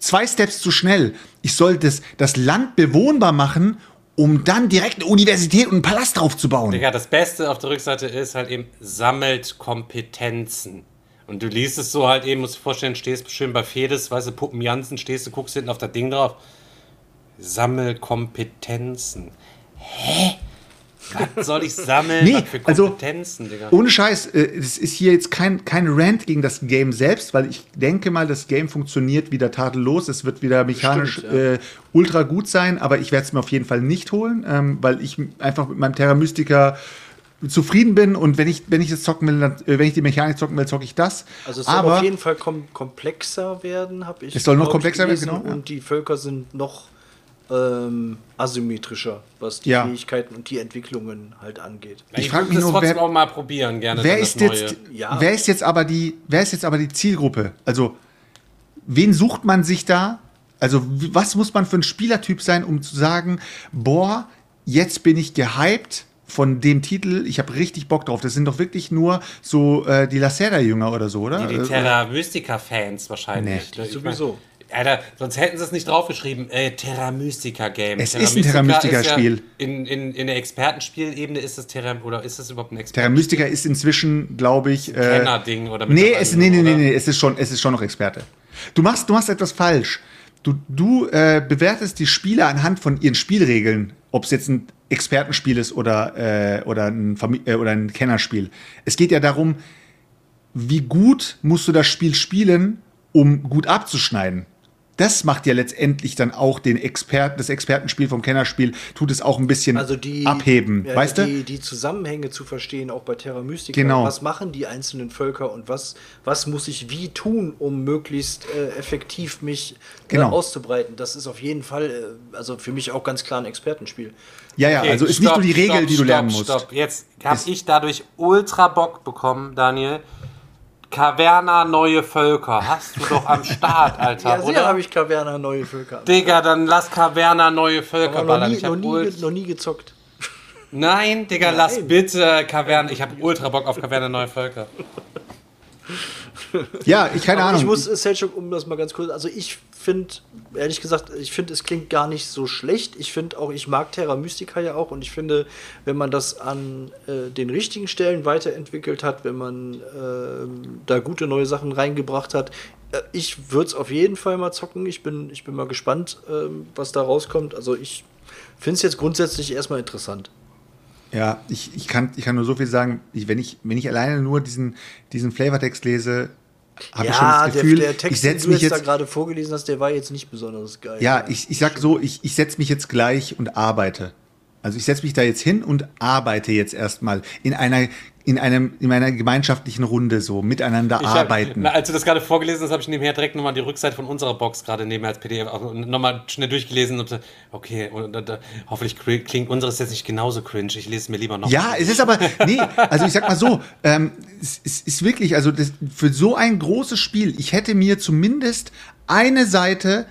zwei Steps zu schnell. Ich soll das, das Land bewohnbar machen, um dann direkt eine Universität und einen Palast draufzubauen. Digga, das Beste auf der Rückseite ist halt eben, sammelt Kompetenzen. Und du liest es so halt eben, musst dir vorstellen, stehst schön bei Fedes, weißt du, Puppen Jansen, stehst du, guckst hinten auf das Ding drauf. Sammel Kompetenzen. Hä? Was soll ich sammeln? Nee, Was für also, Kompetenzen, Digga? Ohne Scheiß, äh, es ist hier jetzt kein, kein Rant gegen das Game selbst, weil ich denke mal, das Game funktioniert wieder tadellos. Es wird wieder mechanisch Bestimmt, ja. äh, ultra gut sein, aber ich werde es mir auf jeden Fall nicht holen, ähm, weil ich einfach mit meinem Terra Mystica zufrieden bin und wenn ich, wenn ich das zocken will, dann, äh, wenn ich die Mechanik zocken will, zocke ich das. Also es soll aber auf jeden Fall kom komplexer werden, habe ich. Es soll noch komplexer werden, genau. Und die Völker sind noch ähm, asymmetrischer, was die Ja. Fähigkeiten und die Entwicklungen halt angeht. ich ich frag würde mich das nur, trotzdem wer- auch mal probieren, gerne. wer ist das Neue. jetzt, Ja. wer ist jetzt aber die, wer ist jetzt aber die Zielgruppe? Also, wen sucht man sich da? Also, was muss man für ein Spielertyp sein, um zu sagen, boah, jetzt bin ich gehypt von dem Titel, ich habe richtig Bock drauf. Das sind doch wirklich nur so äh, die Lacerda-Jünger oder so, oder? Die, die Äh, Terra Mystica-Fans wahrscheinlich. Nee, Ich sowieso. Alter, sonst hätten sie es nicht draufgeschrieben. Äh, Terra Mystica-Game. Es ist ein Terra Mystica-Spiel. Ja in, in, in der Expertenspielebene ist das Terra, oder ist das überhaupt ein Terra Experte? Mystica ist inzwischen, glaube ich. Äh, Kenner-Ding oder Nee, es, nee, nee, nee, nee, es ist schon, es ist schon noch Experte. Du machst, du machst etwas falsch. Du, du äh, bewertest die Spieler anhand von ihren Spielregeln, ob es jetzt ein Expertenspiel ist oder, äh, oder, ein Famili äh, oder ein Kennerspiel. Es geht ja darum, wie gut musst du das Spiel spielen, um gut abzuschneiden. Das macht ja letztendlich dann auch den Experten, das Expertenspiel vom Kennerspiel, tut es auch ein bisschen Also die abheben, ja, weißt die, du? die Zusammenhänge zu verstehen, auch bei Terra Mystica. Genau. Was machen die einzelnen Völker und was, was muss ich wie tun, um möglichst äh, effektiv mich äh, Genau. auszubreiten? Das ist auf jeden Fall, äh, also für mich auch ganz klar ein Expertenspiel. Ja, ja, Okay, also ist nicht stopp, nur die Regel, stopp, die du stopp, lernen musst. Stopp, jetzt habe ich dadurch ultra Bock bekommen, Daniel. Caverna neue Völker. Hast du doch am Start, Alter, Ja, oder? habe ich Caverna neue Völker. Digga, dann lass Caverna neue Völker Aber noch ballern. nie, Ich noch, nie, noch nie gezockt. Nein, Digga, lass bitte Caverna. Ich habe ultra Bock auf Caverna neue Völker. Ja, ich keine Ahnung. Ich muss, äh, Selchuk, um das mal ganz kurz, also ich finde, ehrlich gesagt, ich finde, es klingt gar nicht so schlecht. Ich finde auch, ich mag Terra Mystica ja auch und ich finde, wenn man das an äh, den richtigen Stellen weiterentwickelt hat, wenn man ähm, da gute neue Sachen reingebracht hat, äh, ich würde es auf jeden Fall mal zocken. Ich bin, ich bin mal gespannt, ähm, was da rauskommt. Also ich finde es jetzt grundsätzlich erstmal interessant. Ja, ich, ich, kann, ich kann nur so viel sagen, ich, wenn, ich, wenn ich alleine nur diesen, diesen Flavortext lese, habe ich schon Ja, das Gefühl, der, der Text, ich den setze du mich jetzt da gerade vorgelesen hast, der war jetzt nicht besonders geil. Ja, ich, ich sag so, ich, ich setze mich jetzt gleich und arbeite. Also ich setze mich da jetzt hin und arbeite jetzt erstmal in einer, in einem, in einer gemeinschaftlichen Runde so, miteinander hab, arbeiten. na, als du das gerade vorgelesen hast, habe ich nebenher direkt nochmal die Rückseite von unserer Box gerade nebenher als PDF nochmal schnell durchgelesen und okay, und, und, hoffentlich klingt unseres jetzt nicht genauso cringe. Ich lese es mir lieber noch. Ja, es ist aber, nee, also ich sag mal so, ähm, es, es ist wirklich, also das, für so ein großes Spiel, ich hätte mir zumindest eine Seite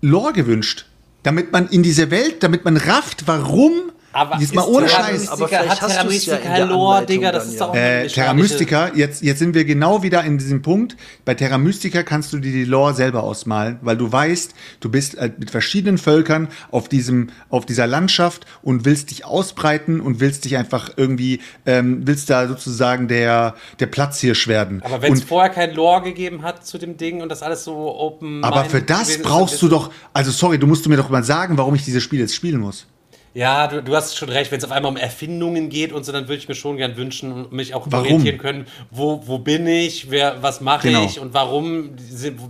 Lore gewünscht, damit man in diese Welt, damit man rafft, warum, Aber jetzt mal ist ohne Terra Scheiß, Mystica- Aber vielleicht hat hast Terra ja Mystica der Lore, Anleitung Digga, das ist ja. auch Äh, Terra Mystica, jetzt, jetzt sind wir genau wieder in diesem Punkt. Bei Terra Mystica kannst du dir die Lore selber ausmalen, weil du weißt, du bist äh, mit verschiedenen Völkern auf, diesem, auf dieser Landschaft und willst dich ausbreiten und willst dich einfach irgendwie, ähm, willst da sozusagen der, der Platzhirsch werden. Aber wenn es vorher kein Lore gegeben hat zu dem Ding und das alles so open. aber für das brauchst du doch, also sorry, du musst du mir doch mal sagen, warum ich dieses Spiel jetzt spielen muss. Ja, du, du hast schon recht, wenn es auf einmal um Erfindungen geht und so, dann würde ich mir schon gern wünschen mich auch Warum? orientieren können, wo, wo bin ich, wer, was mache Genau. ich und warum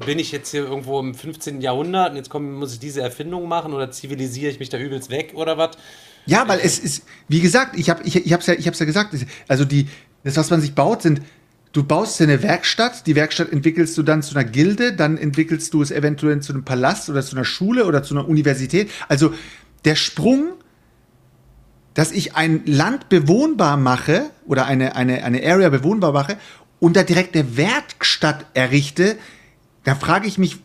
bin ich jetzt hier irgendwo im 15. Jahrhundert und jetzt komm, muss ich diese Erfindung machen oder zivilisiere ich mich da übelst weg oder was? Ja, weil es ist, wie gesagt, ich habe ich, ich hab's ja, ich hab's ja gesagt, also die, das, was man sich baut, sind, du baust dir eine Werkstatt, die Werkstatt entwickelst du dann zu einer Gilde, dann entwickelst du es eventuell zu einem Palast oder zu einer Schule oder zu einer Universität. Also der Sprung, dass ich ein Land bewohnbar mache oder eine, eine, eine Area bewohnbar mache und da direkt eine Werkstatt errichte, da frage ich mich,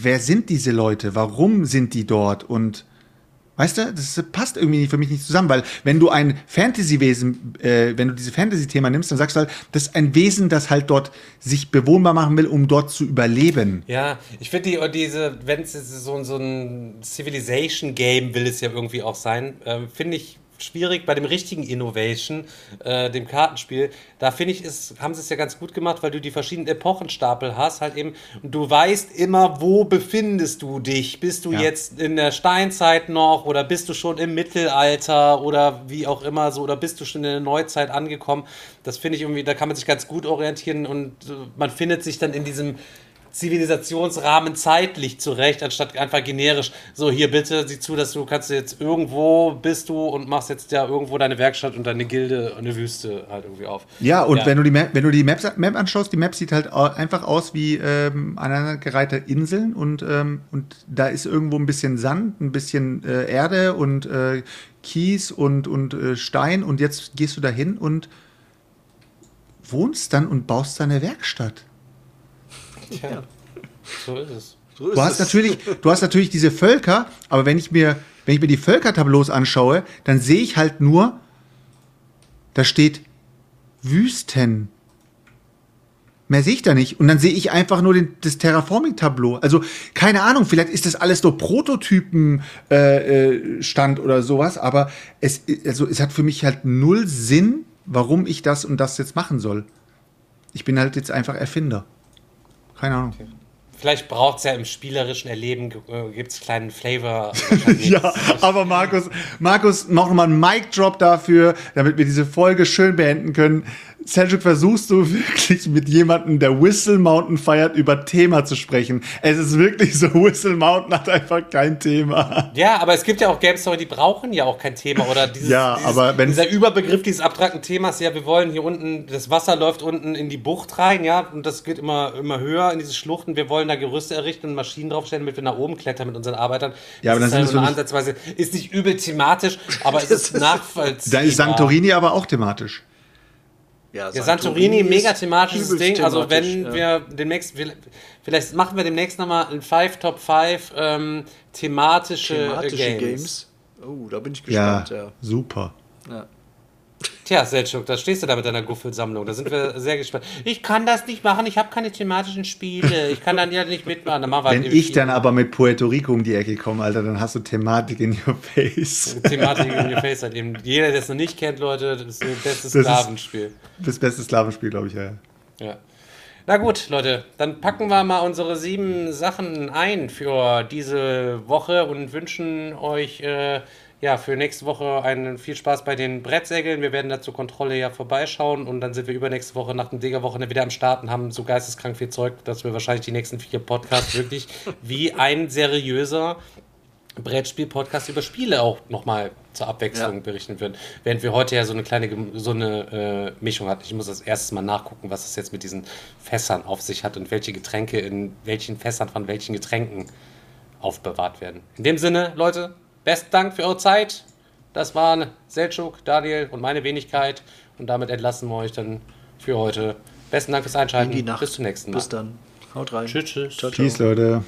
wer sind diese Leute? Warum sind die dort? Und Weißt du, das passt irgendwie für mich nicht zusammen, weil wenn du ein Fantasy-Wesen, äh, wenn du diese Fantasy-Thema nimmst, dann sagst du halt, das ist ein Wesen, das halt dort sich bewohnbar machen will, um dort zu überleben. Ja, ich finde die, diese, wenn es so, so ein Civilization-Game will es ja irgendwie auch sein, ähm, finde ich schwierig bei dem richtigen Innovation, äh, dem Kartenspiel. Da finde ich, ist, haben sie es ja ganz gut gemacht, weil du die verschiedenen Epochenstapel hast, halt eben, und du weißt immer, wo befindest du dich? Bist du Ja. jetzt in der Steinzeit noch oder bist du schon im Mittelalter oder wie auch immer so oder bist du schon in der Neuzeit angekommen? Das finde ich irgendwie, da kann man sich ganz gut orientieren und äh, man findet sich dann in diesem Zivilisationsrahmen zeitlich zurecht, anstatt einfach generisch, so hier bitte, sieh zu, dass du kannst jetzt irgendwo bist du und machst jetzt ja irgendwo deine Werkstatt und deine Gilde eine Wüste halt irgendwie auf. Ja, und wenn du die Map, wenn du die Maps, Map anschaust, die Map sieht halt einfach aus wie ähm, aneinandergereihte Inseln und, ähm, und da ist irgendwo ein bisschen Sand, ein bisschen äh, Erde und äh, Kies und, und äh, Stein und jetzt gehst du da hin und wohnst dann und baust deine Werkstatt. Ja, so ist es. So ist Du hast es. natürlich, du hast natürlich diese Völker, aber wenn ich mir, wenn ich mir die Völkertableaus anschaue, dann sehe ich halt nur, da steht Wüsten. Mehr sehe ich da nicht. Und dann sehe ich einfach nur den, das Terraforming-Tableau. Also, keine Ahnung, vielleicht ist das alles nur Prototypen-Stand äh, äh, Stand oder sowas, aber es, also, es hat für mich halt null Sinn, warum ich das und das jetzt machen soll. Ich bin halt jetzt einfach Erfinder. Keine Ahnung. Vielleicht braucht es ja im spielerischen Erleben, äh, gibt es kleinen Flavor. Ja, aber Markus, Markus, noch mal einen Mic-Drop dafür, damit wir diese Folge schön beenden können. Seljuk, versuchst du wirklich mit jemandem, der Whistle Mountain feiert, über Thema zu sprechen? Es ist wirklich so, Whistle Mountain hat einfach kein Thema. Ja, aber es gibt ja auch Game Story, die brauchen ja auch kein Thema oder dieses, Ja, dieses, aber wenn- dieser Überbegriff dieses abstrakten Themas, ja, wir wollen hier unten, das Wasser läuft unten in die Bucht rein, ja, und das geht immer, immer höher in diese Schluchten, wir wollen da Gerüste errichten und Maschinen draufstellen, damit wir nach oben klettern mit unseren Arbeitern. Ja, aber dann ist halt so Ansatzweise, ist nicht übel thematisch, aber es ist nachvollziehbar. Da ist Santorini aber auch thematisch. Ja, Ja, Santorini, ist mega thematisches Ding. Also wenn thematisch, ja. wir demnächst, vielleicht machen wir demnächst nochmal ein 5 Top 5 ähm, thematische, thematische Games. Games. Oh, da bin ich Ja, gespannt, ja. super. ja. Tja, Selchuk, da stehst du da mit deiner Guffelsammlung. Da sind wir sehr gespannt. Ich kann das nicht machen, ich habe keine thematischen Spiele. Ich kann dann ja nicht mitmachen. Dann Wenn halt ich dann aber mit Puerto Rico um die Ecke komme, Alter, dann hast du Thematik in your face. Thematik in your face halt eben. Jeder, der es noch nicht kennt, Leute, das ist das beste Das Sklavenspiel. Das beste Slavenspiel, glaube ich, ja. Ja. Na gut, Leute, dann packen wir mal unsere sieben Sachen ein für diese Woche und wünschen euch äh, ja für nächste Woche einen viel Spaß bei den Brettsägeln. Wir werden da zur Kontrolle ja vorbeischauen und dann sind wir übernächste Woche nach dem Digger-Wochenende wieder am Start und haben so geisteskrank viel Zeug, dass wir wahrscheinlich die nächsten vier Podcasts wirklich wie ein seriöser Brettspiel-Podcast über Spiele auch nochmal zur Abwechslung Ja. berichten würden. Während wir heute ja so eine kleine so eine äh, Mischung hatten. Ich muss das erstes Mal nachgucken, was es jetzt mit diesen Fässern auf sich hat und welche Getränke in welchen Fässern von welchen Getränken aufbewahrt werden. In dem Sinne, Leute, besten Dank für eure Zeit. Das waren Seltschuk, Daniel und meine Wenigkeit. Und damit entlassen wir euch dann für heute. Besten Dank fürs In die Einschalten. Nacht. Bis zum nächsten Mal. Bis dann. Haut rein. Tschüss, tschüss. Ciao, ciao. Peace, Leute.